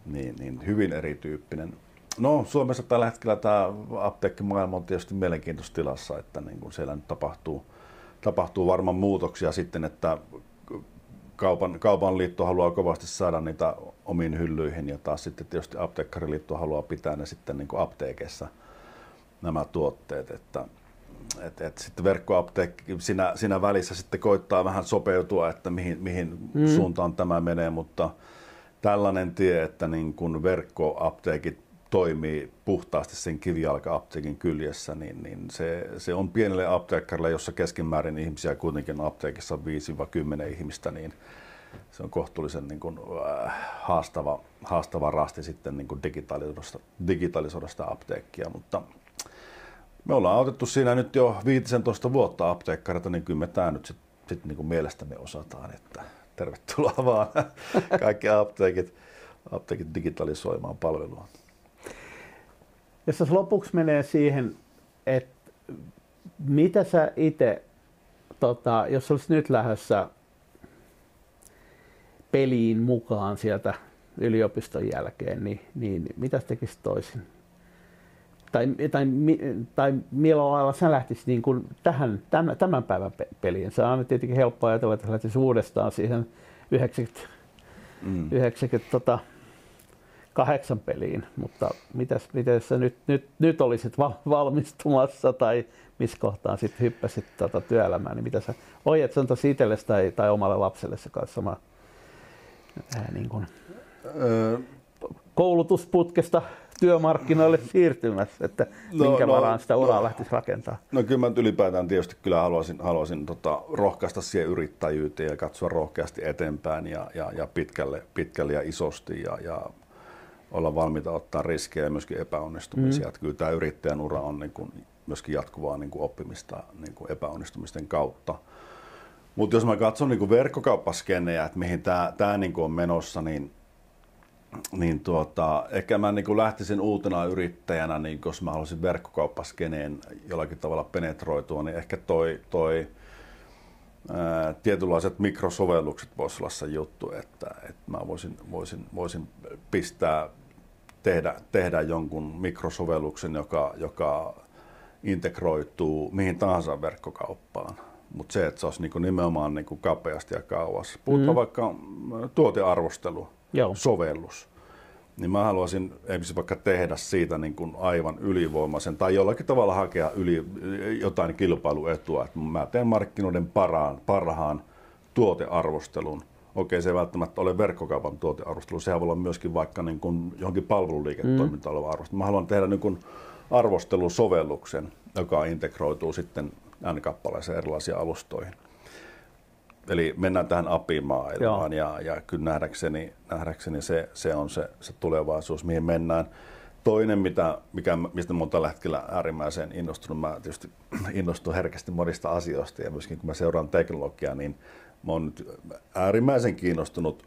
Niin, niin hyvin erityyppinen. No Suomessa tällä hetkellä tämä apteekkimaailma on tietysti mielenkiintoisessa tilassa, että niin kun siellä nyt tapahtuu, tapahtuu varmaan muutoksia sitten, että kaupan, kaupan liitto haluaa kovasti saada niitä omiin hyllyihin ja taas sitten tietysti apteekkariliitto haluaa pitää ne sitten niin kuin apteekissa nämä tuotteet, että et, et sitten verkkoapteekki siinä, siinä välissä sitten koittaa vähän sopeutua, että mihin, mihin mm. suuntaan tämä menee, mutta tällainen tie, että niin kun verkkoapteekit toimii puhtaasti sen kivijalka-apteekin kyljessä, niin, niin se, se on pienelle apteekkarille, jossa keskimäärin ihmisiä kuitenkin apteekissa on 5-10 ihmistä, niin se on kohtuullisen niin kuin, äh, haastava, haastava rasti sitten niin kuin digitalisoida, digitalisoida sitä apteekkia, mutta me ollaan autettu siinä nyt jo 15 vuotta apteekkareita, niin kyllä me tämä nyt sitten sit niin kuin mielestämme osataan, että tervetuloa vaan kaikki apteekit, apteekit digitalisoimaan palvelua. Jos tässä lopuksi menee siihen, että mitä sä itse, tota, jos olisit nyt lähdössä peliin mukaan sieltä yliopiston jälkeen, niin, niin mitä tekisit toisin? Tai, tai, tai millä lailla sä lähtisit niin kuin tähän, tämän, tämän päivän pe- peliin? Se on tietenkin helppo ajatella, että lähtisit uudestaan siihen 90, Mm. 90 tota, kahdeksan peliin, mutta mitäs, miten sä nyt, nyt, nyt olisit val, valmistumassa tai missä kohtaan sitten hyppäsit tota työelämään, niin mitä sä ohjat sen itsellesi tai, tai omalle lapselle se kanssa sama ää, niin kuin Öö, koulutusputkesta työmarkkinoille siirtymässä, että No, no, minkä no, no, varaan sitä uraa no. no. lähtisi rakentaa. No kyllä mä nyt ylipäätään tietysti kyllä haluaisin, haluaisin tota, rohkaista siihen yrittäjyyteen ja katsoa rohkeasti eteenpäin ja, ja, ja pitkälle, pitkälle ja isosti ja, ja olla valmiita ottaa riskejä ja myöskin epäonnistumisia. Mm. Kyllä tämä yrittäjän ura on niin kuin myöskin jatkuvaa niin kuin oppimista niin kuin epäonnistumisten kautta. Mutta jos mä katson niin kuin verkkokauppaskenejä, että mihin tämä, tämä niin kuin on menossa, niin niin tuota, ehkä mä niin lähtisin uutena yrittäjänä, niin jos mä haluaisin verkkokauppaskeneen jollakin tavalla penetroitua, niin ehkä toi, toi ää, tietynlaiset mikrosovellukset voisi olla se juttu, että, että mä voisin, voisin, voisin pistää, tehdä, tehdä jonkun mikrosovelluksen, joka, joka integroituu mihin tahansa verkkokauppaan. Mutta se, että se olisi niinku nimenomaan niinku kapeasti ja kauas. Puhutaan mm. vaikka tuotearvostelu, Joo. sovellus. Niin mä haluaisin esimerkiksi vaikka tehdä siitä niin kuin aivan ylivoimaisen tai jollakin tavalla hakea yli, jotain kilpailuetua. Että mä teen markkinoiden parhaan, parhaan tuotearvostelun. Okei, se ei välttämättä ole verkkokaupan tuotearvostelu, sehän voi olla myöskin vaikka niin kuin johonkin palveluliiketoimintaan oleva arvostelu. Mä haluan tehdä niin kuin arvostelusovelluksen, joka integroituu sitten N-kappaleeseen erilaisiin alustoihin. Eli mennään tähän API-maailmaan ja, ja kyllä nähdäkseni, nähdäkseni se, se on se, se tulevaisuus, mihin mennään. Toinen, mitä, mikä, mistä mä tällä hetkellä äärimmäisen innostunut, mä tietysti innostun herkästi monista asioista ja myöskin kun mä seuraan teknologiaa, niin mä oon nyt äärimmäisen kiinnostunut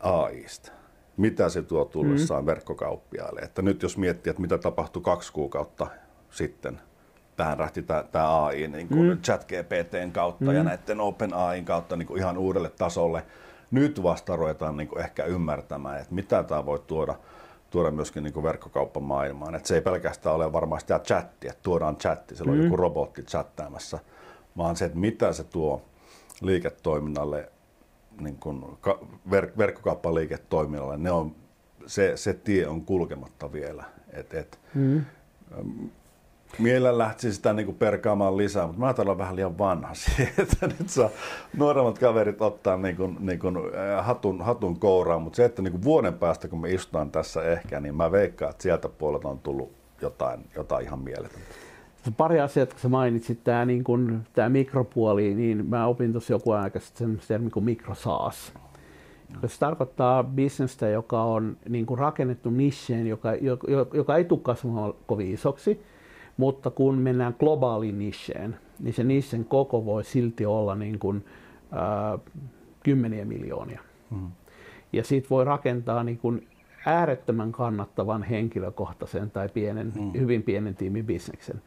AIsta. Mitä se tuo tullessaan mm. verkkokauppiaille. Että nyt jos miettii, että mitä tapahtui kaksi kuukautta sitten, tähän lähti tämä AI niin kuin mm. chat GPTn kautta mm. ja näiden Open AIin kautta niin kuin ihan uudelle tasolle. Nyt vasta ruvetaan niin kuin ehkä ymmärtämään, että mitä tämä voi tuoda, tuoda myöskin niin kuin verkkokauppamaailmaan. Että se ei pelkästään ole varmaan sitä chattia, että tuodaan chatti, siellä on mm. joku robotti chattaamassa, vaan se, että mitä se tuo liiketoiminnalle, niin kuin ver- verkkokauppaliiketoiminnalle, ne on, se, se tie on kulkematta vielä. Et, et, mm Mielellä lähtisi sitä niin kuin perkaamaan lisää, mutta mä olla vähän liian vanha siihen, että nyt saa nuoremmat kaverit ottaa niin kuin, niin kuin hatun, hatun kouraan, mutta se, että niin kuin vuoden päästä kun me istutaan tässä ehkä, niin mä veikkaan, että sieltä puolelta on tullut jotain, jotain ihan mieletöntä. Pari asiaa, kun sä mainitsit, tämä niin kun, tää mikropuoli, niin mä opin tuossa joku aika sitten termi kuin mikrosaas. Se tarkoittaa bisnestä, joka on niin kuin rakennettu nicheen, joka, joka, joka ei tule kasvamaan kovin isoksi, mutta kun mennään globaaliin nicheen, niin se nichen koko voi silti olla niin kuin, ää, kymmeniä miljoonia. Mm. Ja siitä voi rakentaa niin kuin äärettömän kannattavan henkilökohtaisen tai pienen, mm. hyvin pienen tiimin bisneksen.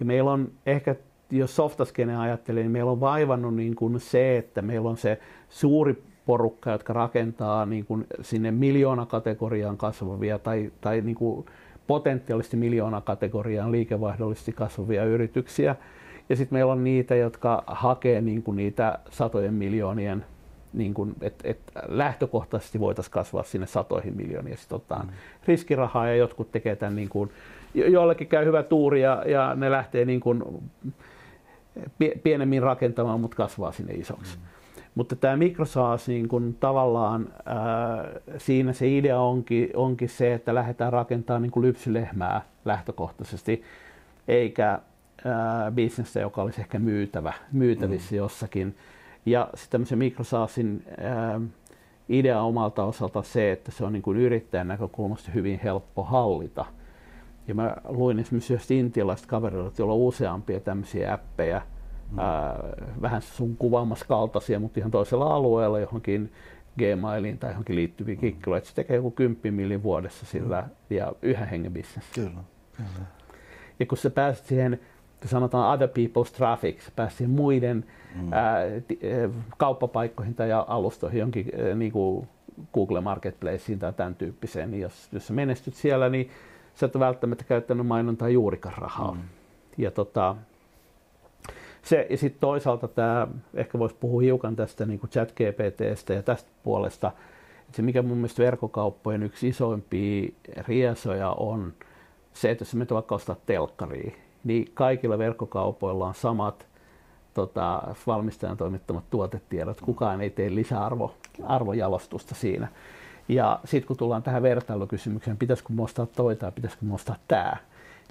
Ja meillä on ehkä, jos softaskene ajattelee, niin meillä on vaivannut niin kuin se, että meillä on se suuri porukka, jotka rakentaa niin kuin sinne miljoonakategoriaan kasvavia tai, tai niin kuin potentiaalisesti miljoonakategoriaan liikevaihdollisesti kasvavia yrityksiä. Ja sitten meillä on niitä, jotka hakee niin kuin niitä satojen miljoonien, niin kuin, että et lähtökohtaisesti voitaisiin kasvaa sinne satoihin miljooniin. Sitten otetaan mm. riskirahaa ja jotkut tekee tämän, niin kuin, joillekin käy hyvä tuuri ja, ja ne lähtee niin kuin pienemmin rakentamaan, mutta kasvaa sinne isoksi. Mm. Mutta tämä MicroSaaS niin kun tavallaan ää, siinä se idea onkin, onkin se, että lähdetään rakentamaan niin lypsylehmää lähtökohtaisesti, eikä ää, bisnestä, joka olisi ehkä myytävä, myytävissä mm. jossakin. Ja sitten tämmöisen MicroSaaSin ää, idea omalta osalta se, että se on niin kuin yrittäjän näkökulmasta hyvin helppo hallita. Ja mä luin esimerkiksi just intialaista kavereilta, joilla on useampia tämmöisiä appeja, mm. ää, vähän sun kuvaamassa kaltaisia, mutta ihan toisella alueella johonkin Gmailiin tai johonkin liittyviin kikkeluihin. Se tekee joku 10 millin vuodessa sillä mm. ja yhä hengen. Kyllä, kyllä. Ja kun sä pääset siihen, sanotaan other people's traffic, sä pääset siihen muiden mm. ää, t- kauppapaikkoihin tai alustoihin, jonkin ää, niin kuin Google Marketplaceen tai tämän tyyppiseen, niin jos, jos sä menestyt siellä, niin sä et ole välttämättä käyttänyt mainontaa juurikaan rahaa. Mm. Ja tota, se, ja sitten toisaalta tämä, ehkä voisi puhua hiukan tästä niin kuin chat GPTstä ja tästä puolesta, että se mikä mun mielestä verkkokauppojen yksi isoimpia riesoja on se, että jos me vaikka ostaa telkkariin, niin kaikilla verkkokaupoilla on samat tota, valmistajan toimittamat tuotetiedot. Kukaan ei tee lisäarvo arvojalostusta siinä. Ja sitten kun tullaan tähän vertailukysymykseen, pitäisikö ostaa toi tai pitäisikö ostaa tämä,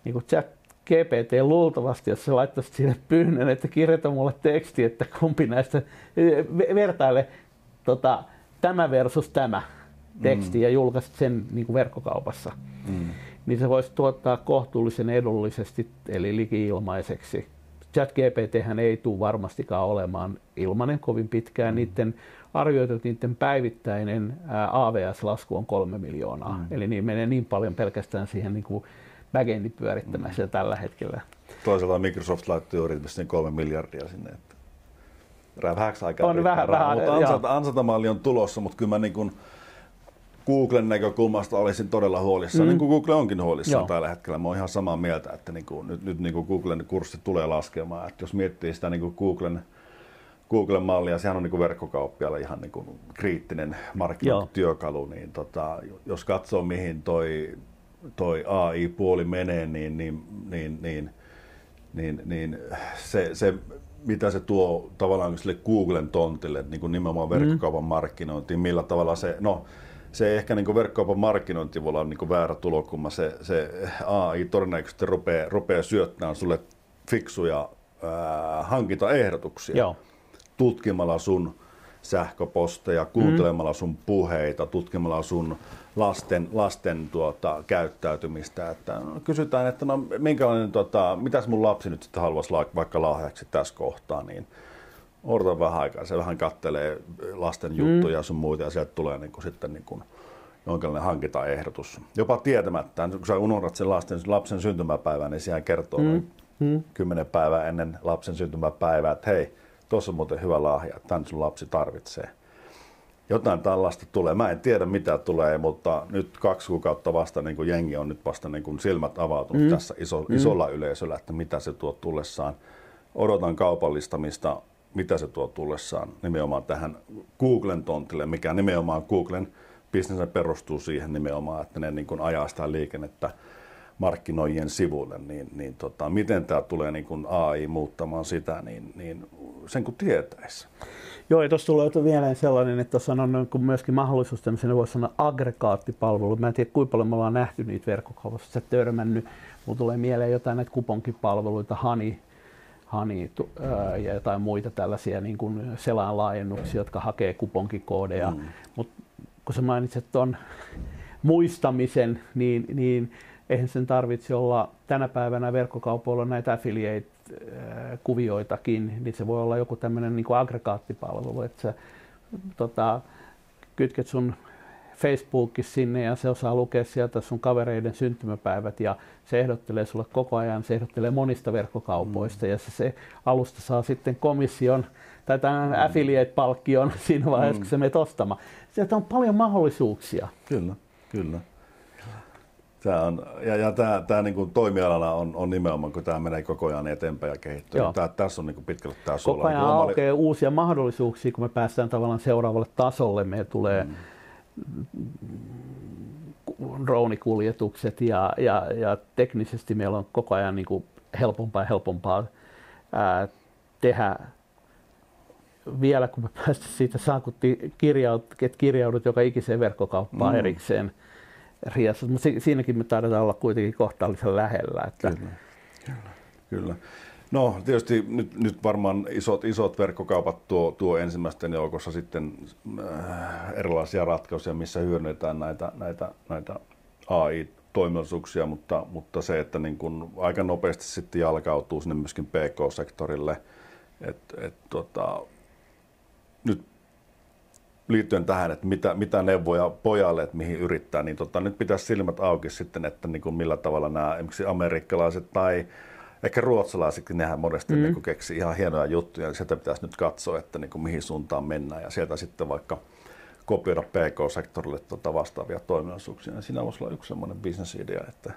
niin kun chat GPT luultavasti, jos se laittaisi sinne pyynnön, että kirjoita mulle teksti, että kumpi näistä, vertaile tota, tämä versus tämä teksti mm. ja julkaisit sen niin kuin verkkokaupassa, mm. niin se voisi tuottaa kohtuullisen edullisesti, eli liki-ilmaiseksi. ChatGPT ei tule varmastikaan olemaan ilmainen kovin pitkään. Mm. Niiden arvioitu, että niiden päivittäinen AVS-lasku on kolme miljoonaa. Mm. Eli niin menee niin paljon pelkästään siihen niin kuin backendin pyörittämässä mm. tällä hetkellä. Toisaalta Microsoft laittoi juuri kolme miljardia sinne. Että vähäksi aikaa on vähän, vähän, mutta ansata, ansatamalli on tulossa, mutta kyllä mä niin kuin Googlen näkökulmasta olisin todella huolissaan, mm. niin kuin Google onkin huolissaan Joo. tällä hetkellä. Mä oon ihan samaa mieltä, että niin kuin, nyt, nyt niin kuin Googlen kurssi tulee laskemaan. Että jos miettii sitä niin kuin Googlen, Googlen mallia, sehän on niin kuin verkkokauppialle ihan niin kuin kriittinen markkinointityökalu, niin tota, jos katsoo mihin toi toi AI-puoli menee, niin, niin, niin, niin, niin, niin se, se, mitä se tuo tavallaan sille Googlen tontille, niin kuin nimenomaan verkkokaupan mm. markkinointiin, millä tavalla se, no se ehkä niin verkkokaupan markkinointi voi olla niin väärä tulokulma, se, se AI todennäköisesti rupeaa, rupeaa syöttämään sulle fiksuja ää, hankintaehdotuksia Joo. tutkimalla sun sähköposteja, kuuntelemalla mm. sun puheita, tutkimalla sun lasten, lasten tuota, käyttäytymistä. Että no, kysytään, että no, minkälainen, tuota, mitäs mun lapsi nyt sitten haluaisi vaikka lahjaksi tässä kohtaa, niin odota vähän aikaa. Se vähän kattelee lasten mm. juttuja mm. sun muita ja sieltä tulee niin kuin, sitten niin kuin, jonkinlainen hankintaehdotus. Jopa tietämättä, kun sä unohdat sen lasten, lapsen syntymäpäivän, niin siellä kertoo mm. Mm. kymmenen päivää ennen lapsen syntymäpäivää, että hei, tuossa on muuten hyvä lahja, tämän sun lapsi tarvitsee jotain tällaista tulee. Mä en tiedä mitä tulee, mutta nyt kaksi kuukautta vasta niin kuin jengi on nyt vasta niin kuin silmät avautunut mm. tässä iso, mm. isolla yleisöllä, että mitä se tuo tullessaan. Odotan kaupallistamista, mitä se tuo tullessaan nimenomaan tähän Googlen tontille, mikä nimenomaan Googlen business perustuu siihen nimenomaan, että ne niin kuin ajaa sitä liikennettä markkinoijien sivuille, niin, niin tota, miten tämä tulee niin kuin AI muuttamaan sitä, niin, niin sen kun tietäisi. Joo, ja tuossa tulee vielä sellainen, että tuossa on niin myöskin mahdollisuus tämmöisen, voisi sanoa agregaattipalvelu. Mä en tiedä, kuinka paljon me ollaan nähty niitä verkkokaupassa, törmännyt. Mulla tulee mieleen jotain näitä kuponkipalveluita, Hani, Hani ja jotain muita tällaisia niin kuin selaan laajennuksia, jotka hakee kuponkikoodeja. Mm. Mutta kun sä mainitset tuon muistamisen, niin, niin eihän sen tarvitse olla tänä päivänä verkkokaupoilla näitä affiliate-kuvioitakin, niin se voi olla joku tämmöinen niin aggregaattipalvelu, että sä tota, kytket sun Facebookissa sinne ja se osaa lukea sieltä sun kavereiden syntymäpäivät ja se ehdottelee sulle koko ajan, se ehdottelee monista verkkokaupoista mm. ja se, se alusta saa sitten komission tai tämän mm. affiliate-palkkion siinä vaiheessa, mm. kun se menet ostamaan. Sieltä on paljon mahdollisuuksia. Kyllä, kyllä. Tämä on, ja, ja tämä, tämä niin kuin toimialana on, on nimenomaan, kun tämä menee koko ajan eteenpäin ja kehittyy. Joo. Tämä, tässä on niin kuin pitkälle tämä. Koko ajan niin aukeaa uusia mahdollisuuksia, kun me päästään tavallaan seuraavalle tasolle. Meillä tulee mm droonikuljetukset ja, ja, ja teknisesti meillä on koko ajan niin kuin helpompaa ja helpompaa ää, tehdä vielä kun me päästä siitä saakutti kirjaut, että kirjaudut joka ikiseen verkkokauppaan mm. erikseen riassa, mutta si, siinäkin me taidetaan olla kuitenkin kohtallisen lähellä. Että kyllä, kyllä, kyllä. No tietysti nyt, nyt varmaan isot, isot verkkokaupat tuo, tuo ensimmäisten joukossa sitten äh, erilaisia ratkaisuja, missä hyödynnetään näitä, näitä, näitä AI-toiminnallisuuksia, mutta, mutta se, että niin kun aika nopeasti sitten jalkautuu sinne myöskin PK-sektorille, että et, tota, nyt liittyen tähän, että mitä, mitä neuvoja pojalle, että mihin yrittää, niin tota, nyt pitäisi silmät auki sitten, että niin kuin millä tavalla nämä esimerkiksi amerikkalaiset tai ehkä ruotsalaisetkin, nehän monesti mm. niin keksii ihan hienoja juttuja, niin sieltä pitäisi nyt katsoa, että niin kuin mihin suuntaan mennään ja sieltä sitten vaikka kopioida PK-sektorille tuota vastaavia toiminnallisuuksia. Ja siinä voisi olla yksi sellainen bisnesidea, että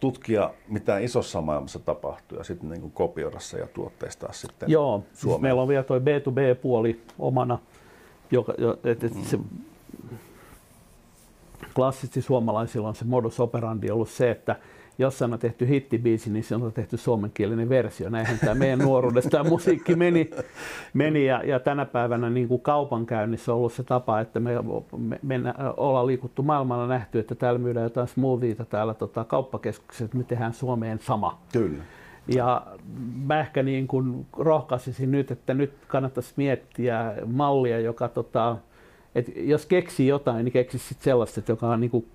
tutkia, mitä isossa maailmassa tapahtuu ja sitten niin kuin kopioida se ja tuotteistaa sitten Joo, siis meillä on vielä tuo B2B-puoli omana, joka, että mm. se klassisesti suomalaisilla on se modus operandi ollut se, että jossain on tehty hittibiisi, niin se on tehty suomenkielinen versio. Näinhän tämä meidän nuoruudesta tämä musiikki meni. meni ja, ja, tänä päivänä niin kuin kaupankäynnissä on ollut se tapa, että me, me, me ollaan liikuttu maailmalla nähty, että täällä myydään jotain smoothieita täällä tota, kauppakeskuksessa, että me tehdään Suomeen sama. Kyllä. Ja mä ehkä niin kuin rohkaisisin nyt, että nyt kannattaisi miettiä mallia, joka tota, että jos keksii jotain, niin keksisi sellaista, joka on niin kuin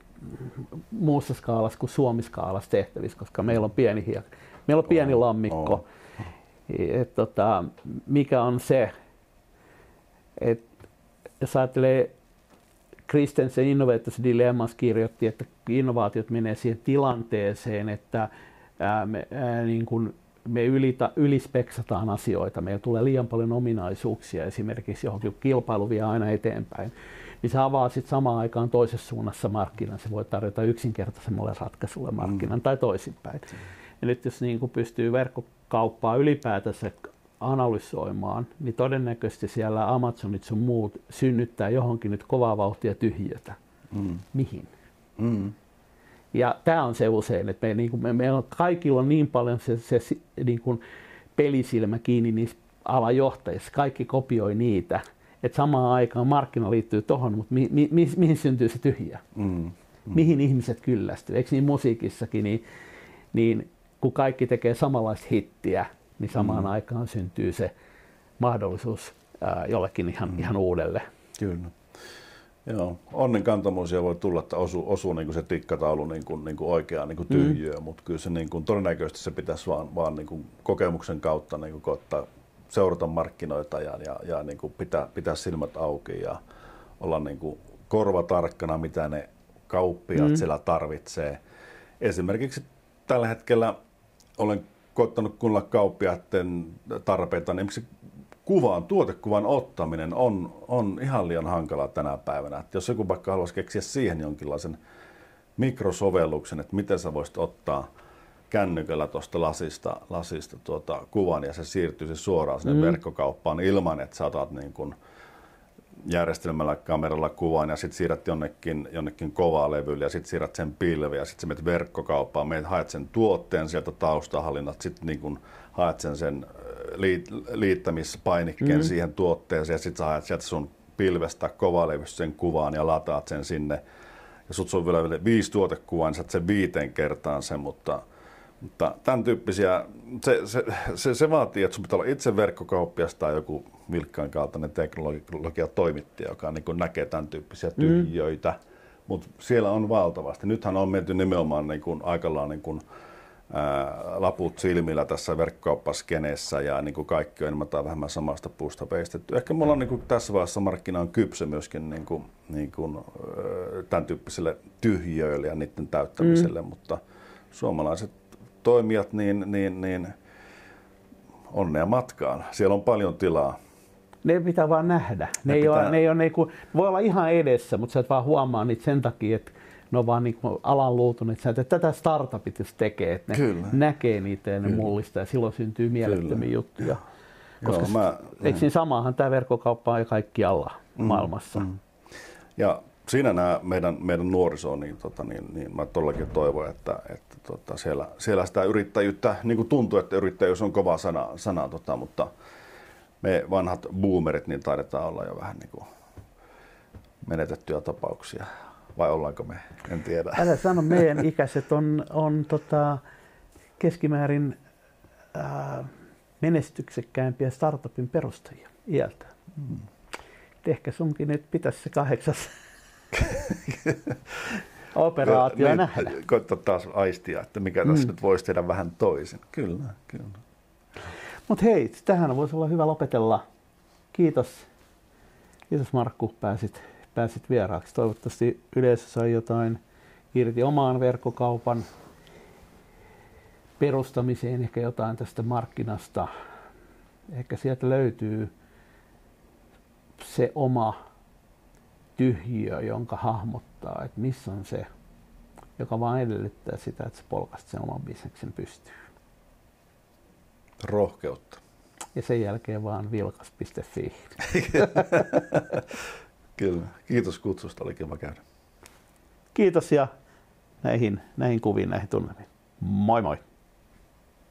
muussa skaalassa kuin Suomi-skaalassa tehtävissä, koska meillä on pieni, hiek- meillä on pieni lammikko. Oh. Et, tota, mikä on se, että jos ajattelee Christensen Innovators Dilemmas kirjoitti, että innovaatiot menee siihen tilanteeseen, että ää, me, ää, niin kun me ylita, ylispeksataan asioita, meillä tulee liian paljon ominaisuuksia esimerkiksi johonkin kilpailu vie aina eteenpäin niin se avaa sitten samaan aikaan toisessa suunnassa markkinan. Se voi tarjota yksinkertaisemmalle ratkaisulle markkinan mm. tai toisinpäin. Mm. Ja nyt jos niin kuin pystyy verkkokauppaa ylipäätänsä analysoimaan, niin todennäköisesti siellä Amazonit sun muut synnyttää johonkin nyt kovaa vauhtia tyhjötä. Mm. Mihin? Mm. Ja tämä on se usein, että me, niin kuin, me, kaikilla on niin paljon se, se niin kuin pelisilmä kiinni niissä alajohtajissa. Kaikki kopioi niitä että samaan aikaan markkina liittyy tuohon, mutta mi, mi, mi, mihin syntyy se tyhjä? Mm. Mm. Mihin ihmiset kyllästyy? Eikö niin musiikissakin, niin, niin kun kaikki tekee samanlaista hittiä, niin samaan mm. aikaan syntyy se mahdollisuus ää, jollekin ihan, mm. ihan uudelle. Kyllä. Joo, onnen kantamuisia voi tulla, että osuu, osuu niin kuin se tikkataulu niin kuin, niin kuin oikeaan niin kuin tyhjöön, mm. mutta kyllä se niin kuin, todennäköisesti se pitäisi vaan, vaan niin kuin kokemuksen kautta niin kuin koittaa seurata markkinoita ja, ja, ja niin kuin pitää, pitää silmät auki ja olla niin kuin korva tarkkana, mitä ne kauppiaat mm. siellä tarvitsee. Esimerkiksi tällä hetkellä olen koittanut kuunnella kauppiaiden tarpeita, niin esimerkiksi kuvan, tuotekuvan ottaminen on, on ihan liian hankalaa tänä päivänä. Että jos joku vaikka haluaisi keksiä siihen jonkinlaisen mikrosovelluksen, että miten sä voisit ottaa – kännykällä tuosta lasista, lasista tuota, kuvan ja se siirtyisi suoraan sinne mm. verkkokauppaan ilman, että saatat niin kuin järjestelmällä kameralla kuvan ja sitten siirrät jonnekin, jonnekin kovaa levyllä ja sitten siirrät sen pilveä ja sitten sä menet verkkokauppaan, meet haet sen tuotteen sieltä taustahallinnat, sitten niin kun haet sen, sen liit, liittämispainikkeen mm. siihen tuotteeseen ja sitten sä haet sieltä sun pilvestä kovalevystä sen kuvaan ja lataat sen sinne. Ja sut on vielä viisi tuotekuvaa, niin sä sen viiteen kertaan sen, mutta, mutta tämän tyyppisiä, se, se, se, se vaatii, että sun pitää olla itse verkkokauppias tai joku vilkkaan kaltainen teknologia toimittaja, joka niin näkee tämän tyyppisiä tyhjöitä. Mm. Mutta siellä on valtavasti. Nythän on menty nimenomaan niin kuin, aikallaan niin kuin, laput silmillä tässä verkkokauppaskeneessä ja niin kuin kaikki on enemmän tai vähemmän samasta puusta peistetty. Ehkä mulla on niin kuin, tässä vaiheessa markkina on kypsä myöskin niin kuin, niin kuin, tämän tyyppiselle tyhjöille ja niiden täyttämiselle, mm. mutta suomalaiset toimijat, niin, niin, niin onnea matkaan. Siellä on paljon tilaa. Ne pitää vaan nähdä. Ne, ne, ei pitää... ole, ne ei ole, ne voi olla ihan edessä, mutta sä et vaan huomaa niitä sen takia, että ne on vaan niin alan luutuneet että tätä startupit jos tekee, että ne Kyllä. näkee niitä ja ne Kyllä. mullistaa ja silloin syntyy mielettömiä Kyllä. juttuja. Koska Joo, mä, eikö niin samahan tämä verkkokauppa on kaikkialla mm, maailmassa. Mm. Ja siinä nämä meidän, meidän nuoriso, niin, tota, niin, niin mä todellakin toivon, että, että tota, siellä, siellä sitä yrittäjyyttä, niin kuin tuntuu, että yrittäjyys on kova sana, sana tota, mutta me vanhat boomerit, niin taidetaan olla jo vähän niin kuin menetettyjä tapauksia vai ollaanko me? En tiedä. Älä sano, meidän ikäiset on, on tota, keskimäärin ää, menestyksekkäimpiä startupin perustajia iältä. Hmm. ehkä sunkin, että pitäisi se kahdeksas operaatio niin, nähdä. Koittaa taas aistia, että mikä tässä mm. nyt voisi tehdä vähän toisin. Kyllä, kyllä. Mutta hei, tähän voisi olla hyvä lopetella. Kiitos. Kiitos Markku, pääsit pääsit vieraaksi. Toivottavasti yleisö sai jotain irti omaan verkkokaupan perustamiseen, ehkä jotain tästä markkinasta. Ehkä sieltä löytyy se oma tyhjiö, jonka hahmottaa, että missä on se, joka vaan edellyttää sitä, että sä polkast sen oman bisneksen pystyy. Rohkeutta. Ja sen jälkeen vaan vilkas.fi. Kyllä. Kiitos kutsusta, oli kiva käydä. Kiitos ja näihin, näihin kuviin, näihin tunnelmiin. Moi moi!